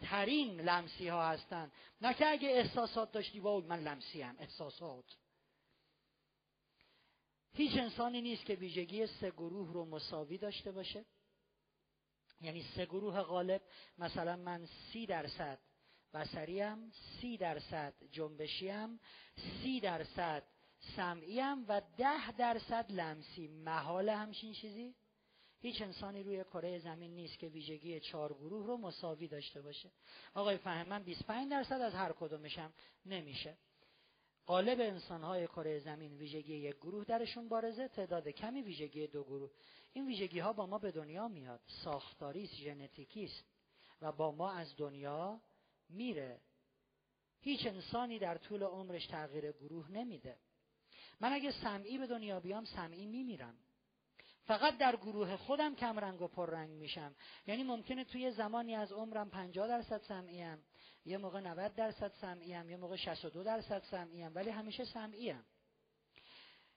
ترین لمسی ها هستن. نه که اگه احساسات داشتی وای من لمسی هم احساسات. هیچ انسانی نیست که ویژگی سه گروه رو مساوی داشته باشه. یعنی سه گروه غالب مثلا من سی درصد بسریم سی درصد جنبشیم سی درصد سمعیم و ده درصد لمسی محال همچین چیزی؟ هیچ انسانی روی کره زمین نیست که ویژگی چهار گروه رو مساوی داشته باشه. آقای فهم من 25 درصد از هر کدومشم نمیشه. غالب انسانهای کره زمین ویژگی یک گروه درشون بارزه تعداد کمی ویژگی دو گروه. این ویژگی ها با ما به دنیا میاد. ساختاری است ژنتیکی است. و با ما از دنیا میره. هیچ انسانی در طول عمرش تغییر گروه نمیده. من اگه سمعی به دنیا بیام سمعی میمیرم. فقط در گروه خودم کم رنگ و پررنگ میشم. یعنی ممکنه توی زمانی از عمرم 50 درصد سمعیم یه موقع 90 درصد سمعیم یه موقع 62 درصد سمعیم ولی همیشه سمعیم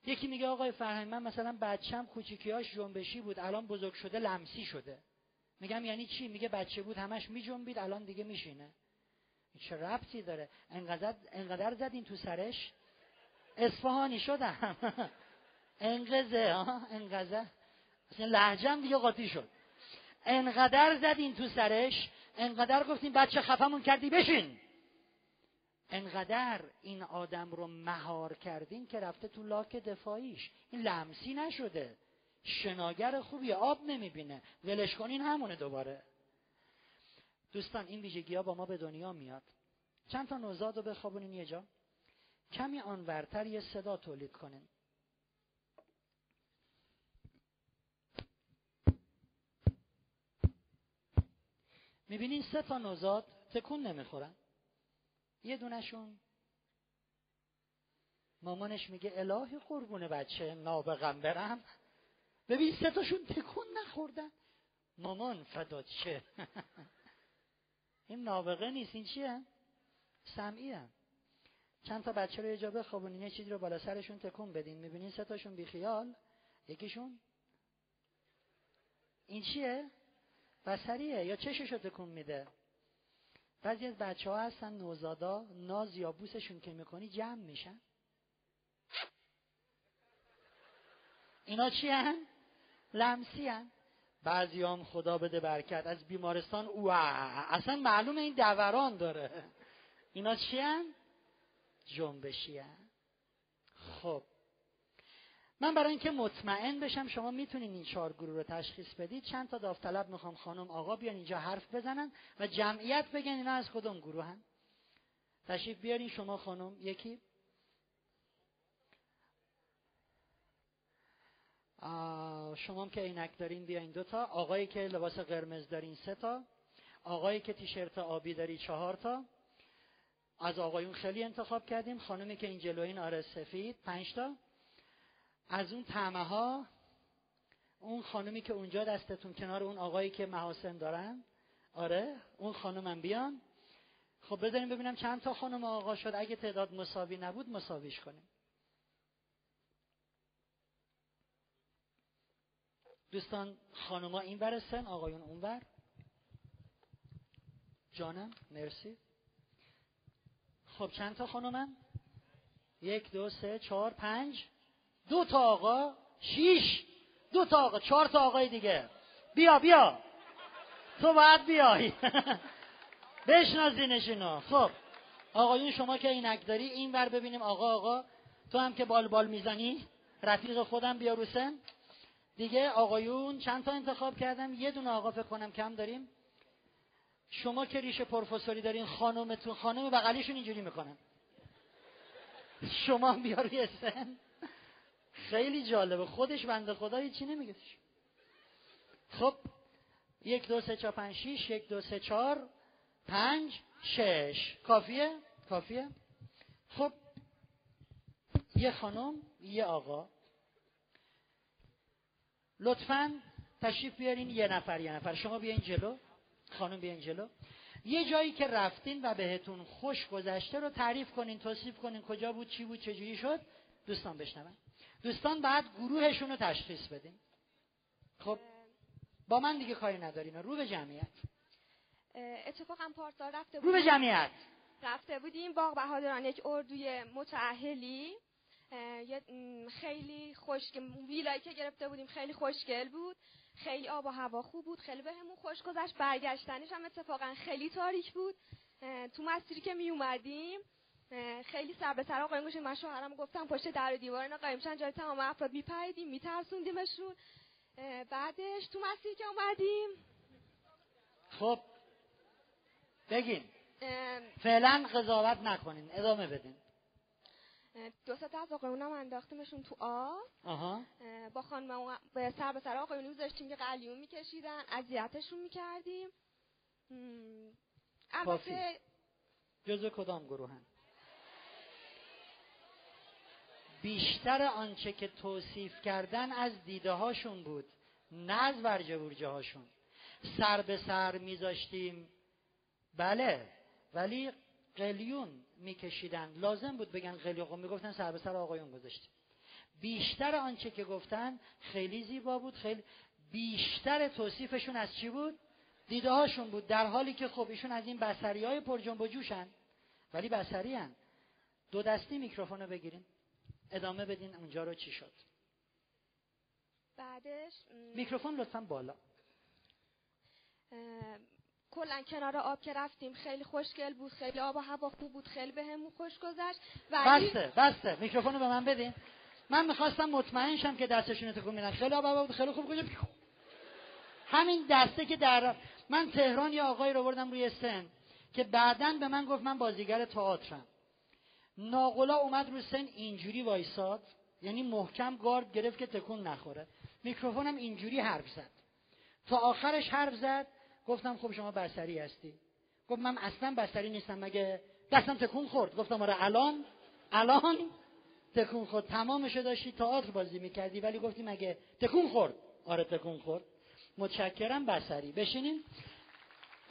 یکی میگه آقای فرهنگ من مثلا بچم کوچیکیاش جنبشی بود الان بزرگ شده لمسی شده. میگم یعنی چی؟ میگه بچه بود همش میجنبید الان دیگه میشینه. چه ربطی داره؟ انقدر انقدر زدین تو سرش؟ اصفهانی شدم. انقذه ها انقذه اصلا لحجم دیگه قاطی شد. انقدر زدین تو سرش؟ انقدر گفتین بچه خفمون کردی بشین. انقدر این آدم رو مهار کردین که رفته تو لاک دفاعیش. این لمسی نشده. شناگر خوبی آب نمی‌بینه. ولش کنین همونه دوباره. دوستان این ویژگی ها با ما به دنیا میاد. چند تا نوزاد رو بخوابونین یه جا. کمی آنورتر یه صدا تولید کنین. می‌بینین سه تا نوزاد تکون نمی‌خورن. یه دونشون مامانش میگه الهی قربون بچه نابغم برم. ببین سه تاشون تکون نخوردن. مامان فدات شه [laughs] این نابغه نیست. این چیه؟ سمعی چند تا بچه رو یه جا بخوابونین یه چیزی رو بالا سرشون تکون بدین. می‌بینین سه تاشون بیخیال. یکیشون؟ این چیه؟ بسریه یا چشش رو تکون میده بعضی از بچه ها هستن نوزادا ناز یا بوسشون که می‌کنی جمع میشن اینا چی هن؟ لمسی هن بعضی هم خدا بده برکت از بیمارستان او اصلا معلوم این دوران داره اینا چی هن؟ جنبشی هن. خب من برای اینکه مطمئن بشم شما می‌تونین این چهار گروه رو تشخیص بدید چند تا داوطلب می‌خوام خانم آقا بیان اینجا حرف بزنن و جمعیت بگن اینا از کدوم گروه هن. تشریف بیارین شما خانم یکی. شما هم که عینک دارین بیاین دو تا. آقایی که لباس قرمز دارین سه تا. آقایی که تیشرت آبی داری چهار تا. از آقایون خیلی انتخاب کردیم. خانمی که این جلوین آره سفید پنج تا. از اون تمه ها اون خانمی که اونجا دستتون کنار اون آقایی که محاسن دارن آره اون خانمم بیان. خب بذاریم ببینم چند تا خانم آقا شد. اگه تعداد مساوی نبود مساویش کنیم. دوستان خانوما این ور سن آقایون اون ور. جانم مرسی. خب چند تا خانومم یک دو سه چهار پنج. دو تا آقا شیش. دو تا آقا چهار تا آقای دیگه. بیا بیا. تو باید بیای. [laughs] بشناسینشونو خب. آقایون شما که اینک داری این ور ببینیم. آقا آقا تو هم که بال بال می‌زنی رفیق خودم بیا رو سن. دیگه آقایون چند تا انتخاب کردم؟ یه دونه آقا فکر کنم کم داریم. شما که ریش پروفسوری دارین خانومتون خانم بغلیشون اینجوری می‌کنن شما بیا روی سن. خیلی جالبه. خودش بنده خدا هیچی نمیگه. خب یک دو سه چهار پنج شیش یک دو سه چهار پنج شش. کافیه؟ کافیه. خب یه خانم یه آقا. لطفا تشریف بیارین یه نفر یه نفر. شما بیاین جلو. خانم بیاین جلو. یه جایی که رفتین و بهتون خوش گذشته رو تعریف کنین توصیف کنین کجا بود چی بود چجوری شد دوستان بشنون. دوستان بعد گروهشون رو تشخیص بدین. خب با من دیگه کاری ندارین. رو به جمعیت. اتفاقا پارسال رفته بودیم رو به جمعیت. رفته بودیم. باغ بهادران یک اردوی متعهلی خیلی خوشگل ویلایی که گرفته بودیم. خیلی خوشگل بود. خیلی آب و هوا خوب بود. خیلی بهمون خوش گذشت. برگشتنش هم اتفاقا خیلی تاریک بود. تو مسیری که می اومدیم خیلی سر به سر آقایون گوشیم من شوهرم گفتم پشت در و دیوار اینا قایم شن جای تمام افراد میپریدیم میترسوندیمشون. بعدش تو مسیری که اومدیم. خب بگین. فعلا قضاوت نکنین ادامه بدین. دو تا از آقایونم انداختیمشون تو آب. آها. با خانم به سر به سر آقایونی گذاشتیم که قلیون میکشیدن اذیتشون می‌کردیم. البته جزء کدام گروهن؟ بیشتر آنچه که توصیف کردن از دیده هاشون بود نه از ورجه ورجه هاشون سر به سر میذاشتیم. بله ولی قلیون میکشیدن. لازم بود بگن قلیون. می‌گفتن سر به سر آقایون گذاشتیم. بیشتر آنچه که گفتن خیلی زیبا بود. خیلی بیشتر توصیفشون از چی بود؟ دیده هاشون بود. در حالی که خب ایشون از این پسری های پر جنب و جوشن ولی پسری هن. دو دستی میکروفون رو بگیرین ادامه بدین اونجا رو چی شد. بعدش میکروفون لطفا بالا. کلا کنار آب که رفتیم خیلی خوشگل بود خیلی آب و هوا خوب بود خیلی بهمون خوش گذشت. ولی بسته بسته. میکروفون رو به من بدین. من می‌خواستم مطمئن شم که دستشون تکون میدن خیلی آب هوا بود خیلی خوب گذشت. همین دسته که در من تهران یه آقای رو بردم روی سن که بعدا به من گفت من بازیگر تئاترم. ناقلا اومد روی سن اینجوری وایساد. یعنی محکم گارد گرفت که تکون نخوره. میکروفونم اینجوری حرف زد. تا آخرش حرف زد. گفتم خب شما بسری هستی. گفت من اصلا بسری نیستم. مگه دستم تکون خورد؟ گفتم آره الان الان تکون خورد. تمامشو داشتی تئاتر بازی می‌کردی. ولی گفتی مگه تکون خورد؟ آره تکون خورد. متشکرم بسری بشینین.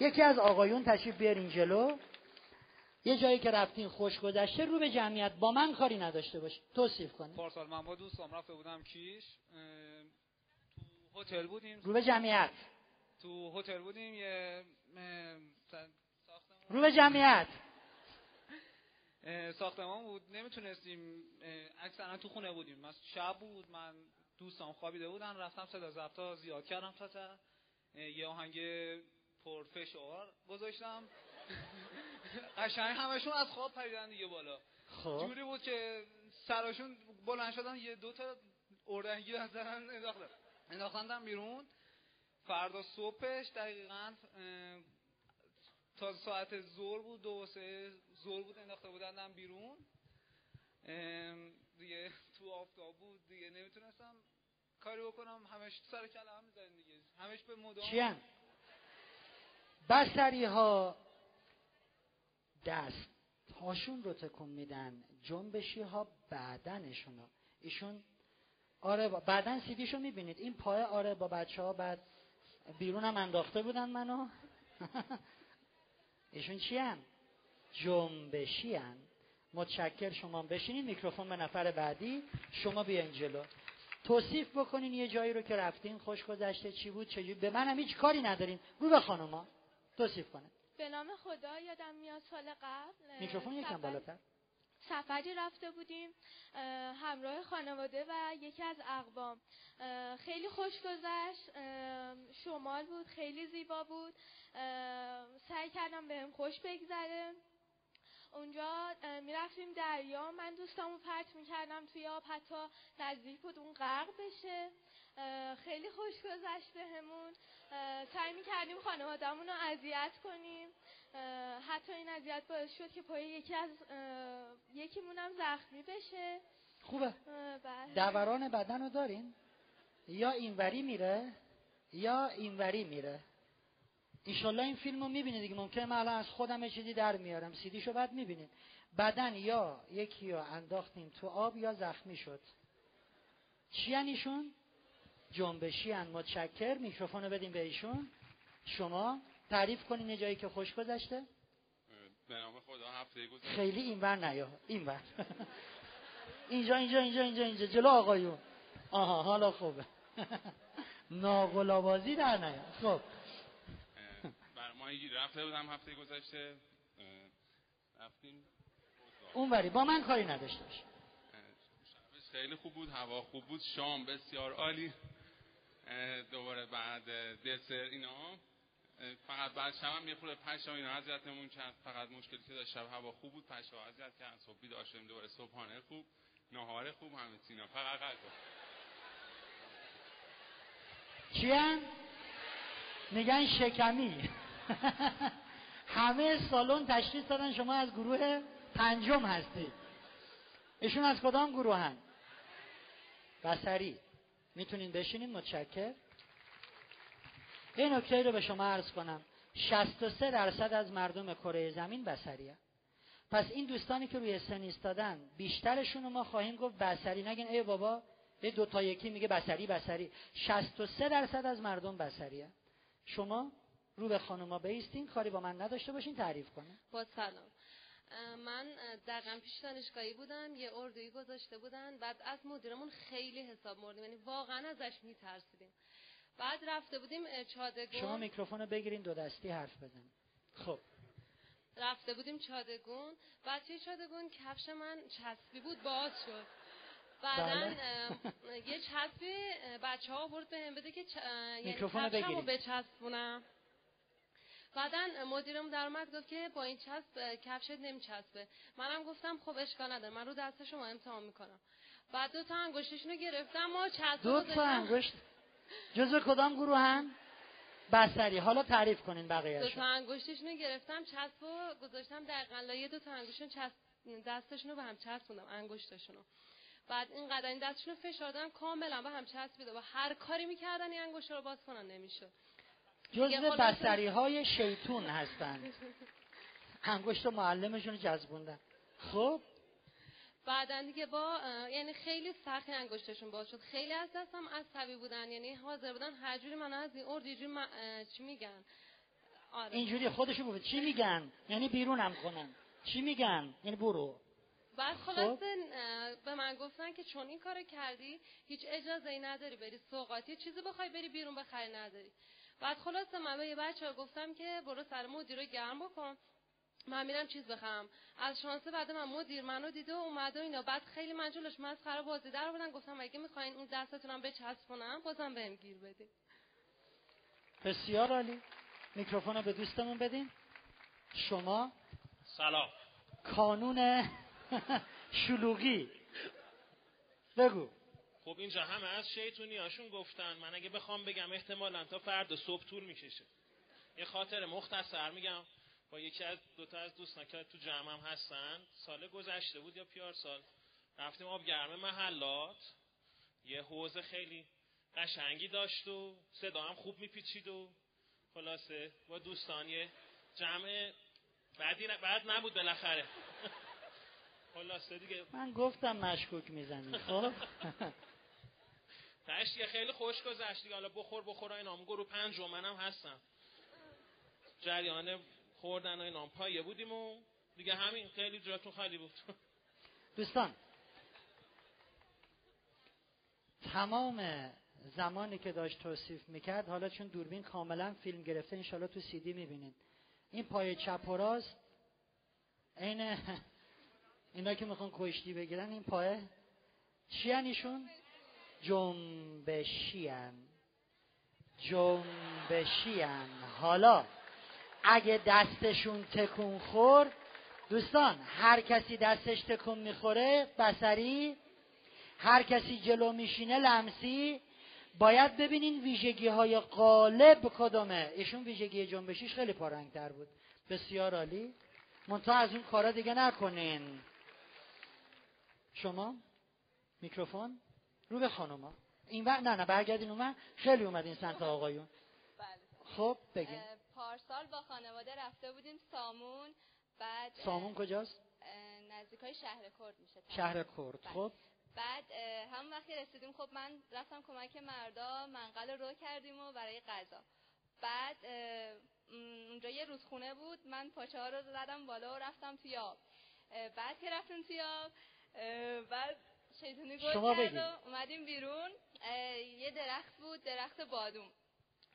یکی از آقایون تشریف بیارین جلو. یه جایی که رفتین خوش گذشته رو به جمعیت با من کاری نداشته باش توصیف کنید پارسال من با دوستام رفته بودم کیش. تو هتل بودیم. رو به جمعیت. تو هتل بودیم یه رو به جمعیت. ساختمان بود. نمی‌تونستیم اکثرا تو خونه بودیم. من شب بود من دوستان خوابیده بودن. رفتم صدا ضبطا زیاد کردم تا یه آهنگ پرفشار گذاشتم. قشنگ همشون از خواب پریدن دیگه بالا. خب. جوری بود که سراشون بلند شدن یه دو تا اردنگی از زدن انداختن. انداختن بیرون. فردا صبحش دقیقا تا ساعت زور بود دو سه زور بود انداخته بودن بیرون. دیگه تو آفتاب بود دیگه نمی‌تونستم کاری بکنم. همش سر کله هم می‌زنیم دیگه. همش به مدام چی بسری ها دست هاشون رو تکون میدن جنبشی ها بدنشون ها ایشون آره با... بعدا سیدیشو می‌بینید. این پای آره با بچه ها بعد بیرون هم انداخته بودن منو. [laughs] ایشون چی هم؟ جنبشی هم. متشکر شما. بشینید میکروفون به نفر بعدی. شما بیاین جلو. توصیف بکنین یه جایی رو که رفتین خوش گذشته چی بود چجوری. به منم هیچ کاری ندارین. رو به خانوما. توصیف کنه. به نام خدا یادم میاد سال قبل میکروفون یکم بالاتر. سفری رفته بودیم همراه خانواده و یکی از اقوام. خیلی خوش گذشت شمال بود خیلی زیبا بود. سعی کردم بهم خوش بگذره. اونجا می‌رفتیم دریا. من دوستامو پرت می‌کردم توی آب حتی نزدیک بود اون غرق بشه. خیلی خوش گذشت بهمون. سعی می‌کردیم خانوادهمون رو اذیت کنیم. حتی این اذیت باعث شد که پای یکی از یکیمونم زخمی بشه. خوبه. بله. دوران بدن رو دارین؟ یا اینوری میره یا اینوری میره. ایشالله این فیلم رو می‌بینید دیگه. ممکنه من الان از خودم چیزی در میارم. سیدیشو بعد می‌بینید بدن یا یکی رو انداختیم تو آب یا زخمی شد. چی ایشون؟ جنبشی هن. متشکر. میکروفون رو بدیم به ایشون. شما تعریف کنین یه جایی که خوش گذشته. به نام خدا هفته گذشته. خیلی اینور نیا. اینور [laughs] اینجا اینجا اینجا اینجا اینجا. جلو آقایون. آها حالا خوبه. [laughs] ناغلابازی در نیا. خب. بر ما رفته بودم هفته گذشته. رفتیم. اونوری با من کاری نداشته باش خیلی خوب بود. هوا خوب بود. شام بسیار عالی. دوباره بعد دسر اینا. فقط بعد شب هم یه خورده پشا اینا اذیتمون کرد فقط مشکلی که داشت شب هوا خوب بود پشا اذیت کرد صبح بیدار شدیم دوباره. صبحانه خوب نهار خوب همه سینا فقط غذا. چی میگن شکمی. [laughs] همه سالن تشخیص دادن شما از گروه پنجم هستید ایشون از کدام گروه هن؟ بسری می‌تونین بشینین متشکر. این نکته رو به شما عرض کنم. 63 درصد از مردم کره زمین بسریه پس این دوستانی که روی سن ایستادن بیشترشون رو ما خواهیم گفت بسری نگین ای بابا یه دو تا یکی میگه بسری بسری 63 درصد از مردم بسریه شما رو به خانوما بیستین کاری با من نداشته باشین تعریف کنه. با سلام. من دقیقا پیش دانشگاهی بودم یه اردویی گذاشته بودن. بعد از مدیرمون خیلی حساب مردیم یعنی واقعا ازش میترسیدیم. بعد رفته بودیم چادگون. شما میکروفون رو بگیرین دو دستی حرف بزن خب. رفته بودیم چادگون. بعد توی چادگون؟ کفش من چسبی بود باز شد. بعدا بله. یه چسبی بچه ها برد بهم بده که چ... یعنی میکروفون رو کفشمو بگیرید. بچسبونم. بعدا مدیرم در اومد گفت که با این چسب کفشت نمیچسبه. منم گفتم خب اشکال نداره. من رو دست شما امتحان می‌کنم. بعد دو تا انگشتشون رو گرفتم و چسب دو تا انگشت. جزو کدام گروه هم بسری حالا تعریف کنین دو بقیه‌اشو تا انگشتشون رو گرفتم چسب و گذاشتم دقیقا. لایه دو تا انگشتشون چسب دستشون رو به هم چسبوندم انگشتشون رو. بعد این قدر این دستشون رو فشار دادم کاملا به هم چسبیده. و هر کاری می‌کردن این انگشت رو باز کنن نمی‌شد. خلاصه- بسری های شیطون هستند. انگشت معلمشون جذبوندن. خب؟ بعدا دیگه با یعنی خیلی سخت انگشتشون باز شد. خیلی از دستم عصبی بودن یعنی حاضر بودن هر جوری من از این ارد یه جوری من- چی میگن؟ آره. اینجوری خودشون بود چی میگن؟ یعنی بیرونم کنن. چی میگن؟ یعنی برو. بعد خب. خلاصه به من گفتن که چون این کارو کردی هیچ اجازه ای نداری بری سوقاتی چیزی بخوای بری بیرون بخری نداری. بعد خلاصه من به یه بچه ها گفتم که برو سر مدیر رو گرم بکن. من میرم چیز بخرم. از شانس بعد من مدیر منو دیده و اومده و اینا. بعد خیلی من جلوش مسخره بازی در بودن گفتم اگه می‌خواین اون دستتونم بچسبونم بازم بهم گیر بدین. بسیار عالی. میکروفون رو به دوستمون بدین. شما سلام. کانون [laughs] شلوغی. بگو. خب اینجا همه از شیطونی هاشون گفتن. من اگه بخوام بگم احتمالا تا فردا صبح طول می‌کشه. یه خاطر مختصر میگم. با یکی از دوتا از دوستان که تو جمعم هستن سال گذشته بود یا پیار سال. رفتیم آب گرم محلات. یه حوز خیلی قشنگی داشت و صدا هم خوب میپیچید و خلاصه با دوستان یه جمع بعدی بعد نبود بالاخره. [laughs] خلاصه دیگه. من گفتم مشکوک می‌زنی خب؟ [laughs] تاش دیگه خیلی خوش گذشت دیگه. حالا بخور بخور و اینا هم گروه پنج منم هستم. جریان خوردن و اینا هم پایه بودیم و دیگه همین. خیلی جاتون خالی بود. [laughs] دوستان تمام زمانی که داشت توصیف می‌کرد حالا چون دوربین کاملا فیلم گرفته انشالله تو سی دی می‌بینید. این پای چپ و راست عین [laughs] اینا که می‌خوان کشتی بگیرن این پای چی ایشون جنبشی جنبشی حالا اگه دستشون تکون خورد دوستان هر کسی دستش تکون می‌خوره بسری هر کسی جلو میشینه لمسی باید ببینین ویژگی های غالب کدومه ایشون ویژگی جنبشیش خیلی پارنگتر بود. بسیار عالی. منتها از اون کارا دیگه نکنین. شما؟ میکروفون؟ رو به خانوما. این وقت نه نه برگردین اون خیلی اومدین سمت آقایون. خب بگین. پارسال با خانواده رفته بودیم سامون بعد سامون کجاست؟ نزدیکای شهر کرد میشه. شهر کرد. بله. خب. بعد همون وقتی رسیدیم خب من رفتم کمک مردا منقل رو رو کردیم و برای غذا. بعد اونجا یه رودخونه بود. من پاچه ها رو زدم بالا و رفتم توی آب. بعد که رفتیم توی آب بعد شیطونی گل شما کرد. و اومدیم بیرون یه درخت بود درخت بادوم.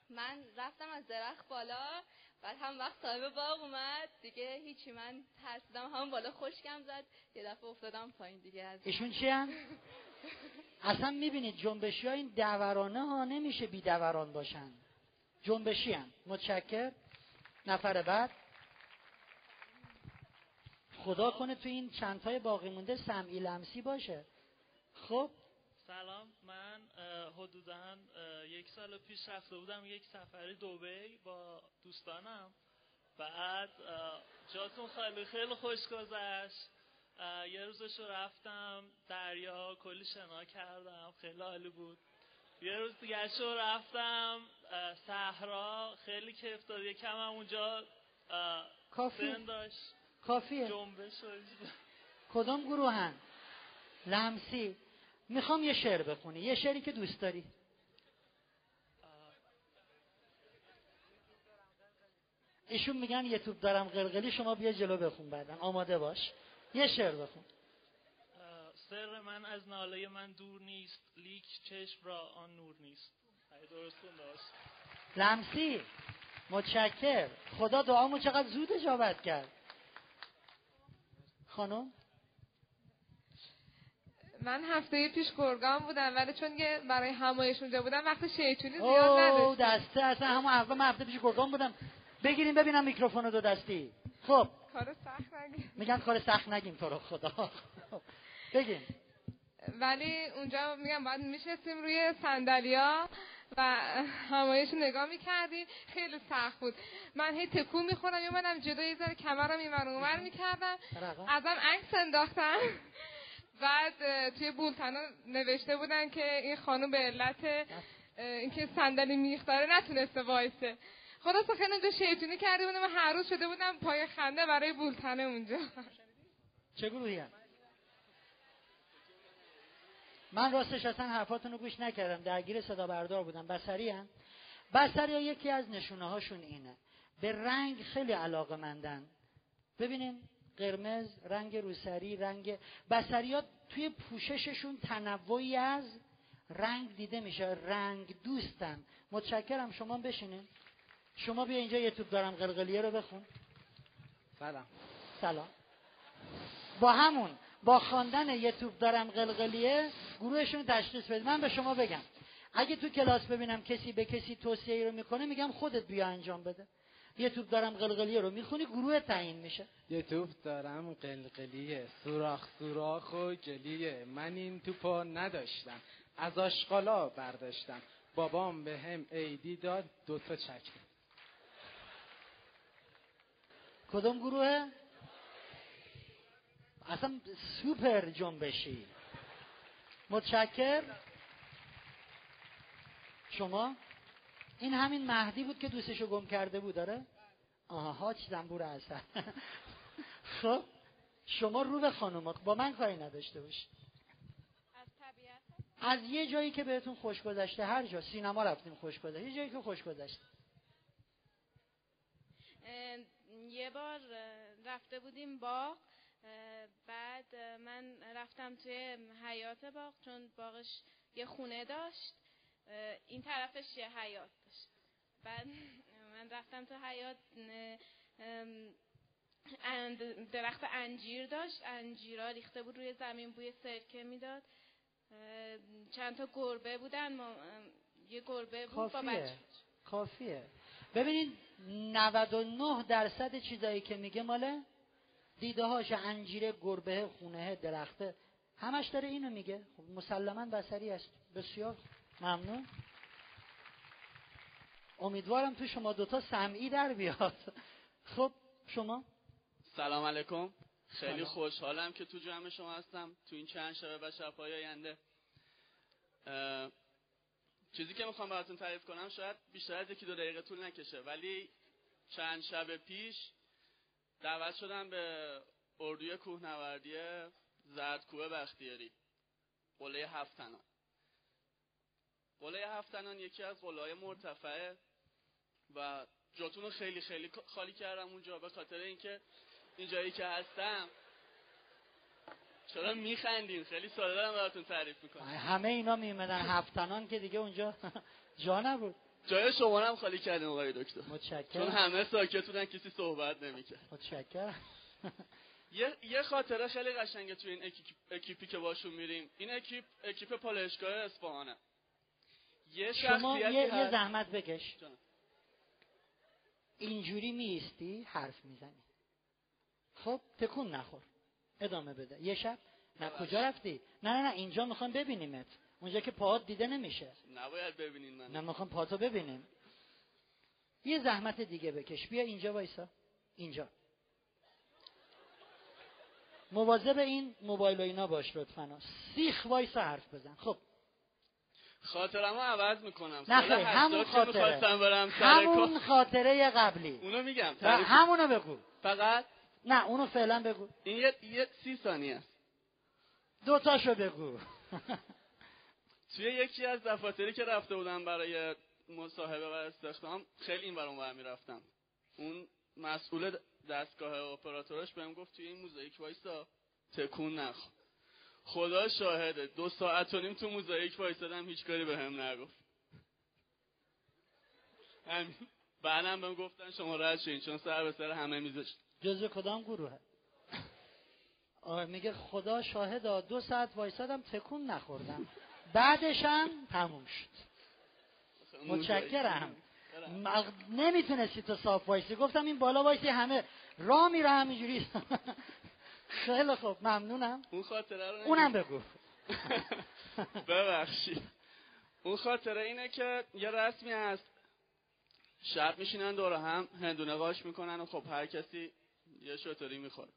من رفتم از درخت بالا بعد هم وقت صاحب باغ اومد. دیگه هیچی من ترسیدم هم بالا خشکم زد یه دفعه افتادم پایین دیگه از ایشون چی هم؟ اصلا می‌بینید جنبشی ها این دورانه ها نمیشه بی دوران باشن. جنبشی هم متشکر نفر بعد. خدا کنه تو این چندتای باقی مونده سمعی لمسی باشه. خب. سلام من حدودا یک سال پیش رفته بودم یک سفری دوبی با دوستانم. بعد جاتون خالی خیلی خوش گذشت. یه روزش رو رفتم دریا کلی شنا کردم خیلی عالی بود. یه روز دیگه شو رفتم صحرا خیلی کیف داد. یکم هم اونجا کافی. کافیه. جنبش و اینا. کدام گروهن؟ لمسی. می‌خوام یه شعر بخونی. یه شعری که دوست داری. ایشون میگن یه توپ دارم قلقلی شما بیا جلو بخون بعدن آماده باش. یه شعر بخون. سر من از ناله من دور نیست لیک چشم را آن نور نیست. درست. لمسی متشکر. خدا دعامو چقدر زود اجابت کرد. خانم؟ من هفته پیش گرگان بودم ولی چون که برای همایش اونجا بودم وقت شیطونی زیاد او نداشتم. دسته اصلا همون اول من هفته پیش گرگان بودم. بگیریم ببینم میکروفون دو دستی. خب. کار سخت نگیر میگن کار سخت نگیم تو رو خدا. بگیم. ولی اونجا میگم باید میشستیم روی صندلیا و همایش نگاه می‌کردیم خیلی سخت بود. من هی تکون می‌خورم میومدم جلو یه ذره کمرم این ور اونور می‌کردم. ازم عکس انداختم. بعد توی بولتنا نوشته بودن که این خانم به علت اینکه صندلی میخ داره نتونسته وایسه. خلاصه خیلی اونجا شیطونی کرده بودم و هر روز شده بودم پای خنده برای بولتنه اونجا. چه گروهی؟ من راستش اصلا حرفاتون رو گوش نکردم. درگیر صدا بردار بودم بسری هم؟ بسری یکی از نشونه هاشون اینه. به رنگ خیلی علاقه مندن ببینین قرمز رنگ روسری رنگ بسری ها توی پوشششون تنوعی از رنگ دیده میشه. رنگ دوستن. متشکرم. شما بشینین. شما بیا اینجا یه توپ دارم. قلقلیه رو بخون. سلام. سلام. با همون با خواندن یه توپ دارم قلقلیه گروهشون رو تشخیص بده من به شما بگم. اگه تو کلاس ببینم کسی به کسی توصیه ای رو می‌کنه میگم خودت بیا انجام بده. یه توپ دارم قلقلیه رو می‌خونی گروه تعیین میشه. یه توپ دارم قلقلیه سوراخ سوراخ و جلیه من این توپا نداشتم از آشغالا برداشتم. بابام به هم ایدی داد دوتا چک کدوم گروه؟ اصلا سوپر جنبشی. متشکر شما؟ این همین مهدی بود که دوستشو گم کرده بود داره آها هاچ زنبور اصل خب شما رو به خانومات با من کاری نداشته باشید از یه جایی که بهتون خوش گذشته هر جا سینما رفتیم خوش گذشته یه جایی که خوش گذشته. یه بار رفته بودیم باغ بعد من رفتم توی حیات باغ چون باغش یه خونه داشت. این طرفش یه حیات داشت. بعد من رفتم تو حیات درخت انجیر داشت. انجیرا ریخته بود روی زمین بوی سرکه می‌داد. چند تا گربه بودن. ما یه گربه بود با کافیه. بچه کافیه. ببینید 99 درصد چیزایی که میگه ماله دیده هاش انجیره گربه خونه درخته همش داره اینو میگه. خب مسلما بسری است بسیار ممنون. امیدوارم تو شما دوتا سمعی در بیاد. خب شما؟ سلام علیکم. خیلی. خوشحالم که تو جمع شما هستم. تو این چند شبه و شبهای آینده. چیزی که می‌خوام براتون تعریف کنم شاید بیشتر از یکی دو دقیقه طول نکشه ولی چند شب پیش دعوت شدم به اردوی کوهنوردی زردکوه بختیاری. قله هفتنان قله هفتنان یکی از قله های مرتفعه و جاتون رو خیلی خیلی خالی کردم اونجا به خاطر اینکه اینجایی که هستم. چرا میخندین؟ خیلی ساده دارم براتون تعریف می‌کنم. همه اینا میمدن. هفتنان که دیگه اونجا [laughs] جا نبود. جای شما هم خالی کردیم آقای دکتر. چون متشکرم همه ساکت بودن کسی صحبت نمی‌کرد. متشکرم. یه یه خاطره خیلی قشنگه توی این اکیپ- اکیپی که باشون میریم. این اکیپ اکیپ پالایشگاه اصفهانه. یه شما یه, یه زحمت بکش. اینجوری میستی حرف می‌زنی. خب تکون نخور. ادامه بده. یه شب؟ نه کجا رفتی؟ نه نه نه اینجا می‌خوام ببینیمت. اونجا که پاهات دیده نمیشه. نباید ببینین من نه می‌خوام پاهاتو ببینیم. یه زحمت دیگه بکش. بیا اینجا وایسا. اینجا. مواظب این موبایل و اینا باش لطفا. سیخ وایسا حرف بزن. خب. خاطرمو عوض می‌کنم. نه خیلی همون خاطره. برم سر همون خاطره قبلی. اونو میگم همونو بگو. فقط؟ نه اونو فعلا بگو. این یه, یه سی ثانیه است. دو تاشو بگو. [laughs] توی یکی از دفاتری که رفته بودم برای مصاحبه و استخدام خیلی این برام برمی رفتم اون مسئول دستگاه اپراتورش بهم گفت توی این موزاییک وایسا تکون نخور. خدا شاهده. دو ساعت و نیم تو موزاییک وایسادم هیچ کاری به هم نگفت. همین. بعدم بهم گفتن شما رد شین چون سر به سر همه میذاشت. جزو کدام گروه؟ میگه خدا شاهد دو ساعت وایسادم تکون نخوردم. بعدشم تموم شد. متشکرم. نمی‌تونستی تو صاف وایسی. گفتم این بالا وایسی همه را میره همینجوری. خیلی خوب ممنونم. اون خاطره رو اونم بگو. [laughs] ببخشید. اون خاطره اینه که یه رسمی هست. شب میشینن دور هم هندونه قاش می‌کنن و خب هر کسی یه شطوری می‌خوره.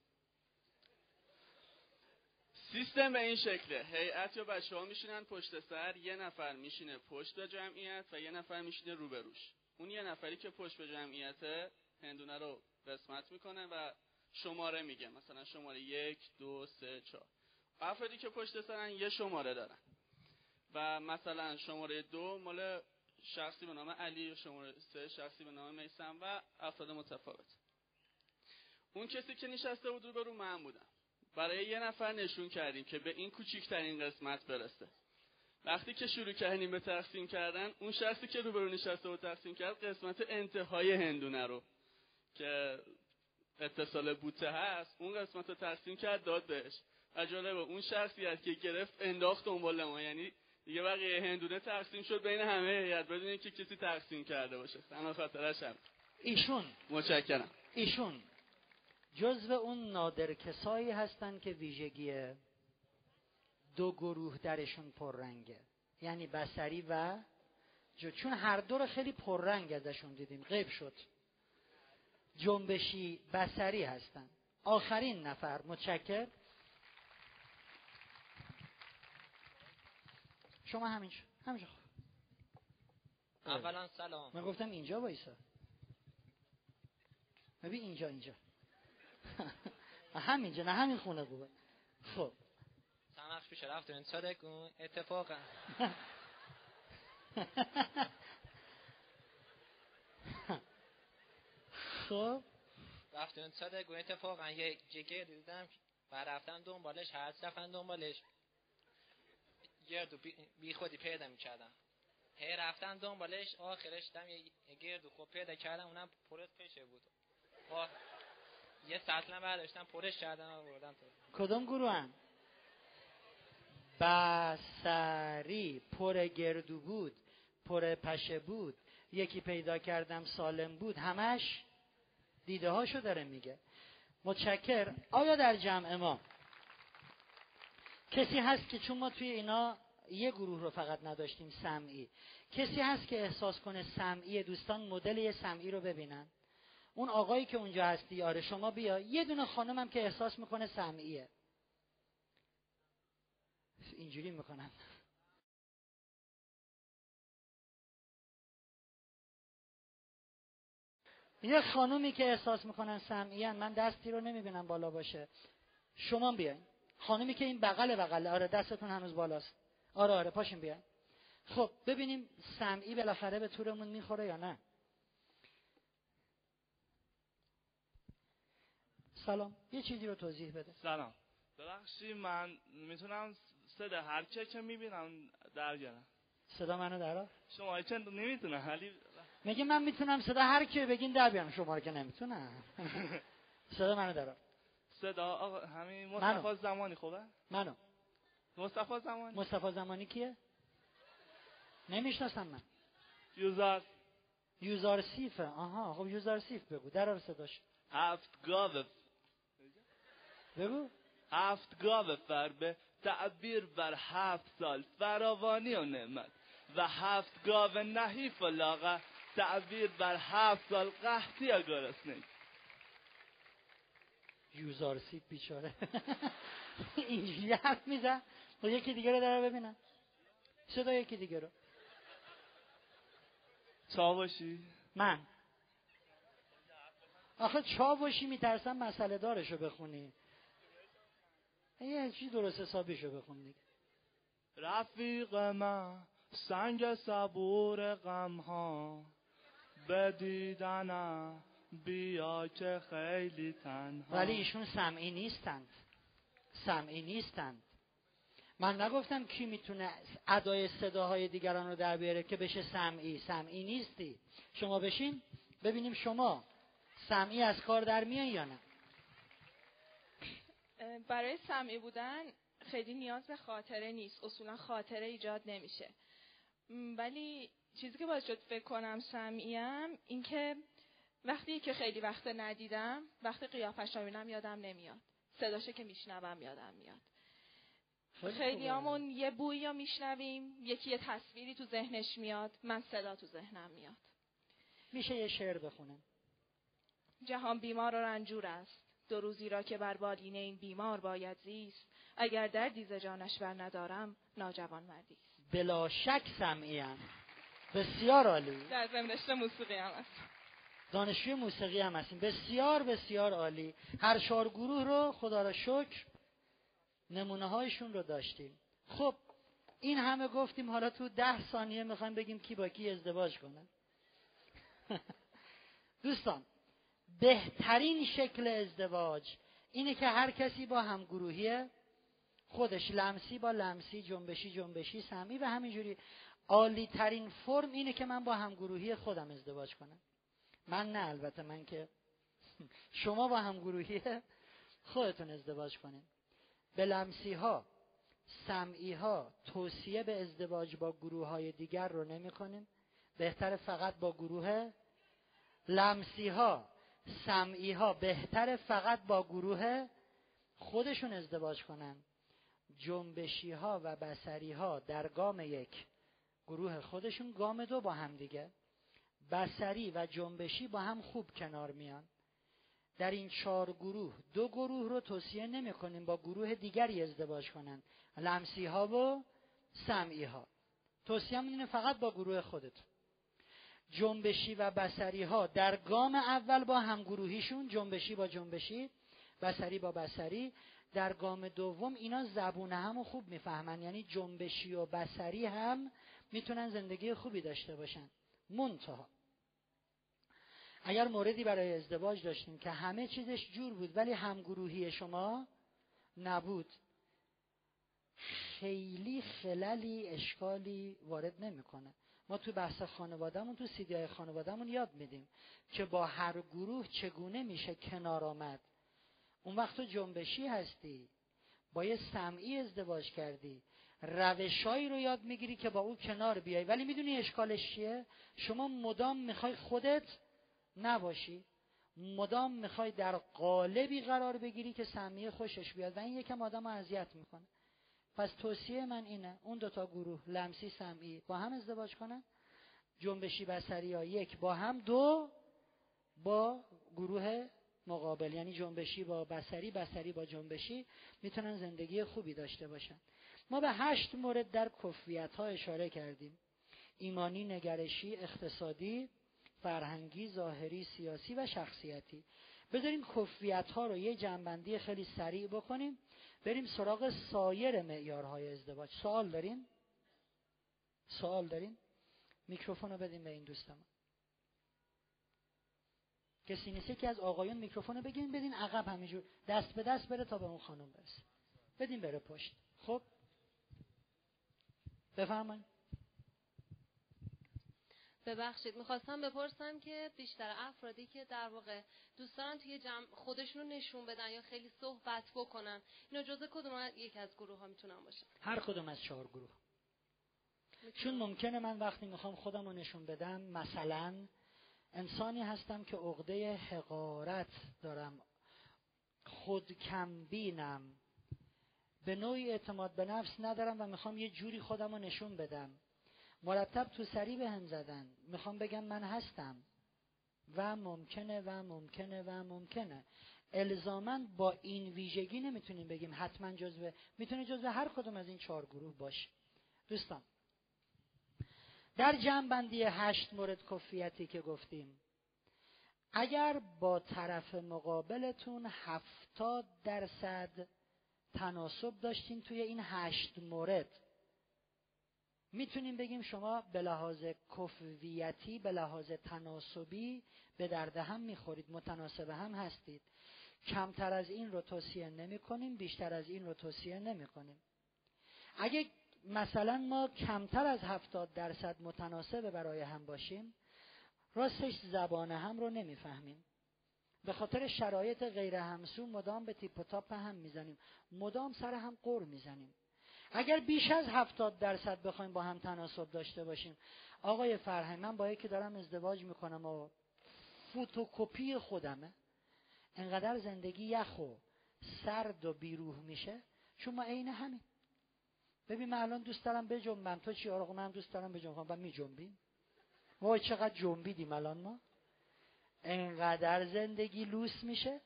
سیستم به این شکله. هیئت یا بچه ها میشینن پشت سر یه نفر میشینه پشت جمعیت و یه نفر میشینه روبروش اون یه نفری که پشت به جمعیت هندونه رو قسمت می‌کنه و شماره میگه. مثلا شماره یک دو سه چهار. افرادی که پشت سرن یه شماره دارن. و مثلا شماره دو مال شخصی به نام علی و شماره سه شخصی به نام میسم و افراد متفاوت. اون کسی که نشسته بود رو من بودم. برای یه نفر نشون کردیم که به این کوچیکترین قسمت برسه. وقتی که شروع کردیم به تقسیم کردن اون شخصی که روبرو نشسته و تقسیم کرد قسمت انتهای هندونه رو که اتصال بوته هست اون قسمت رو تقسیم کرد داد بهش. و جالبه اون شخصی هست که گرفت انداخت دنبال ما. یعنی دیگه بقیه هندونه تقسیم شد بین همه هیئت بدون اینکه کسی تقسیم کرده باشه. تنها خاطرش هم ایشون. متشکرم. ایشون. جزو اون نادر کسایی هستن که ویژگی دو گروه درشون پررنگه. یعنی بسری و جو. چون هر دو رو خیلی پررنگ ازشون دیدیم. غیب شد. جنبشی بسری هستن. آخرین نفر متشکر شما همینجا همینجا اولا سلام. من گفتم اینجا وایسا. ببین اینجا اینجا. [laughs] همینجا نه همین خونه خوبه. خب. وقت پیش رفتیم. صادق اون اتفاقا. [laughs] خب رفتیم صادق اون اتفاقا یه جگه دیدم و رفتم دنبالش هر رفتن دنبالش. گردو بی خودی پیدا می‌کردم. هی رفتم دنبالش آخرش دم یه گردو خوب پیدا کردم اونم پرت پیشه بود. یه سطلم برداشتم پرش کردم و بردم تو. کدوم گروه هم؟ بسری پر گردو بود پر پشه بود. یکی پیدا کردم سالم بود. همش دیده هاشو داره میگه. متشکر. آیا در جمع ما کسی هست که چون ما توی اینا یه گروه رو فقط نداشتیم سمعی کسی هست که احساس کنه سمعی دوستان مدل یه سمعی رو ببینن؟ اون آقایی که اونجا هستی آره شما بیا. یه دونه خانمم که احساس می‌کنه سمعیه. اینجوری می‌کنن یه خانومی که احساس می‌کنن سمعیان من دستی رو نمی‌بینم بالا باشه. شما بیاین. خانومی که این بغل بغل. آره دستتون هنوز بالاست. آره آره پاشین بیاین. خب ببینیم سمعی بالاخره به تورمون می‌خوره یا نه. سلام. یه چیزی رو توضیح بده. سلام. ببخشید من می‌تونم صدا هر که می‌بینم در بیارم صدا منو در شما چند نمی‌تونم ولی میگه من می‌تونم صدا هر کی بگین در بیارم. شما که نمی‌تونم. [laughs] صدا منو در صدا آقا همین مصطفی زمانی خوبه؟ منو. مصطفی زمانی. مصطفی زمانی کیه؟ نمی‌شناسم من. یوزار یوزار سیفه. آها خب یوزار سیف بگو. در صداش. هفت گاو بگو. هفت گاو فربه تعبیر بر هفت سال فراوانی و نعمت و هفت گاو نحیف و لاغه تعبیر بر هفت سال قحطی یا گرسنگی یوزار سیب بیچاره. [laughs] اینجوری حرف میزن. و یکی دیگه رو داره ببینم. صدا یکی دیگه رو؟ چاوشی؟ من. آخه چاوشی میترسم مسئله دارشو بخونی. یه چی درست حسابیشو بخون دیگه. رفیق من سنگ صبور غم ها بیا که خیلی تنها. ولی ایشون سمعی نیستند. سمعی نیستند. من نگفتم کی می‌تونه ادای صداهای دیگران رو در بیاره که بشه سمعی. سمعی نیستی. شما بشین ببینیم شما سمعی از کار در میان یا نه. برای سمعی بودن خیلی نیاز به خاطره نیست. اصولا خاطره ایجاد نمیشه. ولی چیزی که باعث شد فکر کنم سمعیم این که وقتی که خیلی وقت ندیدم وقتی قیافش رو یادم نمیاد. صداشه که میشنوم یادم میاد. خیلی همون یه بویی رو میشنویم یکی یه تصویری تو ذهنش میاد من صدا تو ذهنم میاد. میشه یه شعر بخونم. جهان بیمار و رنجور است. دو روزی را که بر بالین این بیمار باید زیست. اگر دردی ز جانش بر ندارم ناجوان مردی است. بلا شک سمعیم. بسیار عالی. در ضمن موسیقی هم هست. دانشجوی موسیقی هم هستیم. بسیار بسیار عالی. هر چهار گروه رو خدا را شکر نمونه هایشون رو داشتیم. خب این همه گفتیم حالا تو ده ثانیه می‌خوایم بگیم کی با کی ازدواج کنه. [laughs] دوستان بهترین شکل ازدواج اینه که هر کسی با همگروهی خودش لمسی با لمسی جنبشی جنبشی سمی و همینجوری. عالی ترین فرم اینه که من با همگروهی خودم ازدواج کنم. من نه البته من که [laughs] شما با همگروهی خودتون ازدواج کنید به لمسی ها سمعی ها توصیه به ازدواج با گروه های دیگر رو نمی کنیم بهتر فقط با گروه لمسی ها سمعی ها بهتر فقط با گروه خودشون ازدواج کنن. جنبشی ها و بسری ها در گام یک گروه خودشون گام دو با هم دیگه. بسری و جنبشی با هم خوب کنار میان. در این چهار گروه دو گروه رو توصیه نمی کنیم با گروه دیگری ازدواج کنن. لمسی ها و سمعی ها توصیه اینه فقط با گروه خودتون جنبشی و بسری ها در گام اول با همگروهیشون جنبشی با جنبشی بسری با بسری در گام دوم اینا زبون هم خوب می‌فهمن. یعنی جنبشی و بسری هم می‌تونن زندگی خوبی داشته باشن. منتها. اگر موردی برای ازدواج داشتیم که همه چیزش جور بود ولی همگروهی شما نبود خیلی خللی اشکالی وارد نمی‌کنه. ما تو بحث خانوادهمون تو سیدی خانوادهمون یاد میدیم که با هر گروه چگونه میشه کنار آمد. اون وقت تو جنبشی هستی با یه سمعی ازدواج کردی. روشایی رو یاد می‌گیری که با او کنار بیای. ولی می‌دونی اشکالش چیه؟ شما مدام می‌خوای خودت نباشی. مدام می‌خوای در قالبی قرار بگیری که سمیه خوشش بیاد. و این یکم آدم اذیت می‌کنه. پس توصیه من اینه. اون دوتا گروه لمسی سمعی با هم ازدواج کنن. جنبشی بسری ها یک با هم دو با گروه مقابل. یعنی جنبشی با بسری بسری با جنبشی. می‌تونن زندگی خوبی داشته باشن. ما به هشت مورد در کفیت ها اشاره کردیم. ایمانی نگرشی اقتصادی فرهنگی ظاهری سیاسی و شخصیتی. بذاریم کفیت ها رو یه جنبندی خیلی سریع بکنیم. بریم سراغ سایر معیارهای ازدواج. سوال دارین؟ سوال دارین؟ میکروفون رو بدیم به این دوستم کسی نیست؟ که از آقایون میکروفون رو بگیرین بدین عقب همینجور. دست به دست بره تا به اون خانم برسه. بدین بره پشت. خب؟ بفرمایید. ببخشید می‌خواستم بپرسم که بیشتر افرادی که در واقع دوست دارن توی جمع خودشون رو نشون بدن یا خیلی صحبت بکنن اینا جزء کدوم یک از گروه ها می‌تونن باشن؟ هر کدوم از چهار گروه. چون ممکنه من وقتی می‌خوام خودم رو نشون بدم مثلا انسانی هستم که عقده حقارت دارم خود کم بینم به نوعی اعتماد به نفس ندارم و می‌خوام یه جوری خودم رو نشون بدم. مرتب تو سری به هم زدن. می‌خوام بگم من هستم. و ممکنه و ممکنه و ممکنه. الزاما با این ویژگی نمی‌تونیم بگیم حتما جزوه می‌تونه جزوه هر کدوم از این چهار گروه باشه. دوستان در جنبندی هشت مورد کفیتی که گفتیم اگر با طرف مقابلتون هفتاد درصد تناسب داشتین توی این هشت مورد. می‌تونیم بگیم شما به لحاظ کفویتی به لحاظ تناسبی به درد هم می‌خورید متناسب هم هستید. کمتر از این رو توصیه نمی کنیم بیشتر از این رو توصیه نمی کنیم اگه مثلا ما کمتر از هفتاد درصد متناسب برای هم باشیم راستش زبان هم رو نمی‌فهمیم. به خاطر شرایط غیر همسو مدام به تیپ و تاپ هم می‌زنیم. مدام سر هم قر می‌زنیم. اگر بیش از هفتاد درصد بخوایم با هم تناسب داشته باشیم آقای فرهنگ من با یکی دارم ازدواج می‌کنم و فوتوکوپی خودمه. انقدر زندگی یخ و سرد و بیروح میشه چون ما عین همین. ببین من الان دوست دارم بجنبم. تو چی آرقو من دوست دارم بجنبم. و میجنبیم. وای چقدر جنبیدیم الان ما. انقدر زندگی لوس میشه؟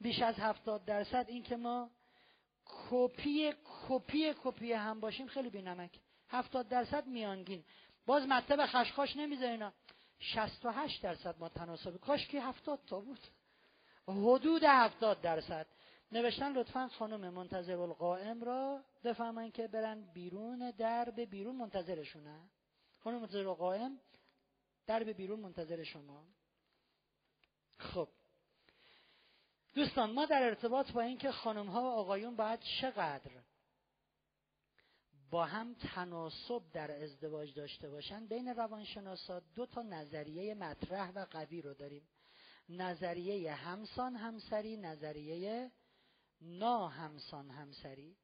بیش از هفتاد درصد این که ما کپی کپی کپی هم باشیم خیلی بینمک. هفتاد درصد میانگین. باز مته به خشخاش نمی‌ذاره اینا. شست و هشت درصد ما تناسب. کاش که هفتاد تا بود. حدود هفتاد درصد. نوشتن لطفا خانم منتظر القائم را بفهمن که برن بیرون درب بیرون منتظرشونه خانم منتظر القائم درب بیرون منتظر شما. خب. دوستان ما در ارتباط با اینکه خانم ها و آقایون باید چقدر با هم تناسب در ازدواج داشته باشن بین روانشناسا دو تا نظریه مطرح و قوی رو داریم. نظریه همسان همسری نظریه ناهمسان همسری.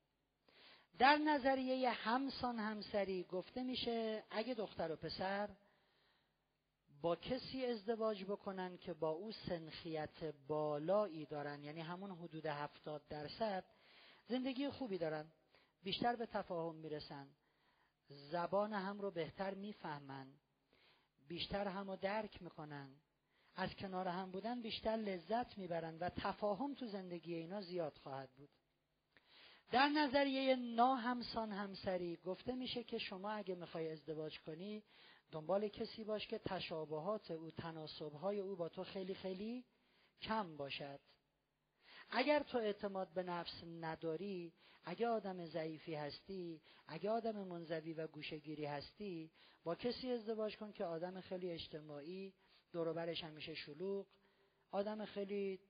در نظریه همسان همسری گفته میشه اگه دختر و پسر با کسی ازدواج بکنن که با او سنخیت بالایی دارن یعنی همون حدود هفتاد درصد زندگی خوبی دارن بیشتر به تفاهم می‌رسن زبان هم رو بهتر می‌فهمن بیشتر هم رو درک می‌کنن از کنار هم بودن بیشتر لذت می‌برن و تفاهم تو زندگی اینا زیاد خواهد بود. در نظریه ناهمسان همسری گفته میشه که شما اگه می‌خوای ازدواج کنی دنبال کسی باش که تشابهات او تناسبهای او با تو خیلی خیلی کم باشد. اگر تو اعتماد به نفس نداری اگه آدم ضعیفی هستی اگه آدم منزوی و گوشگیری هستی با کسی ازدواج کن که آدم خیلی اجتماعی دوروبرش همیشه شلوغ آدم خیلی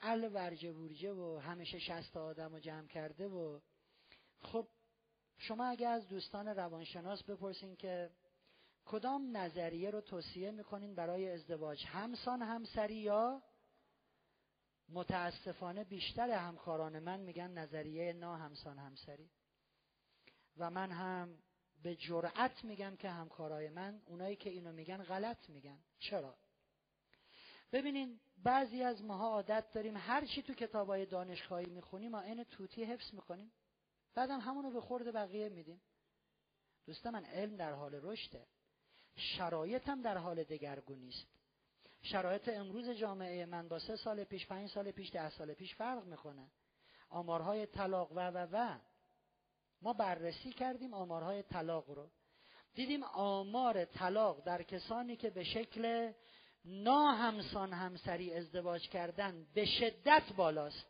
ال ورجه ورجه و همیشه شست آدم رو جمع کرده و خب شما اگه از دوستان روانشناس بپرسین که کدام نظریه رو توصیه می‌کنین برای ازدواج؟ همسان همسری یا متاسفانه بیشتر همکاران؟ من میگن نظریه نا همسان همسری. و من هم به جرأت میگم که همکارای من اونایی که اینو میگن غلط میگن. چرا؟ ببینین بعضی از ماها عادت داریم هر چی تو کتابای دانشگاهی می‌خونیم ما این توتی حفظ می‌کنیم. بعدم همونو به خورد بقیه میدیم. دوست من علم در حال رشده. شرایط هم در حال دگرگونی است شرایط امروز جامعه من با سه سال پیش پنج سال پیش ده سال پیش فرق می‌کنه. آمارهای طلاق و و و. ما بررسی کردیم آمارهای طلاق رو. دیدیم آمار طلاق در کسانی که به شکل ناهمسان همسری ازدواج کردن به شدت بالاست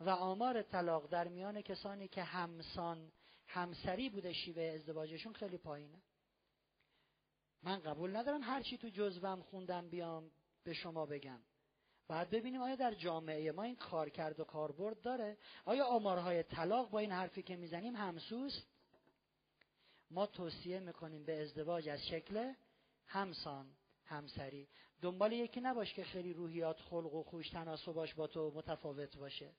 و آمار طلاق در میان کسانی که همسان همسری بوده شیوه ازدواجشون خیلی پایینه. من قبول ندارم هر چی تو جزوم خوندم بیام به شما بگم. بعد ببینیم آیا در جامعه ما این کار کرد و کاربرد داره؟ آیا آمارهای طلاق با این حرفی که می‌زنیم همسوست؟ ما توصیه می‌کنیم به ازدواج از شکل همسان همسری. دنبال یکی نباش که خیلی روحیات خلق و خوش تناسباش با تو متفاوت باشه.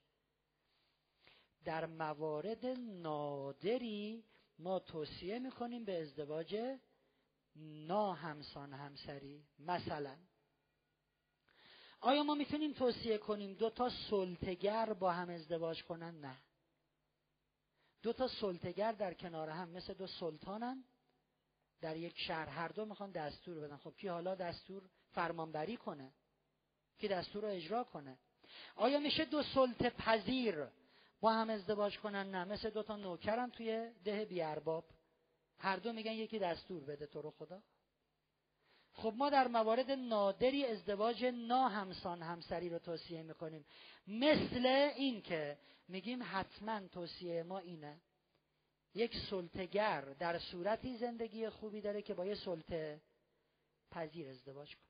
در موارد نادری ما توصیه می‌کنیم به ازدواج نا همسان همسری مثلا. آیا ما می‌تونیم توصیه کنیم دو تا سلطگر با هم ازدواج کنن؟ نه. دو تا سلطگر در کنار هم مثل دو سلطانن. در یک شهر هر دو می‌خوان دستور بدن. خب کی حالا دستور فرمانبری کنه؟ کی دستور رو اجرا کنه؟ آیا میشه دو سلطه پذیر با هم ازدواج کنن؟ نه. مثل دو تا نوکرن توی ده بیارباب. هر دو میگن یکی دستور بده تو رو خدا. خب ما در موارد نادری ازدواج ناهمسان همسری رو توصیه می‌کنیم. مثل این که میگیم حتما توصیه ما اینه. یک سلطگر در صورتی زندگی خوبی داره که با یه سلطه پذیر ازدواج کن.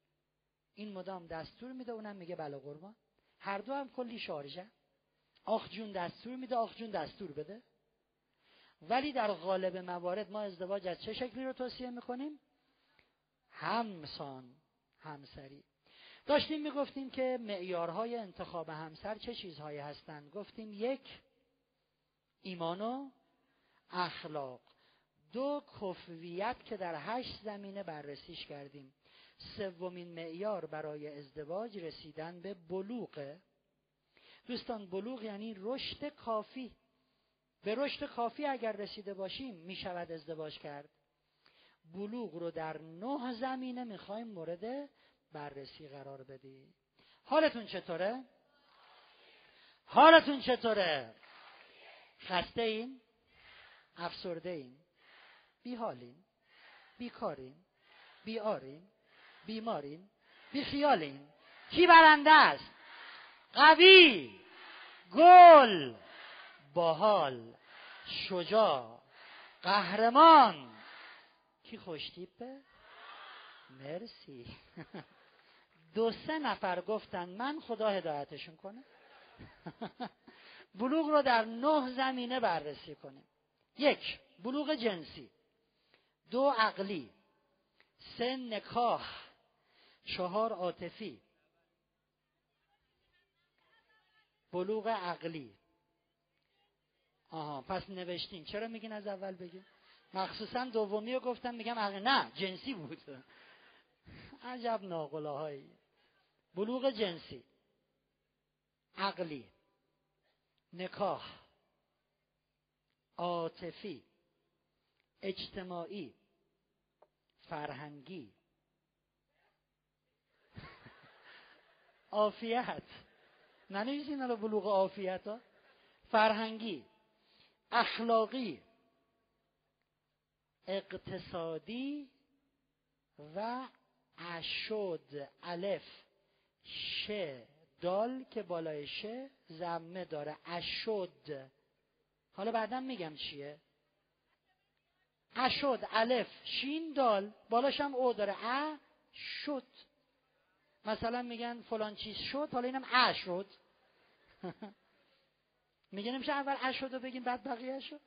این مدام دستور میده اونم میگه بله قربان. هر دو هم کلی شارژه. آخ جون دستور میده آخ جون دستور بده. ولی در غالب موارد ما ازدواج از چه شکلی رو توصیه می‌کنیم؟ همسان همسری. داشتیم می‌گفتیم که معیارهای انتخاب همسر چه چیزهایی هستند؟ گفتیم یک ایمان و اخلاق. دو کفویت که در هشت زمینه بررسیش کردیم. سومین معیار برای ازدواج رسیدن به بلوغه دوستان بلوغ یعنی رشد کافی. به رشد کافی اگر رسیده باشیم می شود ازدواج کرد بلوغ رو در نه زمینه می‌خوایم مورد بررسی قرار بدیم حالتون چطوره؟ حالتون چطوره؟ خسته این؟ افسرده این؟ بیحالین؟ بیکارین؟ بیارین؟ بیمارین؟ بیخیالین؟ کی برنده است؟ قوی گل باحال شجاع قهرمان. کی خوشتیپه مرسی. دو سه نفر گفتن من خدا هدایتشون کنه. بلوغ رو در نه زمینه بررسی کنیم. یک بلوغ جنسی. دو عقلی. سه نکاح. چهار عاطفی. بلوغ عقلی. آها پس نوشتین. چرا میگین از اول بگین؟ مخصوصا دومی رو گفتم میگم نه جنسی بود. عجب ناقلاهایی بلوغ جنسی. عقلی. نکاح. عاطفی. اجتماعی. فرهنگی. [laughs] عافیت. ننویسین الان بلوغ عافیت ها. فرهنگی. اخلاقی اقتصادی و اشد الف ش دال که بالای ش زمه داره. اشد. حالا بعدا میگم چیه؟ اشد الف شین دال. بالاش هم او داره. ا شد. مثلا میگن فلان چیز شد حالا اینم ا شد. [laughs] میگه نمیشه اول اشد رو بگیم بعد بقیه شد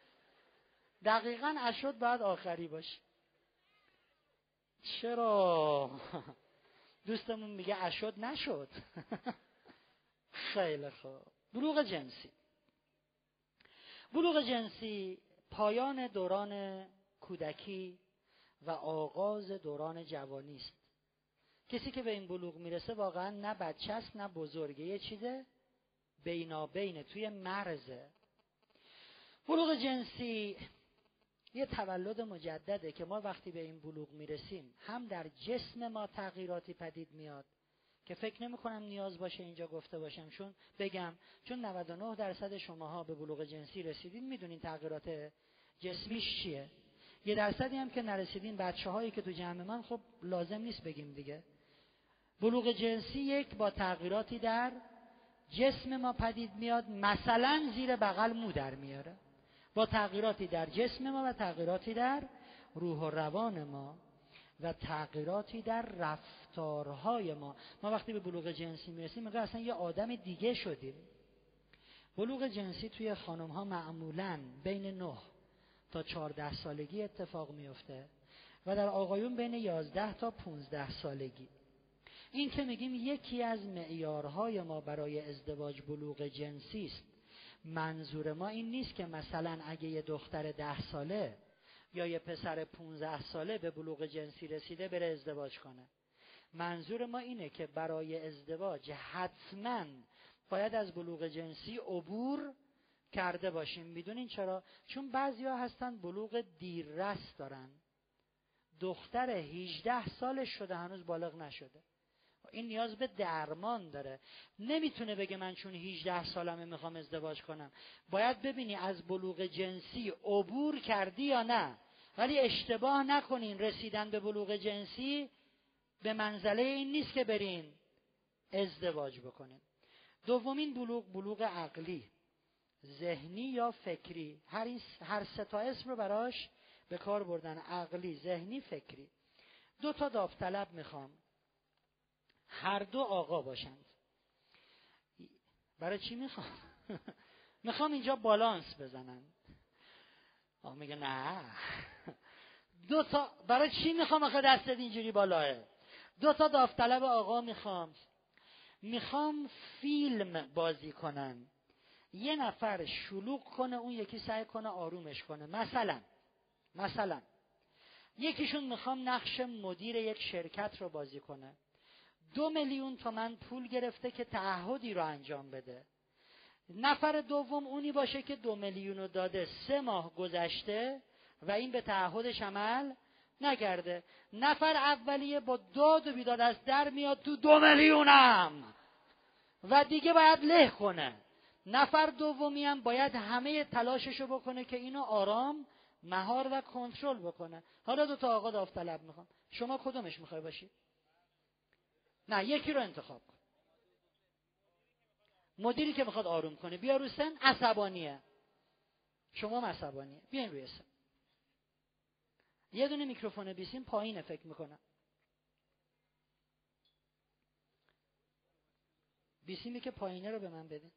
دقیقا اشد بعد آخری باشه. چرا؟ دوستمون میگه اشد نشد. خیلی خوب. بلوغ جنسی. بلوغ جنسی پایان دوران کودکی و آغاز دوران جوانی است. کسی که به این بلوغ می‌رسه واقعا نه بچه است نه بزرگه. یه چیزه؟ بینابینه توی مرزه. بلوغ جنسی یه تولد مجدده که ما وقتی به این بلوغ می‌رسیم هم در جسم ما تغییراتی پدید میاد که فکر نمی کنم نیاز باشه اینجا گفته باشم چون بگم چون 99 درصد شماها به بلوغ جنسی رسیدین می‌دونین تغییرات جسمیش چیه. یه درصدی هم که نرسیدین بچه هایی که تو جمع من خب لازم نیست بگیم دیگه. بلوغ جنسی یک با تغییراتی در جسم ما پدید میاد مثلا زیر بغل مو در میاره. با تغییراتی در جسم ما و تغییراتی در روح و روان ما و تغییراتی در رفتارهای ما. ما وقتی به بلوغ جنسی می‌رسیم میگه اصلا یه آدم دیگه شدیم. بلوغ جنسی توی خانم ها معمولا بین 9 تا 14 سالگی اتفاق میفته و در آقایون بین 11 تا 15 سالگی. این که میگیم یکی از معیارهای ما برای ازدواج بلوغ جنسی است. منظور ما این نیست که مثلا اگه یه دختر ده ساله یا یه پسر 15 ساله به بلوغ جنسی رسیده بره ازدواج کنه. منظور ما اینه که برای ازدواج حتما باید از بلوغ جنسی عبور کرده باشیم. می‌دونین چرا؟ چون بعضیا هستن بلوغ دیررس دارن. دختر 18 سالش شده هنوز بالغ نشده. این نیاز به درمان داره. نمی‌تونه بگه من چون 18 سالمه می‌خوام ازدواج کنم. باید ببینی از بلوغ جنسی عبور کردی یا نه. ولی اشتباه نکنین رسیدن به بلوغ جنسی به منزله این نیست که برین ازدواج بکنین. دومین بلوغ بلوغ عقلی. ذهنی یا فکری. هر, این هر سه تا اسم رو براش به کار بردن. عقلی ذهنی فکری. دو تا داوطلب می‌خوام. هر دو آقا باشند. برای چی می‌خوام [laughs] می‌خوام اینجا بالانس بزنن. آقا میگه نه. دو تا برای چی می‌خوام آخه دستت اینجوری بالاه؟ دو تا داوطلب آقا می‌خوام. می‌خوام فیلم بازی کنن. یه نفر شلوغ کنه اون یکی سعی کنه آرومش کنه. مثلا مثلا. یکیشون می‌خوام نقش مدیر یک شرکت رو بازی کنه. دو میلیون تومن پول گرفته که تعهدی رو انجام بده. نفر دوم اونی باشه که دو میلیون رو داده. سه ماه گذشته و این به تعهدش عمل نکرده نفر اولیه با داد و بیداد از در میاد تو دو میلیونم. و دیگه باید له کنه. نفر دومی هم باید همه تلاششو بکنه که اینو آرام مهار و کنترل بکنه. حالا دو تا آقا داوطلب می‌خوام. شما کدومش می‌خوای باشی؟ نه یکی رو انتخاب کن. مدیری که می‌خواد آروم کنه بیا رو سن عصبانیه. شما هم عصبانیه. بیاین روی سن. یه دونه میکروفون بیسیم پایینه فکر می‌کنم. بیسیمی که پایینه رو به من بدین.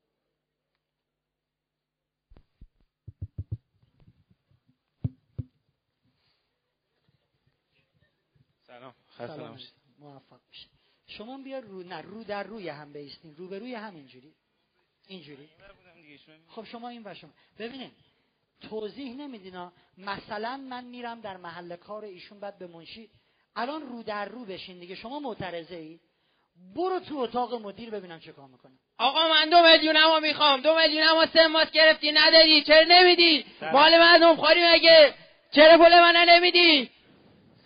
سلام. سلام موفق بشید شما بیا رو نه رو در روی هم بیستین رو به روی هم اینجوری. اینجوری. خب شما این و شما. ببینید توضیح نمیدینا. مثلا من میرم در محل کار ایشون بعد به منشی. الان رو در رو بشین دیگه. شما معترضه ای؟ برو تو اتاق مدیر ببینم چه کار می‌کنه. آقا من دو میلیون اما می‌خوام. دو میلیون اما سه ماست گرفتی ندادی. چرا نمیدی؟ مال مردم خاری مگه؟ چرا پول من نمیدی؟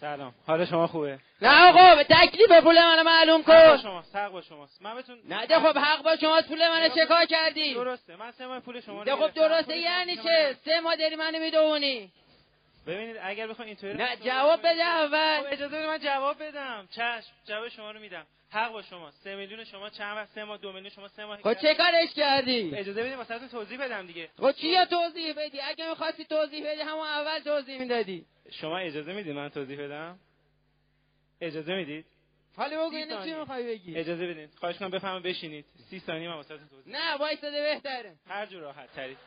سلام. حال شما خوبه؟ نه آقا تکلیف پول من معلوم کن. حق با شما حق با شماست. من بهتون نه خب حق با شماست. پول من چه کار کردی؟ درسته. من سه ماه پول شما ده خب درسته. یعنی چه؟ سه ماه داری منو می‌دونی. ببینید اگر بخوام اینطوری نه جواب بده اول. خب اجازه بده من جواب بدم. چشم جواب شما رو میدم. حق با شما. سه میلیون شما چند وقت؟ سه ماه دو میلیون شما سه ماه. خب چه کارش کردی؟ اجازه بدید واسهتون توضیح بدم دیگه. خب چی توضیح بدی؟ اگه می‌خواستی توضیح بدی همون اول توضیح می‌دادی. شما اجازه می‌دید من توضیح بدم؟ اجازه می‌دید؟ حالا بگو اینو چی می‌خوای بگی؟ اجازه بدین. خواهش کنم بفهمم بشینید. سی ثانیه من واسهتون توضیح نه وایساده بهتره. هر جور راحت تری.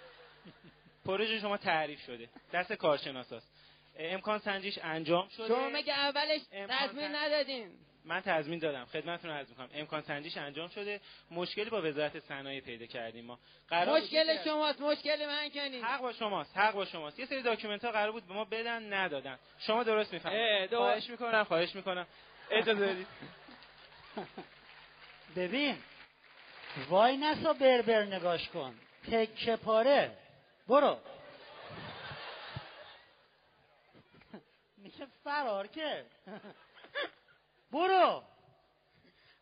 پروژه شما تعریف شده. دست کارشناساست. امکان سنجیش انجام شده. شما مگه اولش تضمین ندادین؟ من تضمین دادم خدمتتون عرض می‌کنم. امکان سنجیش انجام شده. مشکلی با وزارت صنایع پیدا کردیم ما. قرار مشکل شماست مشکل من کنید حق با شماست حق با شماست. یه سری document ها قرار بود به ما بدن ندادن. شما درست می‌فهمید. خواهش می‌کنم خواهش می‌کنم. اجازه بدید. [laughs] ببین وای نسا بربر نگاش کن. تکه پاره. برو. [laughs] میشه فرار که [laughs] برو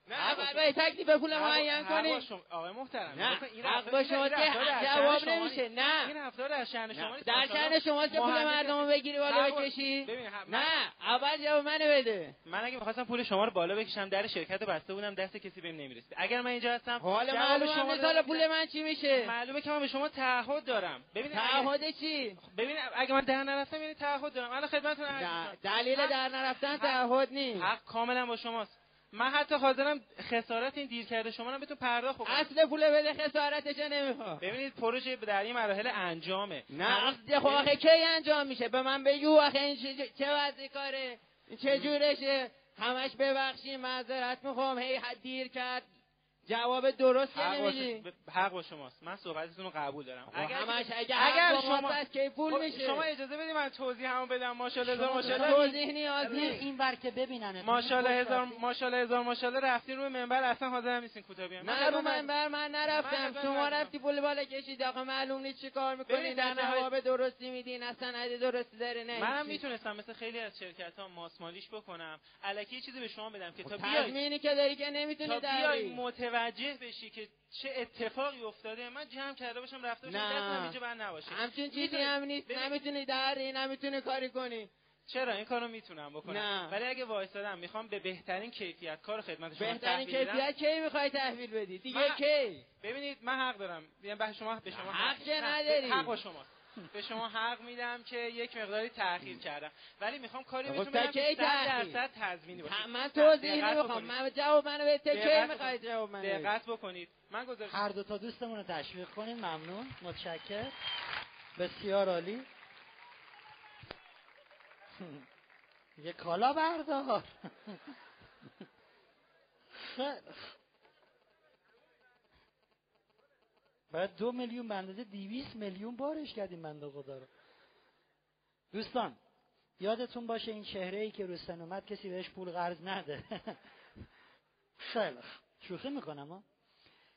نه برای تکلیف پول معین کنی آقای محترم نه. حق با شما که جواب نمیشه. نه. این رفتار از شأن شما در شأن شما که پول مردم بگیری بالا بکشی؟ نه. اول جواب منو بده. من اگه می‌خواستم پول شما رو بالا بکشم در شرکت بسته بودم دست کسی بهم نمی‌رسید. اگر من اینجا هستم حالا معلومه شما سال پول من چی میشه؟ معلومه که من به شما تعهد دارم. ببینید تعهد چی؟ ببین اگه من در نرفتم یعنی تعهد دارم. الان خدمتتون دلیل در نرفتن تعهد نیست. حق کاملا با شماست. من حتی حاضرم خسارت این دیر کرده شما رو بهتون پرداخت کنم اصل پول بده خسارتش نمی‌خوام ببینید پروژه در این مراحل انجامه. نه. خب آخه کی انجام میشه؟ به من بگو آخه این چه وضعی کاره؟ چه جورشه؟ همش ببخشید معذرت می‌خوام. هی دیر کرد. جواب درست نمیدی حق با شماست. من صحبتتون رو قبول دارم. اگر همش اگر, اگر شما از کی پول خب میشه. شما اجازه بدید من توضیح همو بدم. ماشاءالله ماشاءالله. توضیح نیاز نیست. این بر که ببینن ماشاءالله هزار ماشاءالله هزار ماشاءالله. رفتین روی منبر اصلا حاضر نیستین کوتاه بیام من رو منبر من نرفتم. شما رفتی پول بالا کشید آخه معلوم نیست چی کار می‌کنین در جواب درستی میدین. اصلا عدد درستی داره نه. منم می‌تونستم مثل خیلی از شرکت ها ماسمالیش بکنم. الکی چیزی به شما بدم که تا بیای که داری که نمی‌تونی بیای متوجه بشی که چه اتفاقی افتاده من جمع کرده باشم رفته باشم. دستم اینجا بر نباشه. همچین چیزی هم نیست. نمی‌تونی دری نمی‌تونی کاری کنی. چرا؟ این کارو می‌تونم بکنم. نه. ولی اگه وایسادم می‌خوام به بهترین کیفیت کار خدمت شما بهترین تحویل بدم، کیفیت کی می‌خوای تحویل بدی؟ دیگه من- کی؟ ببینید من حق دارم. بیام به شما به شما حق نه، نداری. حق با شما. به شما حق میدم که یک مقداری تاخیر کردم. ولی می‌خوام کاری خب بهتون کی که 100 تأخیر؟ درصد تضمینی باشه. من توضیح دقت نمی‌خوام بکنید. من جواب منو بده. کی دقت می‌خوای بکنید. جواب منو؟ دقت بکنید. من گذاشت هر دو تا دوستمون رو تشویق کنیم. ممنون. متشکر بسیار عالی. یه کالا بردار خیلی خوب. باید دو میلیون به اندازه دیویس میلیون بارش کردیم بنده خدا رو. دوستان یادتون باشه این چهره ای که رو سن اومد کسی بهش پول قرض نده. [laughs] خیلی. شوخی می‌کنم ها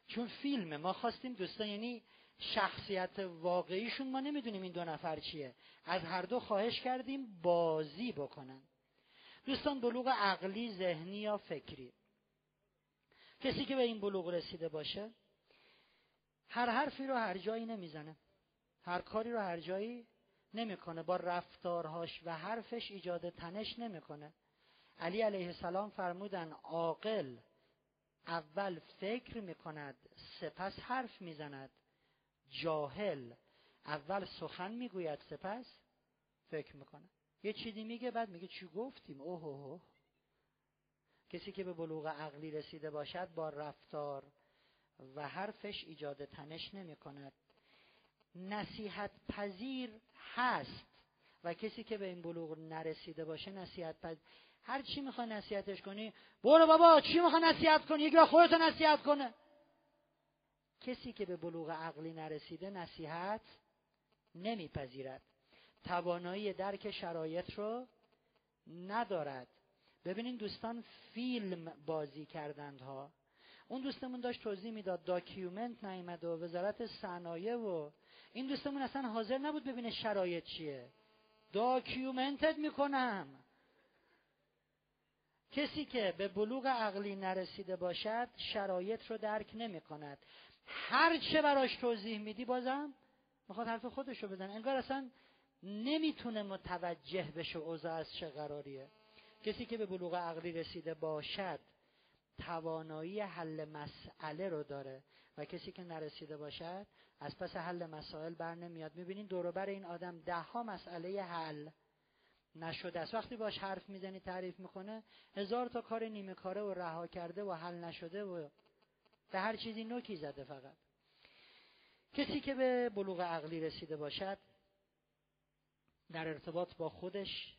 چون فیلمه ما خواستیم دوستان یعنی شخصیت واقعیشون ما نمی‌دونیم این دو نفر چیه. از هر دو خواهش کردیم بازی بکنن. دوستان بلوغ عقلی ذهنی یا فکری. کسی که به این بلوغ رسیده باشه هر حرفی رو هر جایی نمی‌زنه. هر کاری رو هر جایی نمی‌کنه. با رفتارهاش و حرفش ایجاد تنش نمی‌کنه. علی علیه السلام فرمودن عاقل اول فکر می‌کند سپس حرف می‌زند. جاهل اول سخن می‌گوید سپس فکر می‌کنه. یه چیزی میگه بعد میگه چی گفتیم؟ اوه اوه. کسی که به بلوغ عقلی رسیده باشد با رفتار و حرفش ایجاد تنش نمی کند نصیحت پذیر هست و کسی که به این بلوغ نرسیده باشه نصیحت پذیر هر چی می‌خوای نصیحتش کنی برو بابا چی می‌خوای نصیحت کنی؟ یکی خودت نصیحت کنه. کسی که به بلوغ عقلی نرسیده نصیحت نمیپذیرد. توانایی درک شرایط رو ندارد. ببینین دوستان فیلم بازی کردند ها اون دوستمون داشت توضیح می‌داد document نیامده و وزارت صنایع و این دوستمون اصلا حاضر نبود ببینه شرایط چیه. document ت می‌کنم. کسی که به بلوغ عقلی نرسیده باشد شرایط رو درک نمی کند هر چه براش توضیح میدی بازم می‌خواد حرف خودش رو بزنه. انگار اصلا نمی‌تونه متوجه بشه اوضاع از چه قراریه. کسی که به بلوغ عقلی رسیده باشد توانایی حل مسئله رو داره و کسی که نرسیده باشد از پس حل مسائل بر نمیاد. می‌بینین دوروبر این آدم ده ها مسئله حل نشده است. وقتی باش حرف می‌زنی تعریف می‌کنه هزار تا کار نیمه کاره و رها کرده و حل نشده و به هر چیزی نوکی زده فقط. کسی که به بلوغ عقلی رسیده باشد در ارتباط با خودش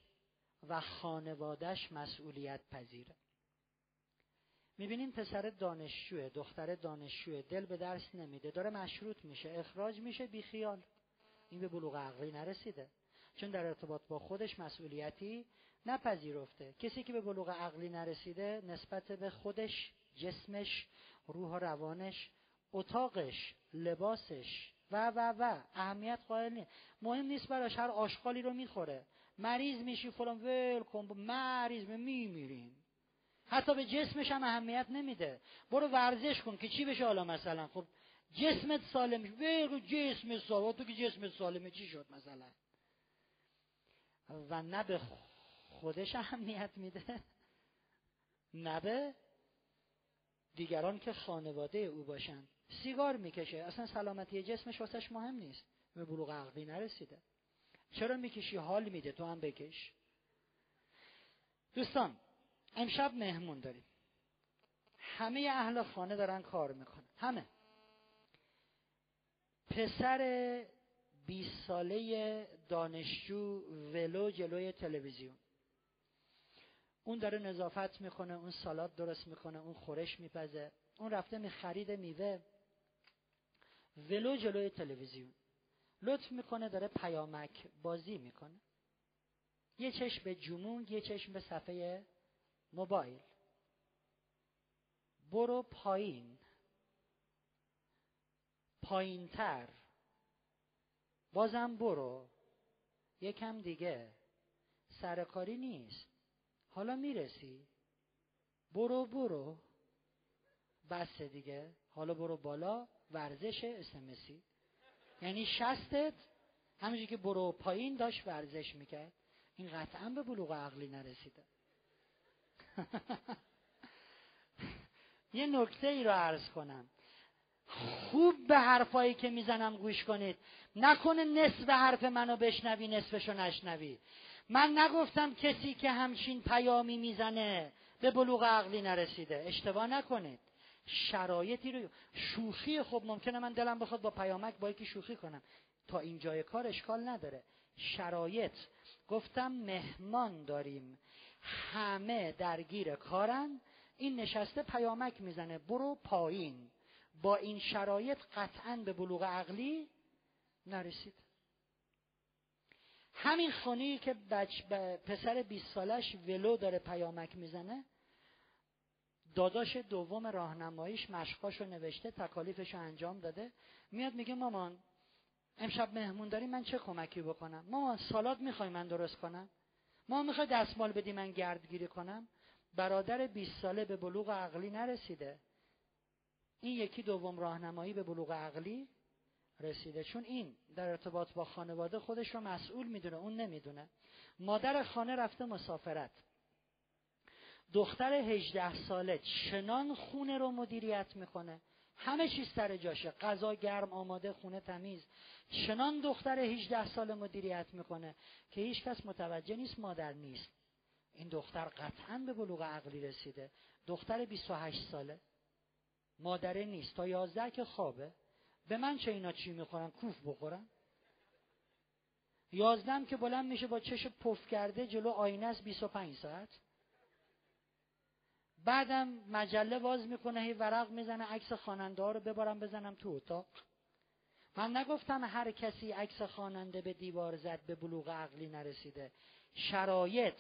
و خانوادش مسئولیت پذیره. می‌بینین پسر دانشجوه دختر دانشجوه دل به درس نمیده داره مشروط میشه اخراج میشه بیخیال این به بلوغ عقلی نرسیده. چون در ارتباط با خودش مسئولیتی نپذیرفته. کسی که به بلوغ عقلی نرسیده نسبت به خودش جسمش روح و روانش اتاقش لباسش و و و اهمیت قائل نیست. مهم نیست براش هر آشغالی رو می‌خوره. مریض میشی فلان ول کن مریض میمیریم. حتی به جسمش هم اهمیت نمیده. برو ورزش کن که چی بشه حالا مثلا؟ خب جسمت سالم ول جسم سالم. تو که جسم سالمه چی شد مثلا؟ و نه به خودش اهمیت میده. نه به دیگران که خانواده او باشن. سیگار می‌کشه. اصلا سلامتی جسمش واسش مهم نیست. به بلوغ عقلی نرسیده. چرا می‌کشی؟ حال میده. تو هم بکش. دوستان امشب مهمون داریم. همه اهل خانه دارن کار می‌کنن. همه. پسر 20 ساله دانشجو ولو جلوی تلویزیون. اون داره نظافت می‌کنه اون سالاد درست می‌کنه اون خورش میپزه. اون رفته می خرید میوه. ولو جلوی تلویزیون. لطف می‌کنه داره پیامک بازی می‌کنه. یه چشم به جمونگ یه چشم به صفحه موبایل. برو پایین. پایینتر. بازم برو. یکم دیگه. سرکاری نیست. حالا می‌رسی. برو برو. بسه دیگه. حالا برو بالا. ورزش اسمسی یعنی شستت. همینجوری که برو پایین داشت ورزش می‌کرد. این قطعا به بلوغ عقلی نرسیده. [laughs] یه نکته ای رو عرض کنم. خوب به حرفایی که می‌زنم گوش کنید. نکنه نصف حرف منو بشنوی نصفشو نشنوی. من نگفتم کسی که همچین پیامی می‌زنه به بلوغ عقلی نرسیده. اشتباه نکنید. شرایطی رو شوخی خب ممکنه من دلم بخواد با پیامک با یکی شوخی کنم. تا اینجای کار اشکال نداره. شرایط. گفتم مهمان داریم. همه درگیر کارن. این نشسته پیامک می‌زنه برو پایین. با این شرایط قطعا به بلوغ عقلی نرسید. همین خونی که بچ پسر 20 سالش ولو داره پیامک می‌زنه داداش دوم راهنماییش مشقاشو نوشته تکالیفشو انجام داده. میاد میگه مامان امشب مهمون داری من چه کمکی بکنم؟ مامان سالاد می‌خوای من درست کنم؟ ما می‌خوای دستمال بدی من گردگیری کنم؟ برادر 20 ساله به بلوغ عقلی نرسیده. این یکی دوم راهنمایی به بلوغ عقلی رسیده. چون این در ارتباط با خانواده خودش رو مسئول می‌دونه اون نمی‌دونه. مادر خانه رفته مسافرت. دختر 18 ساله چنان خونه رو مدیریت می‌کنه. همه چیز سر جاشه. غذا گرم آماده خونه تمیز. چنان دختر 18 ساله مدیریت می‌کنه که هیچ کس متوجه نیست مادر نیست. این دختر قطعا به بلوغ عقلی رسیده. دختر 28 ساله. مادره نیست. تا 11 که خوابه. به من چه اینا چی می‌خورن؟ کوف بخورن. یازدم که بلند میشه با چش پف کرده جلو آینه است 25 ساعت. بعدم مجله باز می‌کنه هی ورق می‌زنه عکس خواننده رو ببارم بزنم تو اتاق. من نگفتم هر کسی عکس خواننده به دیوار زد به بلوغ عقلی نرسیده. شرایط.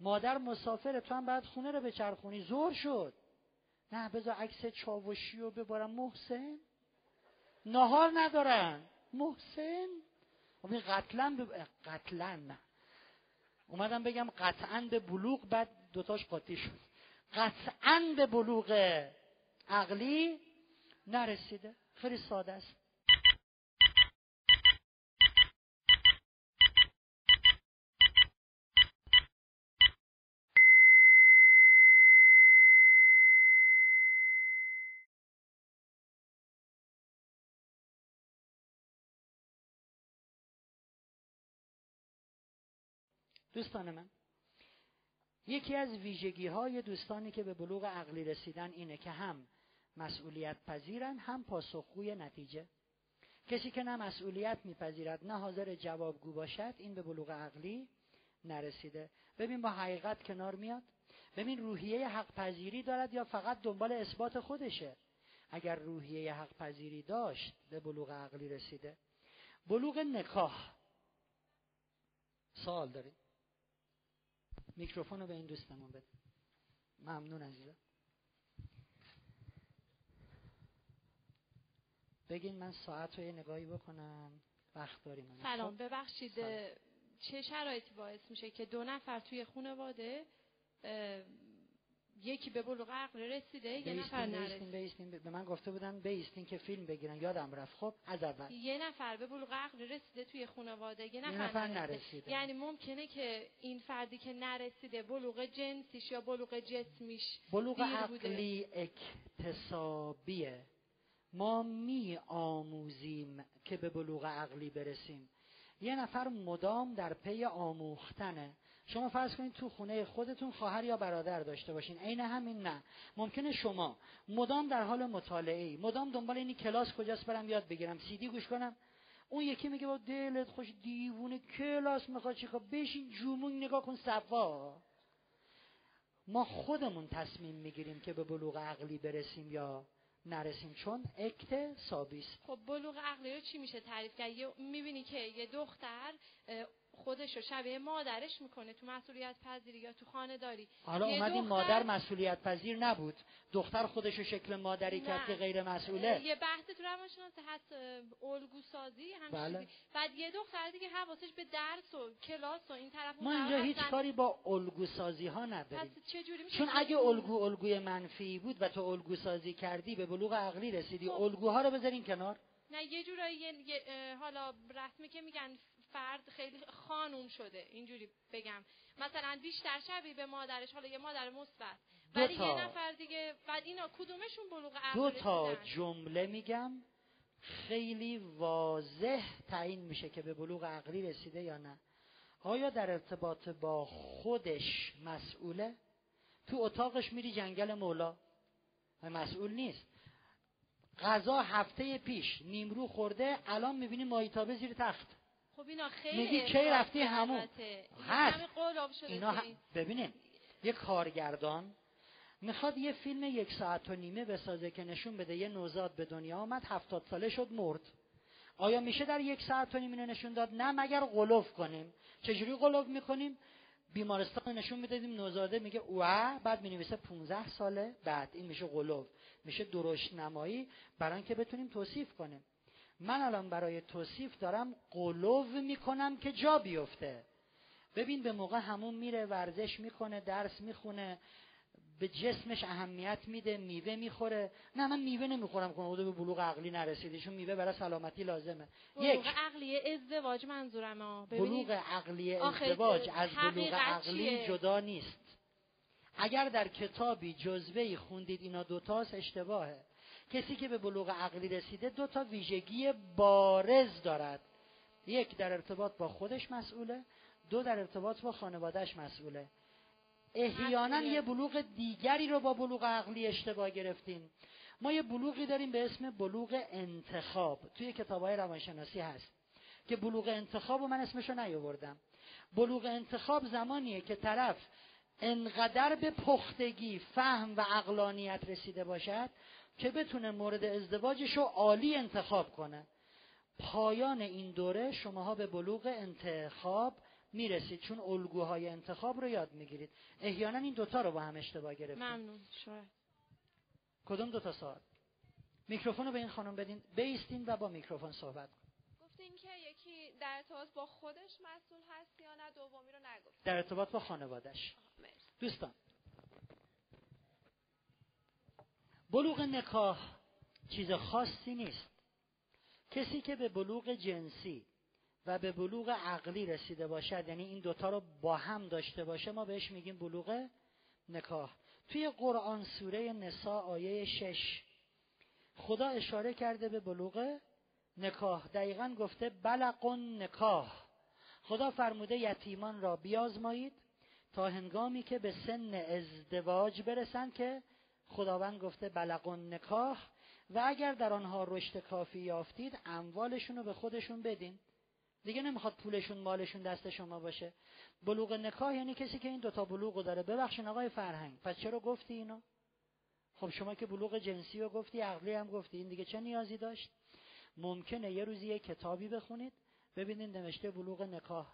مادر مسافر تو هم بعد خونه رو به چرخونی زور شد. نه بذار عکس چاوشی رو ببارم محسن؟ نهار ندارن. محسن؟ خب این قتلا به قتلا اومدم بگم قطعا به بلوغ بعد دوتاش قاطی شد. قطعا به بلوغ عقلی نرسیده. خیلی ساده است. دوستان من یکی از ویژگی های دوستانی که به بلوغ عقلی رسیدن اینه که هم مسئولیت پذیرن هم پاسخگوی نتیجه. کسی که نه مسئولیت میپذیرد نه حاضر جوابگو باشد این به بلوغ عقلی نرسیده. ببین با حقیقت کنار میاد. ببین روحیه حق پذیری دارد یا فقط دنبال اثبات خودشه. اگر روحیه حق پذیری داشت به بلوغ عقلی رسیده. بلوغ نکاح. سوال داریم. میکروفون رو به این دوستمون بده. ممنون عزیزم بگین من ساعت رو یه نگاهی بکنم. وقت داریم. سلام ببخشید چه شرایطی باعث میشه که دو نفر توی خانواده یکی به بلوغ عقل رسیده یه نفر نرسیده بیستین. به من گفته بودن بیستین که فیلم بگیرن. یادم رفت. خب از اول. یه نفر به بلوغ عقل رسیده توی خانواده یه نفر, یه نفر نرسیده. یعنی ممکنه که این فردی که نرسیده بلوغ جنسیش یا بلوغ جسمیش بلوغ عقلی اکتسابیه. ما می آموزیم که به بلوغ عقلی برسیم. یه نفر مدام در پی آموختنه. شما فرض کنید تو خونه خودتون خواهر یا برادر داشته باشین. عین همین نه. ممکنه شما مدام در حال مطالعه ای مدام دنبال اینی کلاس کجاست برم یاد بگیرم سیدی گوش کنم. اون یکی میگه با دلت خوش دیوونه کلاس می‌خواد چیکار بشین جومون نگاه کن صفا. ما خودمون تصمیم می‌گیریم که به بلوغ عقلی برسیم یا نرسیم. چون اکت سابیس خب بلوغ عقلی چی میشه تعریف کرد؟ می‌بینی که یه دختر خودش رو شبیه مادرش می‌کنه تو مسئولیت پذیری یا تو خانه داری حالا اومدین دختر- مادر مسئولیت پذیر نبود. دختر خودش رو شکل مادری کرد. که غیر مسئوله. یه بحث تو روانشناسی هست الگو سازی بله. بعد یه دختر دیگه حواسش به درس و کلاس و این طرف ما اینجا هیچ کاری با الگو سازی ها نداریم چون اگه الگو الگوی منفی بود و تو الگو سازی کردی به بلوغ عقلی رسیدی. خب. الگوها رو بذارین کنار. نه یه جورایی حالا رسمی که میگن فرد خیلی خانوم شده. اینجوری بگم. مثلا بیشتر شبیه به مادرش حالا یه مادر مثبت. ولی. یه نفر دیگه بعد اینا کدومشون بلوغ عقل دو تا؟ جمله میگم. خیلی واضح تعیین میشه که به بلوغ عقلی رسیده یا نه. آیا در ارتباط با خودش مسئوله؟ تو اتاقش میری جنگل مولا. مسئول نیست. غذا هفته پیش نیمرو خورده الان می‌بینی ماهیتابه زیر تخت. خب اینا خیلی میگی کی رفتی همون؟ هست. اینا که ه... ببینید یه کارگردان می‌خواد یه فیلم یک ساعت و نیمه بسازه که نشون بده یه نوزاد به دنیا آمد هفتاد ساله شد مرد. آیا میشه در یک ساعت و نیمه اینو نشون داد؟ نه مگر قلوف کنیم. چجوری قلوف می‌کنیم؟ بیمارستان نشون می‌دادیم نوزاده میگه اوه بعد می‌نویسه 15 ساله بعد این میشه قلوف میشه درشت نمایی برای اینکه بتونیم توصیف کنیم. من الان برای توصیف دارم قلوف می‌کنم که جا بیفته. ببین به موقع همون میره ورزش می‌کنه درس می‌خونه به جسمش اهمیت میده میوه می‌خوره. نه من میوه نمی‌خورم کنه به بلوغ عقلی نرسیده چون میوه برای سلامتی لازمه. یک. بلوغ عقلی ازدواج منظورم ها بلوغ عقلی ازدواج از بلوغ عقلی چیه؟ جدا نیست. اگر در کتابی جزوهی خوندید اینا دوتاست اشتباهه. کسی که به بلوغ عقلی رسیده دو تا ویژگی بارز دارد. یک در ارتباط با خودش مسئوله دو در ارتباط با خانوادهش مسئوله. احیانا. یه بلوغ دیگری رو با بلوغ عقلی اشتباه گرفتیم. ما یه بلوغی داریم به اسم بلوغ انتخاب. توی کتاب های روانشناسی هست که بلوغ انتخاب و من اسمشو نیاوردم. بلوغ انتخاب زمانیه که طرف انقدر به پختگی فهم و اقلانیت رسیده باشد که بتونه مورد ازدواجش رو عالی انتخاب کنه. پایان این دوره شماها به بلوغ انتخاب می‌رسید چون الگوهای انتخاب رو یاد می‌گیرید. احیانا این دوتا رو با هم اشتباه گرفتید ممنون شاید. کدوم دوتا سوال؟ میکروفون رو به این خانم بدین. بیستین و با میکروفون صحبت کن. گفتین که یکی در ارتباط با خودش مسئول هست یا نه؟ دومی رو نگفت در ارتباط با خانوادش دوستان بلوغ نکاح چیز خاصی نیست. کسی که به بلوغ جنسی و به بلوغ عقلی رسیده باشد یعنی این دوتا رو با هم داشته باشه ما بهش میگیم بلوغ نکاح. توی قرآن سوره نسا آیه شش خدا اشاره کرده به بلوغ نکاح. دقیقا گفته بلقون نکاح خدا فرموده یتیمان را بیازمایید تا هنگامی که به سن ازدواج برسند که خداوند گفته بلقون نکاح و اگر در آنها رشد کافی یافتید اموالشون رو به خودشون بدین. دیگه نمی‌خواد پولشون مالشون دست شما باشه. بلوغ نکاح یعنی کسی که این دوتا بلوغ رو داره. ببخشین آقای فرهنگ پس چرا گفتی اینو؟ خب شما که بلوغ جنسی رو گفتی عقلی هم گفتی. این دیگه چه نیازی داشت؟ ممکنه یه روزی یه کتابی بخونید ببینید نوشته بلوغ نکاح.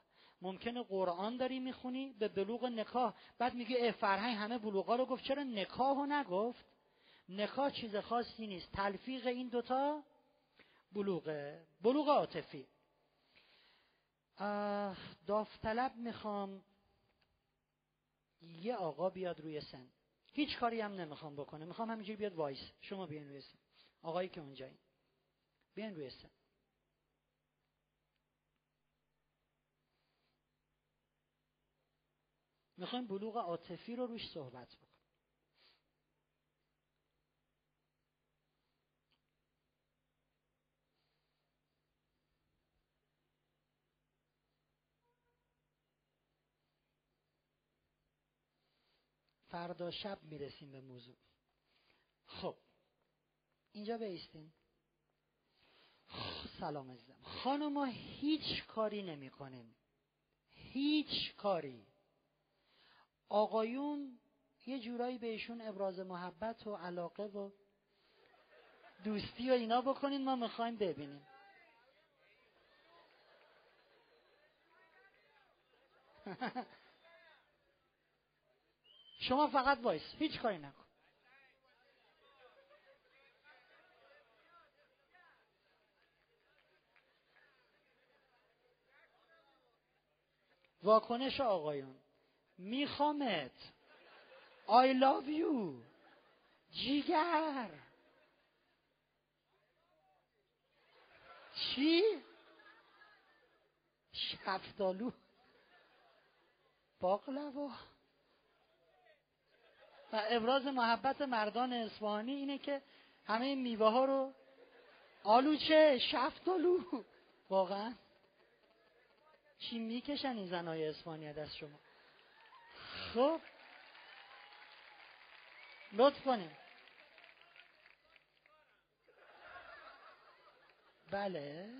ممکنه قرآن داری می‌خونی به بلوغ نکاح. بعد میگه فرهنگ همه بلوغا رو گفت. چرا نکاح رو نگفت؟ نکاح چیز خاصی نیست. تلفیق این دوتا بلوغه. بلوغ عاطفی. داوطلب می‌خوام یه آقا بیاد روی سن. هیچ کاری هم نمی‌خوام بکنه. می‌خوام همینجوری بیاد وایس. شما بیاین روی سن. آقایی که اونجایی بیاین روی سن. می‌خوایم بلوغ عاطفی رو روش صحبت بکنیم. فردا شب می‌رسیم به موضوع. خب اینجا بیستین سلام عزیزم. خانما هیچ کاری نمی کنیم هیچ کاری. آقایون یه جورایی بهشون ابراز محبت و علاقه و دوستی و اینا بکنین ما می‌خوایم ببینیم. [laughs] شما فقط وایس هیچ کاری نکن. واکنش آقایون. میخوامت. I love you. جیگر. چی؟ شفتالو. باقلوا. و ابراز محبت مردان اصفهانی اینه که همه میوه ها رو آلوچه شفتالو. واقعا. چی می‌کشن این زنای اصفهانی دست شما؟ خب؟ لطف کنیم. بله.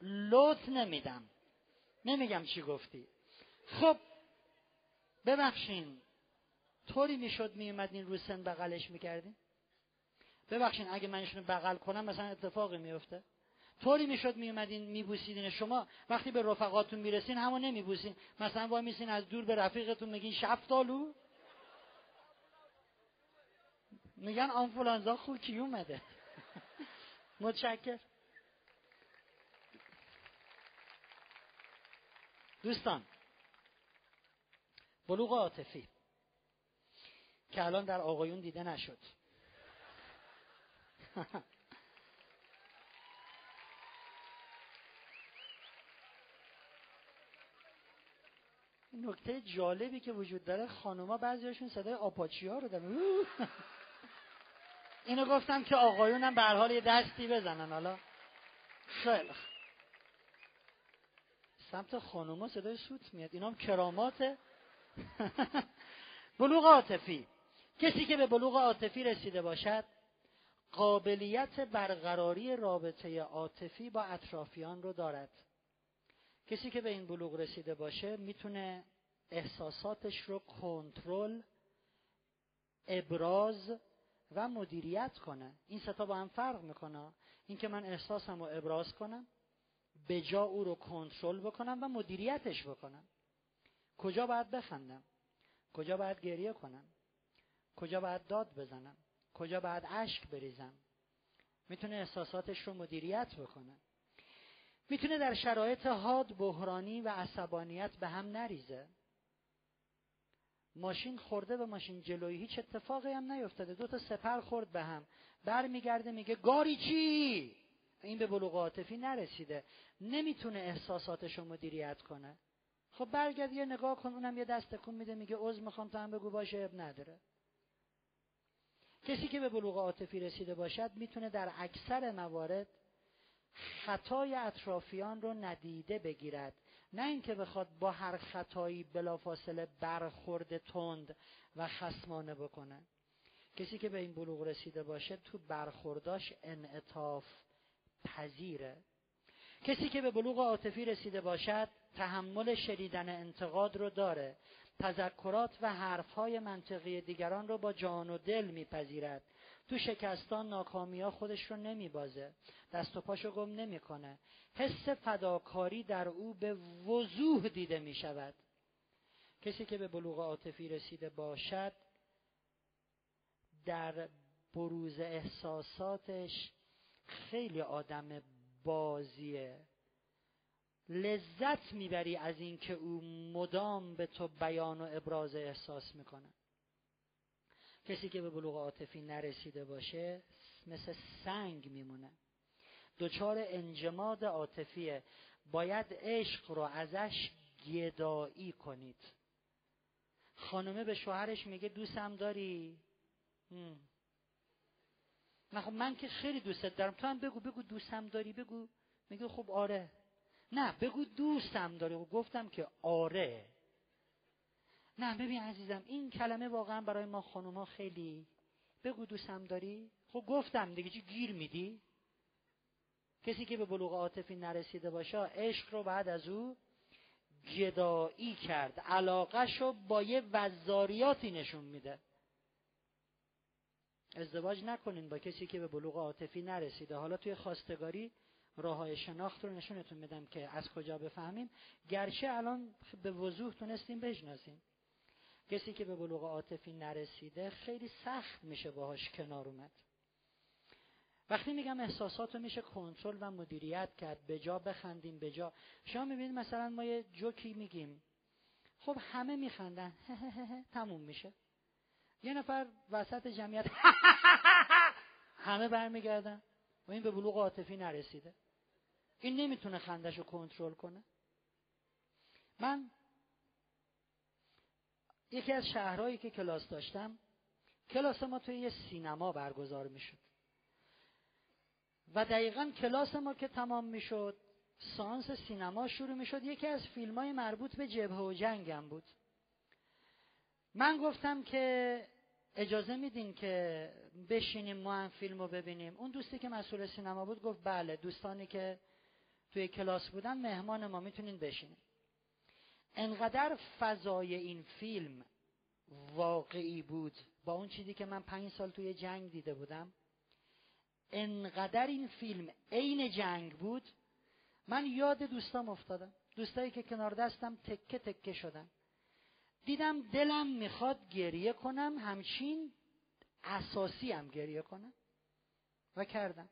[laughs] لطف نمیدم. نمیگم چی گفتی. خب ببخشین. طوری می‌شد میومدین رو سن بغلش می‌کردین؟ ببخشین اگه من ایشونو بغل کنم مثلا اتفاقی میفته؟ طوری می‌شد میومدین میبوسیدین. شما وقتی به رفقاتون می‌رسین همون نمیبوسین. مثلا وای میسین از دور به رفیقتون میگین شفتالو میگن آنفولانزا خوکی اومده. [laughs] متشکر دوستان بلوغ عاطفی که الان در آقایون دیده نشد. [laughs] نکته جالبی که وجود داره خانوما بعضیاشون صدای آپاچی ها رو دارن. [laughs] اینو گفتم که آقایونم به حال یه دستی بزنن حالا. خیلی سمت خانوما صدای سوت میاد. اینام کرامات [laughs] بلوغ عاطفی. کسی که به بلوغ عاطفی رسیده باشد قابلیت برقراری رابطه عاطفی با اطرافیان رو دارد. کسی که به این بلوغ رسیده باشه می‌تونه احساساتش رو کنترل ابراز و مدیریت کنه. این ستا با هم فرق می‌کنه. اینکه من احساسم رو ابراز کنم به جا او رو کنترل بکنم و مدیریتش بکنم. کجا باید بخندم؟ کجا باید گریه کنم؟ کجا باید داد بزنم؟ کجا باید اشک بریزم؟ می‌تونه احساساتش رو مدیریت بکنه. می‌تونه در شرایط حاد بحرانی و عصبانیت به هم نریزه. ماشین خورده به ماشین جلویی هیچ اتفاقی هم نیفتاده. دو تا سپر خورد به هم. برمیگرده میگه گاری چی؟ این به بلوغ عاطفی نرسیده. نمی‌تونه احساساتش رو مدیریت کنه. خب برگرد یه نگاه کن اونم یه دست کن میده میگه عذر می‌خوام تو هم بگو باشه اب نداره. کسی که به بلوغ عاطفی رسیده باشد می‌تونه در اکثر موارد خطای اطرافیان رو ندیده بگیرد. نه اینکه بخواد با هر خطایی بلافاصله برخورد تند و خسمانه بکنه. کسی که به این بلوغ رسیده باشه تو برخورداش انعطاف پذیره. کسی که به بلوغ عاطفی رسیده باشد تحمل شنیدن انتقاد رو داره. تذکرات و حرفهای منطقی دیگران رو با جان و دل میپذیرد. تو شکستان ناکامی ها خودش رو نمیبازه. دست و پاشو گم نمی‌کنه. حس فداکاری در او به وضوح دیده می شود کسی که به بلوغ عاطفی رسیده باشد در بروز احساساتش خیلی آدم بازیه. لذت می‌بری از اینکه او مدام به تو بیان و ابراز احساس می‌کنه. کسی که به بلوغ عاطفی نرسیده باشه مثل سنگ میمونه. دچار انجماد عاطفیه. باید عشق رو ازش گدایی کنید. خانمه به شوهرش میگه دوستم داری؟ نه خب من که خیلی دوستت دارم. تو هم بگو بگو دوستم داری بگو. میگه خب آره. نه بگو دوستم داری. و خب گفتم که آره. نه ببین عزیزم این کلمه واقعا برای ما خانوما خیلی بگو دوستم داری؟ خب گفتم دیگه چی گیر میدی؟ کسی که به بلوغ عاطفی نرسیده باشه عشق رو بعد از او جدایی کرد علاقش رو با یه وزاریاتی نشون میده. ازدواج نکنین با کسی که به بلوغ عاطفی نرسیده. حالا توی خواستگاری راه های شناخت رو نشونتون میدم که از کجا بفهمیم. گرچه الان به وضوح تونستیم بشناسیم. کسی که به بلوغ عاطفی نرسیده خیلی سخت میشه باهاش کنار اومد. وقتی میگم احساسات میشه کنترل و مدیریت کرد به جا بخندیم به جا. شما می‌بینید مثلا ما یه جوکی میگیم. خب همه میخندن. [laughs] تموم میشه. یه نفر وسط جمعیت [laughs] همه برمیگردن. و این به بلوغ عاطفی نرسیده. این نمی‌تونه خندش رو کنترل کنه. من یکی از شهرهایی که کلاس داشتم کلاس ما توی یه سینما برگزار می‌شد. و دقیقا کلاس ما که تمام می‌شد سانس سینما شروع می‌شد. یکی از فیلم های مربوط به جبهه و جنگم بود. من گفتم که اجازه میدین که بشینیم ما هم فیلم رو ببینیم. اون دوستی که مسئول سینما بود گفت بله دوستانی که توی کلاس بودن مهمان ما می‌تونین بشینیم انقدر فضای این فیلم واقعی بود. با اون چیزی که من پنج سال توی جنگ دیده بودم انقدر این فیلم عین جنگ بود. من یاد دوستام افتادم. دوستایی که کنار دستم تکه تکه شدن. دیدم دلم می‌خواد گریه کنم همچین اساسی هم گریه کنم. و کردم.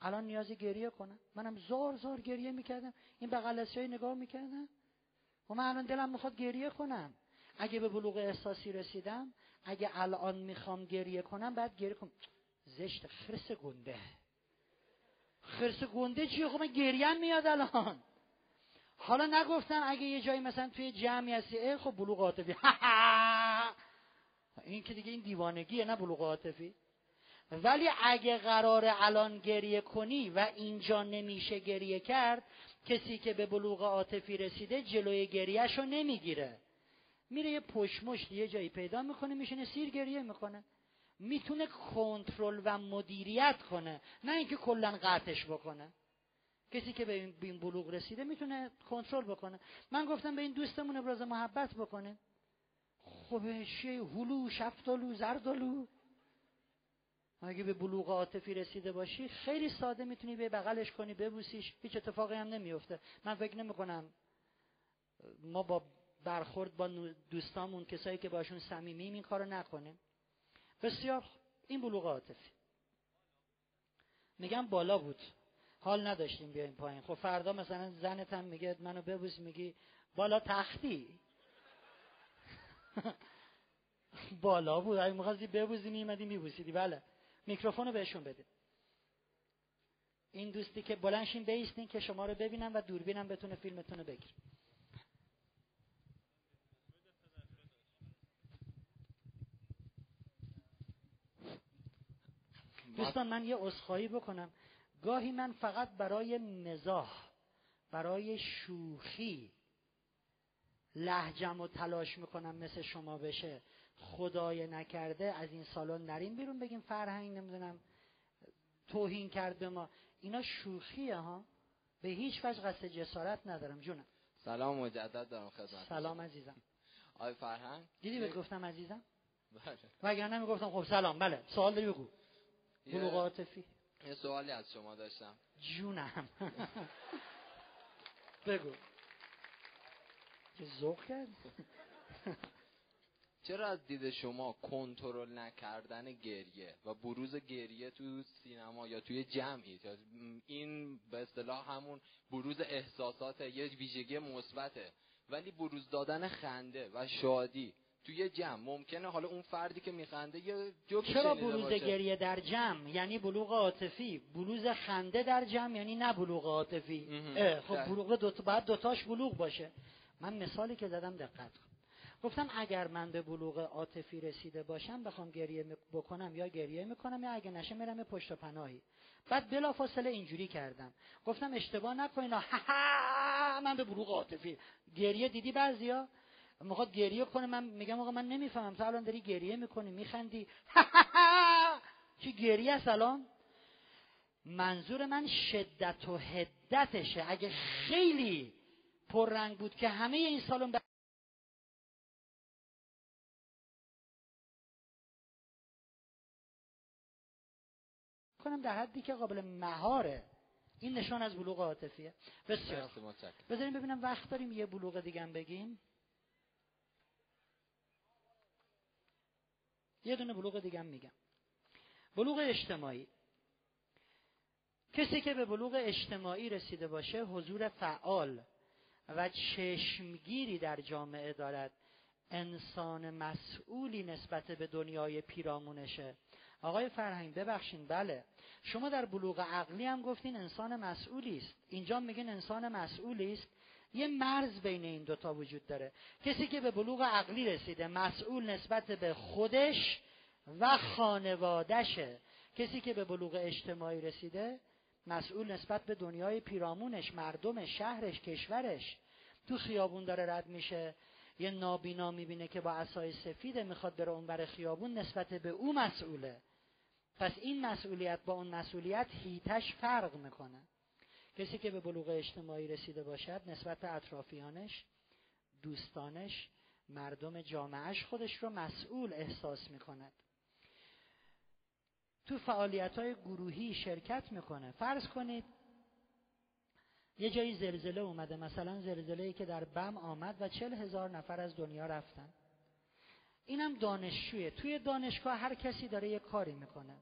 الان نیازی گریه کنم. منم زار زار گریه می‌کردم. این بغل نگاه می‌کردم. و من الان دلم می‌خواد گریه کنم. اگه به بلوغ احساسی رسیدم اگه الان می‌خوام گریه کنم بعد گریه کنم. زشت خرس گنده. خرس گنده چیه؟ خب من گریم میاد الان. حالا نگفتم اگه یه جایی مثلا توی جمعی هستی خب بلوغ عاطفی. [laughs] این که دیگه این دیوانگیه نه بلوغ عاطفی. ولی اگه قرار الان گریه کنی و اینجا نمیشه گریه کرد کسی که به بلوغ عاطفی رسیده جلوی گریهش رو نمی‌گیره. میره یه پشمشت یه جایی پیدا می‌کنه میشینه سیر گریه می‌کنه. می‌تونه کنترل و مدیریت کنه نه اینکه کلا قطعش بکنه. کسی که به این بلوغ رسیده می‌تونه کنترل بکنه. من گفتم به این دوستمون ابراز محبت بکنه. خب چیه هلو شفتالو زردالو اگه به بلوغ عاطفی رسیده باشی خیلی ساده می‌تونی به بغلش کنی ببوسیش هیچ اتفاقی هم نمیفته من فکر نمی کنم ما با برخورد با دوستامون کسایی که باشون صمیمیم این کارو نکنیم. بسیار این بلوغ عاطفی. میگم بالا بود. حال نداشتیم بیایم پایین. خب فردا مثلا زنت هم میگه منو ببوس میگی بالا تختی. [laughs] بالا بود. اگه می‌خواستی ببوزی میمدی میبوسیدی. بله. میکروفون رو بهشون بده. این دوستی که بلنشین بیستین که شما رو ببینم و دوربینم بتونه فیلمتون رو بگیر دوستان من یه عذرخواهی بکنم. گاهی من فقط برای مزاح برای شوخی لحجم و تلاش می‌کنم مثل شما بشه. خدای نکرده از این سالن نریم بیرون بگیم فرهنگ نمی‌دونم توهین کرد به ما. اینا شوخیه ها؟ به هیچ وجه قصد جسارت ندارم جونم. سلام مجدد دارم خدمت سلام عزیزم. آی فرهنگ. دیدی بهت گفتم عزیزم؟ بله. وگرنه می‌گفتم خب سلام بله. سوال داری بگو. بلوغ عاطفی. یه سوالی از شما داشتم. جونم. [laughs] بگو. چه ذوق کرد [laughs] چرا از دید شما کنترل نکردن گریه و بروز گریه تو سینما یا توی جمعی؟ این به اصطلاح همون بروز احساسات یه ویژگی مثبته ولی بروز دادن خنده و شادی توی جمع ممکنه حالا اون فردی که میخنده یه جوک چرا بروز گریه در جمع؟ یعنی بلوغ عاطفی. بروز خنده در جمع یعنی نه بلوغ عاطفی. خب بلوغ دو تا بعد دوتاش بلوغ باشه. من مثالی که زدم دقت گفتم اگر من به بلوغ عاطفی رسیده باشم بخوام گریه بکنم یا گریه می‌کنم یا اگه نشه میرم پشت پناهی. بعد بلا فاصله اینجوری کردم. گفتم اشتباه نکنین. من به بلوغ عاطفی. گریه دیدی بعضیا؟ می‌خواد گریه کنه. من میگم آقا من نمی‌فهمم. تو الان داری گریه می‌کنی میخندی. چی گریه است الان؟ منظور من شدت و هدتشه اگه خیلی پررنگ بود که همه این سالن کنم در حدی که قابل مهاره. این نشان از بلوغ عاطفیه. بسیار. بذاریم ببینم وقت داریم یه بلوغ دیگه هم بگیم. یه دونه بلوغ دیگه هم میگم. بلوغ اجتماعی. کسی که به بلوغ اجتماعی رسیده باشه حضور فعال و چشمگیری در جامعه دارد. انسان مسئولی نسبت به دنیای پیرامونشه. آقای فرهنگ ببخشین بله. شما در بلوغ عقلی هم گفتین انسان مسئولی است. اینجا میگین انسان مسئولی است. یه مرز بین این دوتا وجود داره. کسی که به بلوغ عقلی رسیده مسئول نسبت به خودش و خانوادشه کسی که به بلوغ اجتماعی رسیده مسئول نسبت به دنیای پیرامونش مردمش شهرش کشورش. تو خیابون داره رد میشه. یه نابینا می‌بینه که با عصای سفیده می‌خواد بره اونور خیابون نسبت به او مسئوله. پس این مسئولیت با اون مسئولیت هیتش فرق می‌کنه. کسی که به بلوغ اجتماعی رسیده باشد نسبت به اطرافیانش دوستانش مردم جامعهش خودش رو مسئول احساس می‌کند. تو فعالیت های گروهی شرکت می‌کنه. فرض کنید یه جایی زلزله اومده مثلا زلزله ای که در بم آمد و چل هزار نفر از دنیا رفتن. اینم دانشجویه. توی دانشگاه هر کسی داره یه کاری می‌کنه.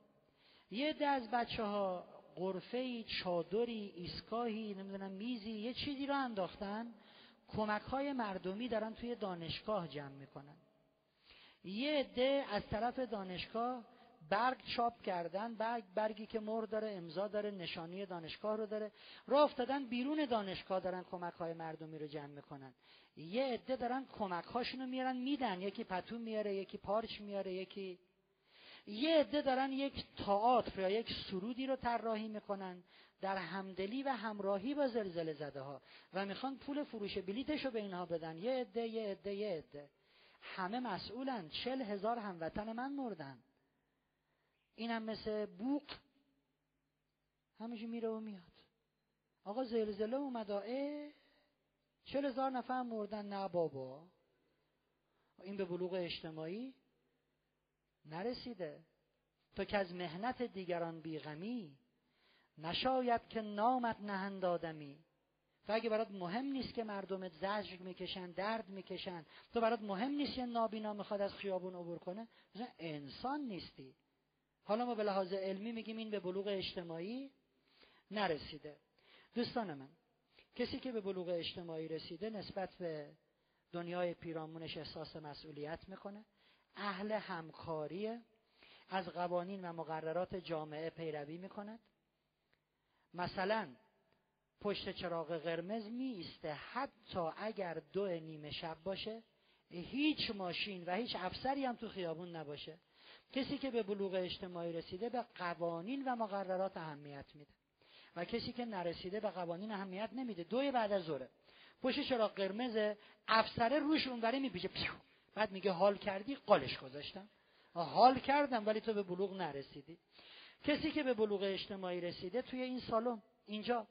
یه ده از بچه ها قرفه چادری ایستگاهی نمی‌دونم میزی یه چیزی رو انداختن. کمک های مردمی دارن توی دانشگاه جمع می‌کنن. یه عده از طرف دانشگاه برگ چاپ کردن برگ برگی که مر داره امضا داره نشانی دانشگاه رو داره. راه افتادن بیرون دانشگاه دارن کمک های مردمی رو جمع می‌کنن. یه عده دارن کمک هاشون رو میارن میدن. یکی پتو میاره یکی پارچ میاره یکی یه عده دارن یک تئاتر یا یک سرودی رو طراحی می‌کنن در همدلی و همراهی با زلزله زده ها و می‌خوان پول فروش بلیتش رو به اینها بدن. یه عده یه عده یه عده. همه مسئولن. چل هزار هموطن من مردن. اینم مثل بوق. همیشه میره و میاد. آقا زلزله اومد اه چل هزار نفر مردن. نه بابا. این به بلوغ اجتماعی. نرسیده. تو که از مهنت دیگران بیغمی نشاید که نامت نهند آدمی. تو اگه برات مهم نیست که مردمت زجر می‌کشن درد می‌کشن تو برات مهم نیست یه نابینا می‌خواد از خیابون عبور کنه مثلا انسان نیستی. حالا ما به لحاظ علمی میگیم این به بلوغ اجتماعی نرسیده. دوستان من کسی که به بلوغ اجتماعی رسیده نسبت به دنیای پیرامونش احساس مسئولیت می‌کنه. اهل همکاری از قوانین و مقررات جامعه پیروی می‌کند. مثلا پشت چراغ قرمز میسته حتی اگر دو نیمه شب باشه هیچ ماشین و هیچ افسری هم تو خیابون نباشه. کسی که به بلوغ اجتماعی رسیده به قوانین و مقررات اهمیت میده. و کسی که نرسیده به قوانین اهمیت نمیده. دوی بعد از ظهره. پشت چراغ قرمز افسره روش اونوری میپیچه. بعد میگه حال کردی؟ قالش گذاشتم. حال کردم ولی تو به بلوغ نرسیدی. کسی که به بلوغ اجتماعی رسیده توی این سالن اینجا.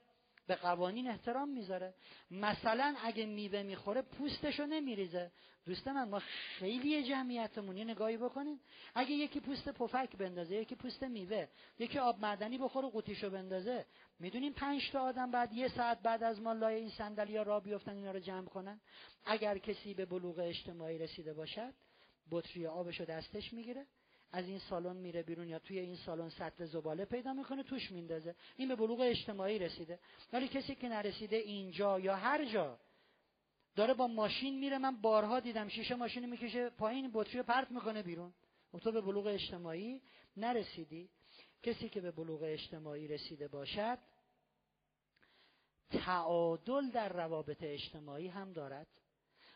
به قوانین احترام می‌ذاره. مثلا اگه میوه می‌خوره پوستشو نمیریزه. دوست من ما خیلی جمعیتمون یه نگاهی بکنین. اگه یکی پوست پفک بندازه یکی پوست میوه یکی آب معدنی بخوره قوطیشو بندازه. می‌دونیم پنج تا آدم بعد یه ساعت بعد از ما لای این صندلی را بیفتن اینا رو جمع کنن؟ اگر کسی به بلوغ اجتماعی رسیده باشد بطری آبشو دستش می‌گیره. از این سالن میره بیرون یا توی این سالن سطل زباله پیدا می‌کنه توش میندازه. این به بلوغ اجتماعی رسیده. ولی کسی که نرسیده اینجا یا هر جا داره با ماشین میره من بارها دیدم شیشه ماشین می‌کشه پایین بطری پرت می‌کنه بیرون. و تو به بلوغ اجتماعی نرسیدی. کسی که به بلوغ اجتماعی رسیده باشد تعادل در روابط اجتماعی هم دارد.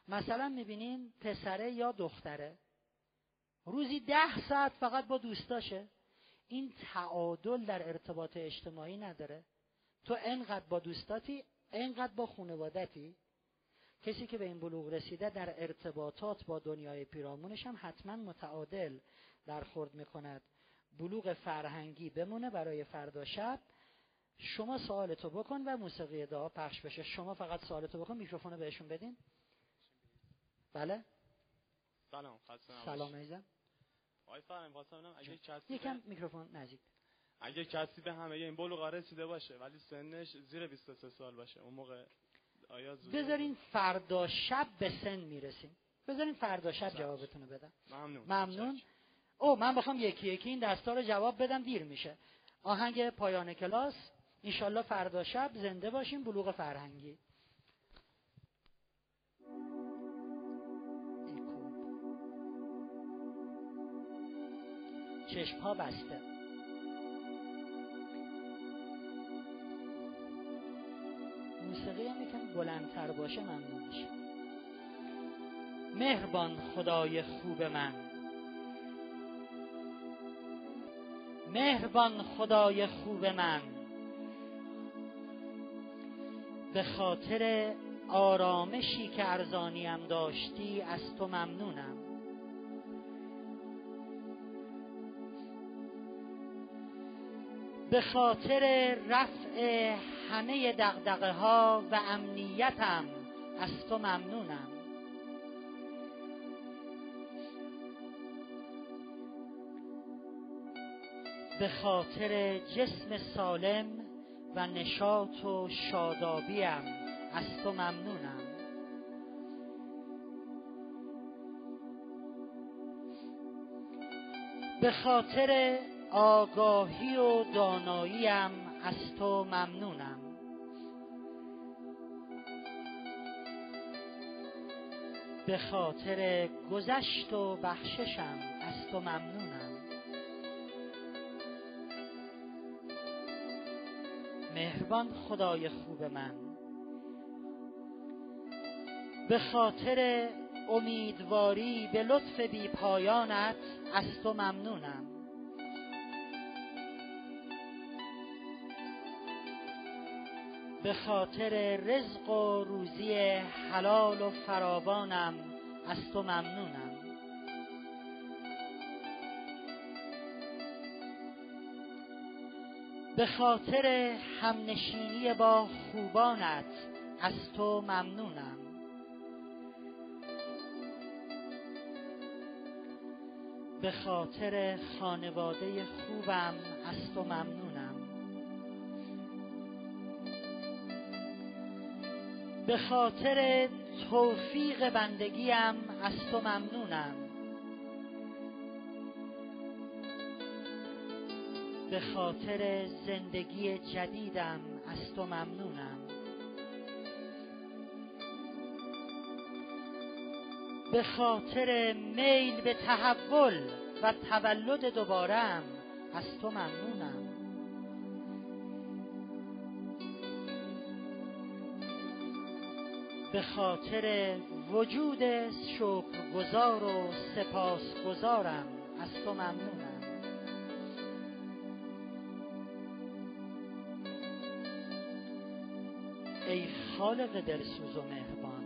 مثلا می‌بینین پسره یا دختره روزی ده ساعت فقط با دوستاشه. این تعادل در ارتباط اجتماعی نداره. تو انقدر با دوستاتی انقدر با خانوادتی. کسی که به این بلوغ رسیده در ارتباطات با دنیای پیرامونش هم حتما متعادل برخورد می‌کند. بلوغ فرهنگی بمونه برای فردا شب. شما سوالتو بکن و موسیقی دعا پخش بشه. شما فقط سوالتو بکن میکروفونو بهشون بدین. بله؟ سلام خسته سلام عزیزم. آقای فرم خواستم ببینم اگه کسی یکم میکروفون نزدیک. اگه کسی به همه این بلوغا رسیده باشه ولی سنش زیر 23 سال باشه. اون موقع آیا زود بذارین فردا شب به سن می‌رسیم. بذارین فردا شب جوابتون رو بدم. ممنون. ممنون. او من بخوام یکی یکی این دستا رو جواب بدم دیر میشه. آهنگ پایان کلاس. انشالله فردا شب زنده باشیم بلوغ فرهنگی. چشم ها بسته. موسیقی هم یکم بلندتر باشه ممنون میشه مهربان خدای خوب من. مهربان خدای خوب من. به خاطر آرامشی که ارزانیم داشتی از تو ممنونم. به خاطر رفع همه دغدغه ها و امنیتم از تو ممنونم. به خاطر جسم سالم و نشاط و شادابیم از تو ممنونم. به خاطر آگاهی و داناییم از تو ممنونم. به خاطر گذشت و بخششم از تو ممنونم. مهربان خدای خوب من. به خاطر امیدواری به لطف بی پایانت از تو ممنونم. به خاطر رزق و روزی حلال و فراوانم از تو ممنونم. به خاطر همنشینی با خوبانت از تو ممنونم. به خاطر خانواده خوبم از تو ممنونم. به خاطر توفیق بندگیم از تو ممنونم. به خاطر زندگی جدیدم از تو ممنونم. به خاطر میل به تحول و تولد دوبارم از تو ممنونم. به خاطر وجود شکرگزار و سپاسگزارم. از تو ممنونم. ای خالق دلسوز و مهربان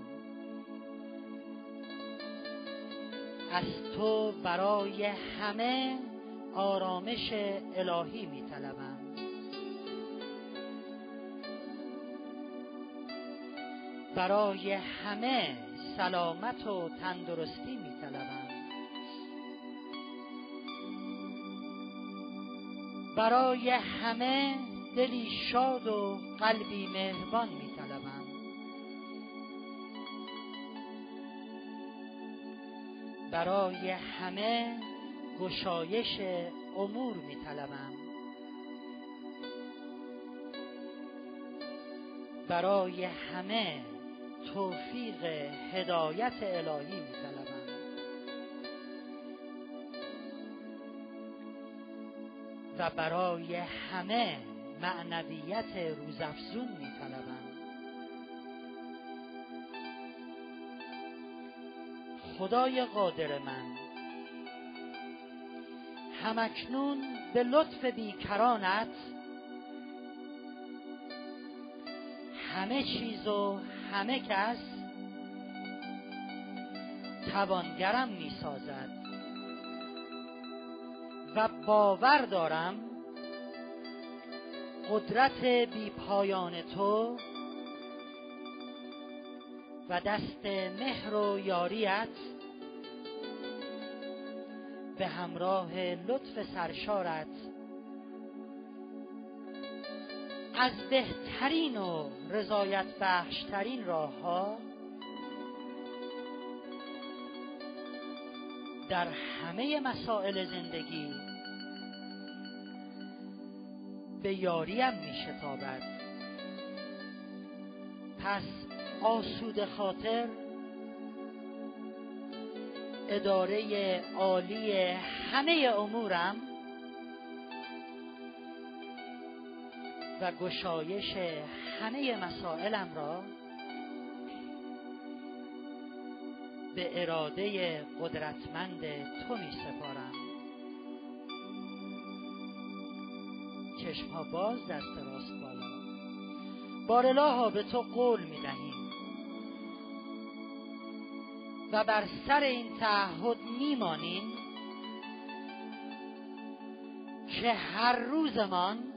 از تو برای همه آرامش الهی می برای همه سلامت و تندرستی می طلبم. برای همه دلی شاد و قلبی مهربان می طلبم. برای همه گشایش امور می طلبم. برای همه توفیق هدایت الهی می طلبم و برای همه معنویت روزافزون می طلبم خدای قادر من همکنون به لطف بیکرانت همه چیز و همه کس توانگرم می سازد و باور دارم قدرت بی پایان تو و دست مهر و یاریت به همراه لطف سرشارت از بهترین و رضایت بخشترین راه ها در همه مسائل زندگی به یاریم می شتابد پس آسود خاطر اداره عالی همه امورم و گشایش همه مسائلم را به اراده قدرتمند تو می سپارم. چشم باز دست راست بالا. بارلاها به تو قول می دهیم. و بر سر این تعهد میمانیم که هر روزمان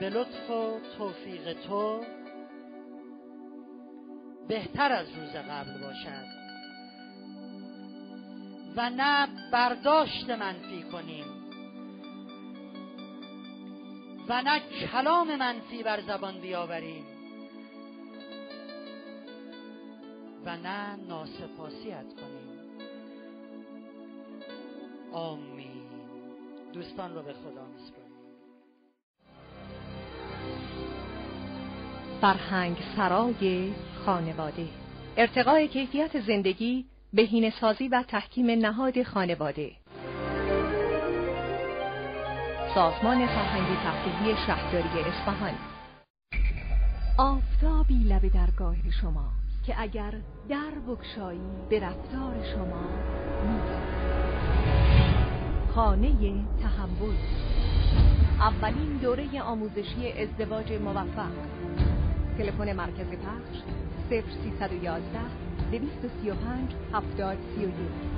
به لطف و توفیق تو بهتر از روز قبل باشد. و نه برداشت منفی کنیم. و نه کلام منفی بر زبان بیاوریم. و نه ناسپاسیت کنیم. آمین. دوستان رو به خدا میسپاریم فرهنگ سرای خانواده. ارتقای کیفیت زندگی بهینه سازی و تحکیم نهاد خانواده. سازمان فرهنگی تفریحی شهرداری اصفهان. آفتابی لب درگاه شما که اگر در بکشایی به رفتار شما خانه تحول. اولین دوره آموزشی ازدواج موفق. تلفن مرکز پخش 0311 235 7031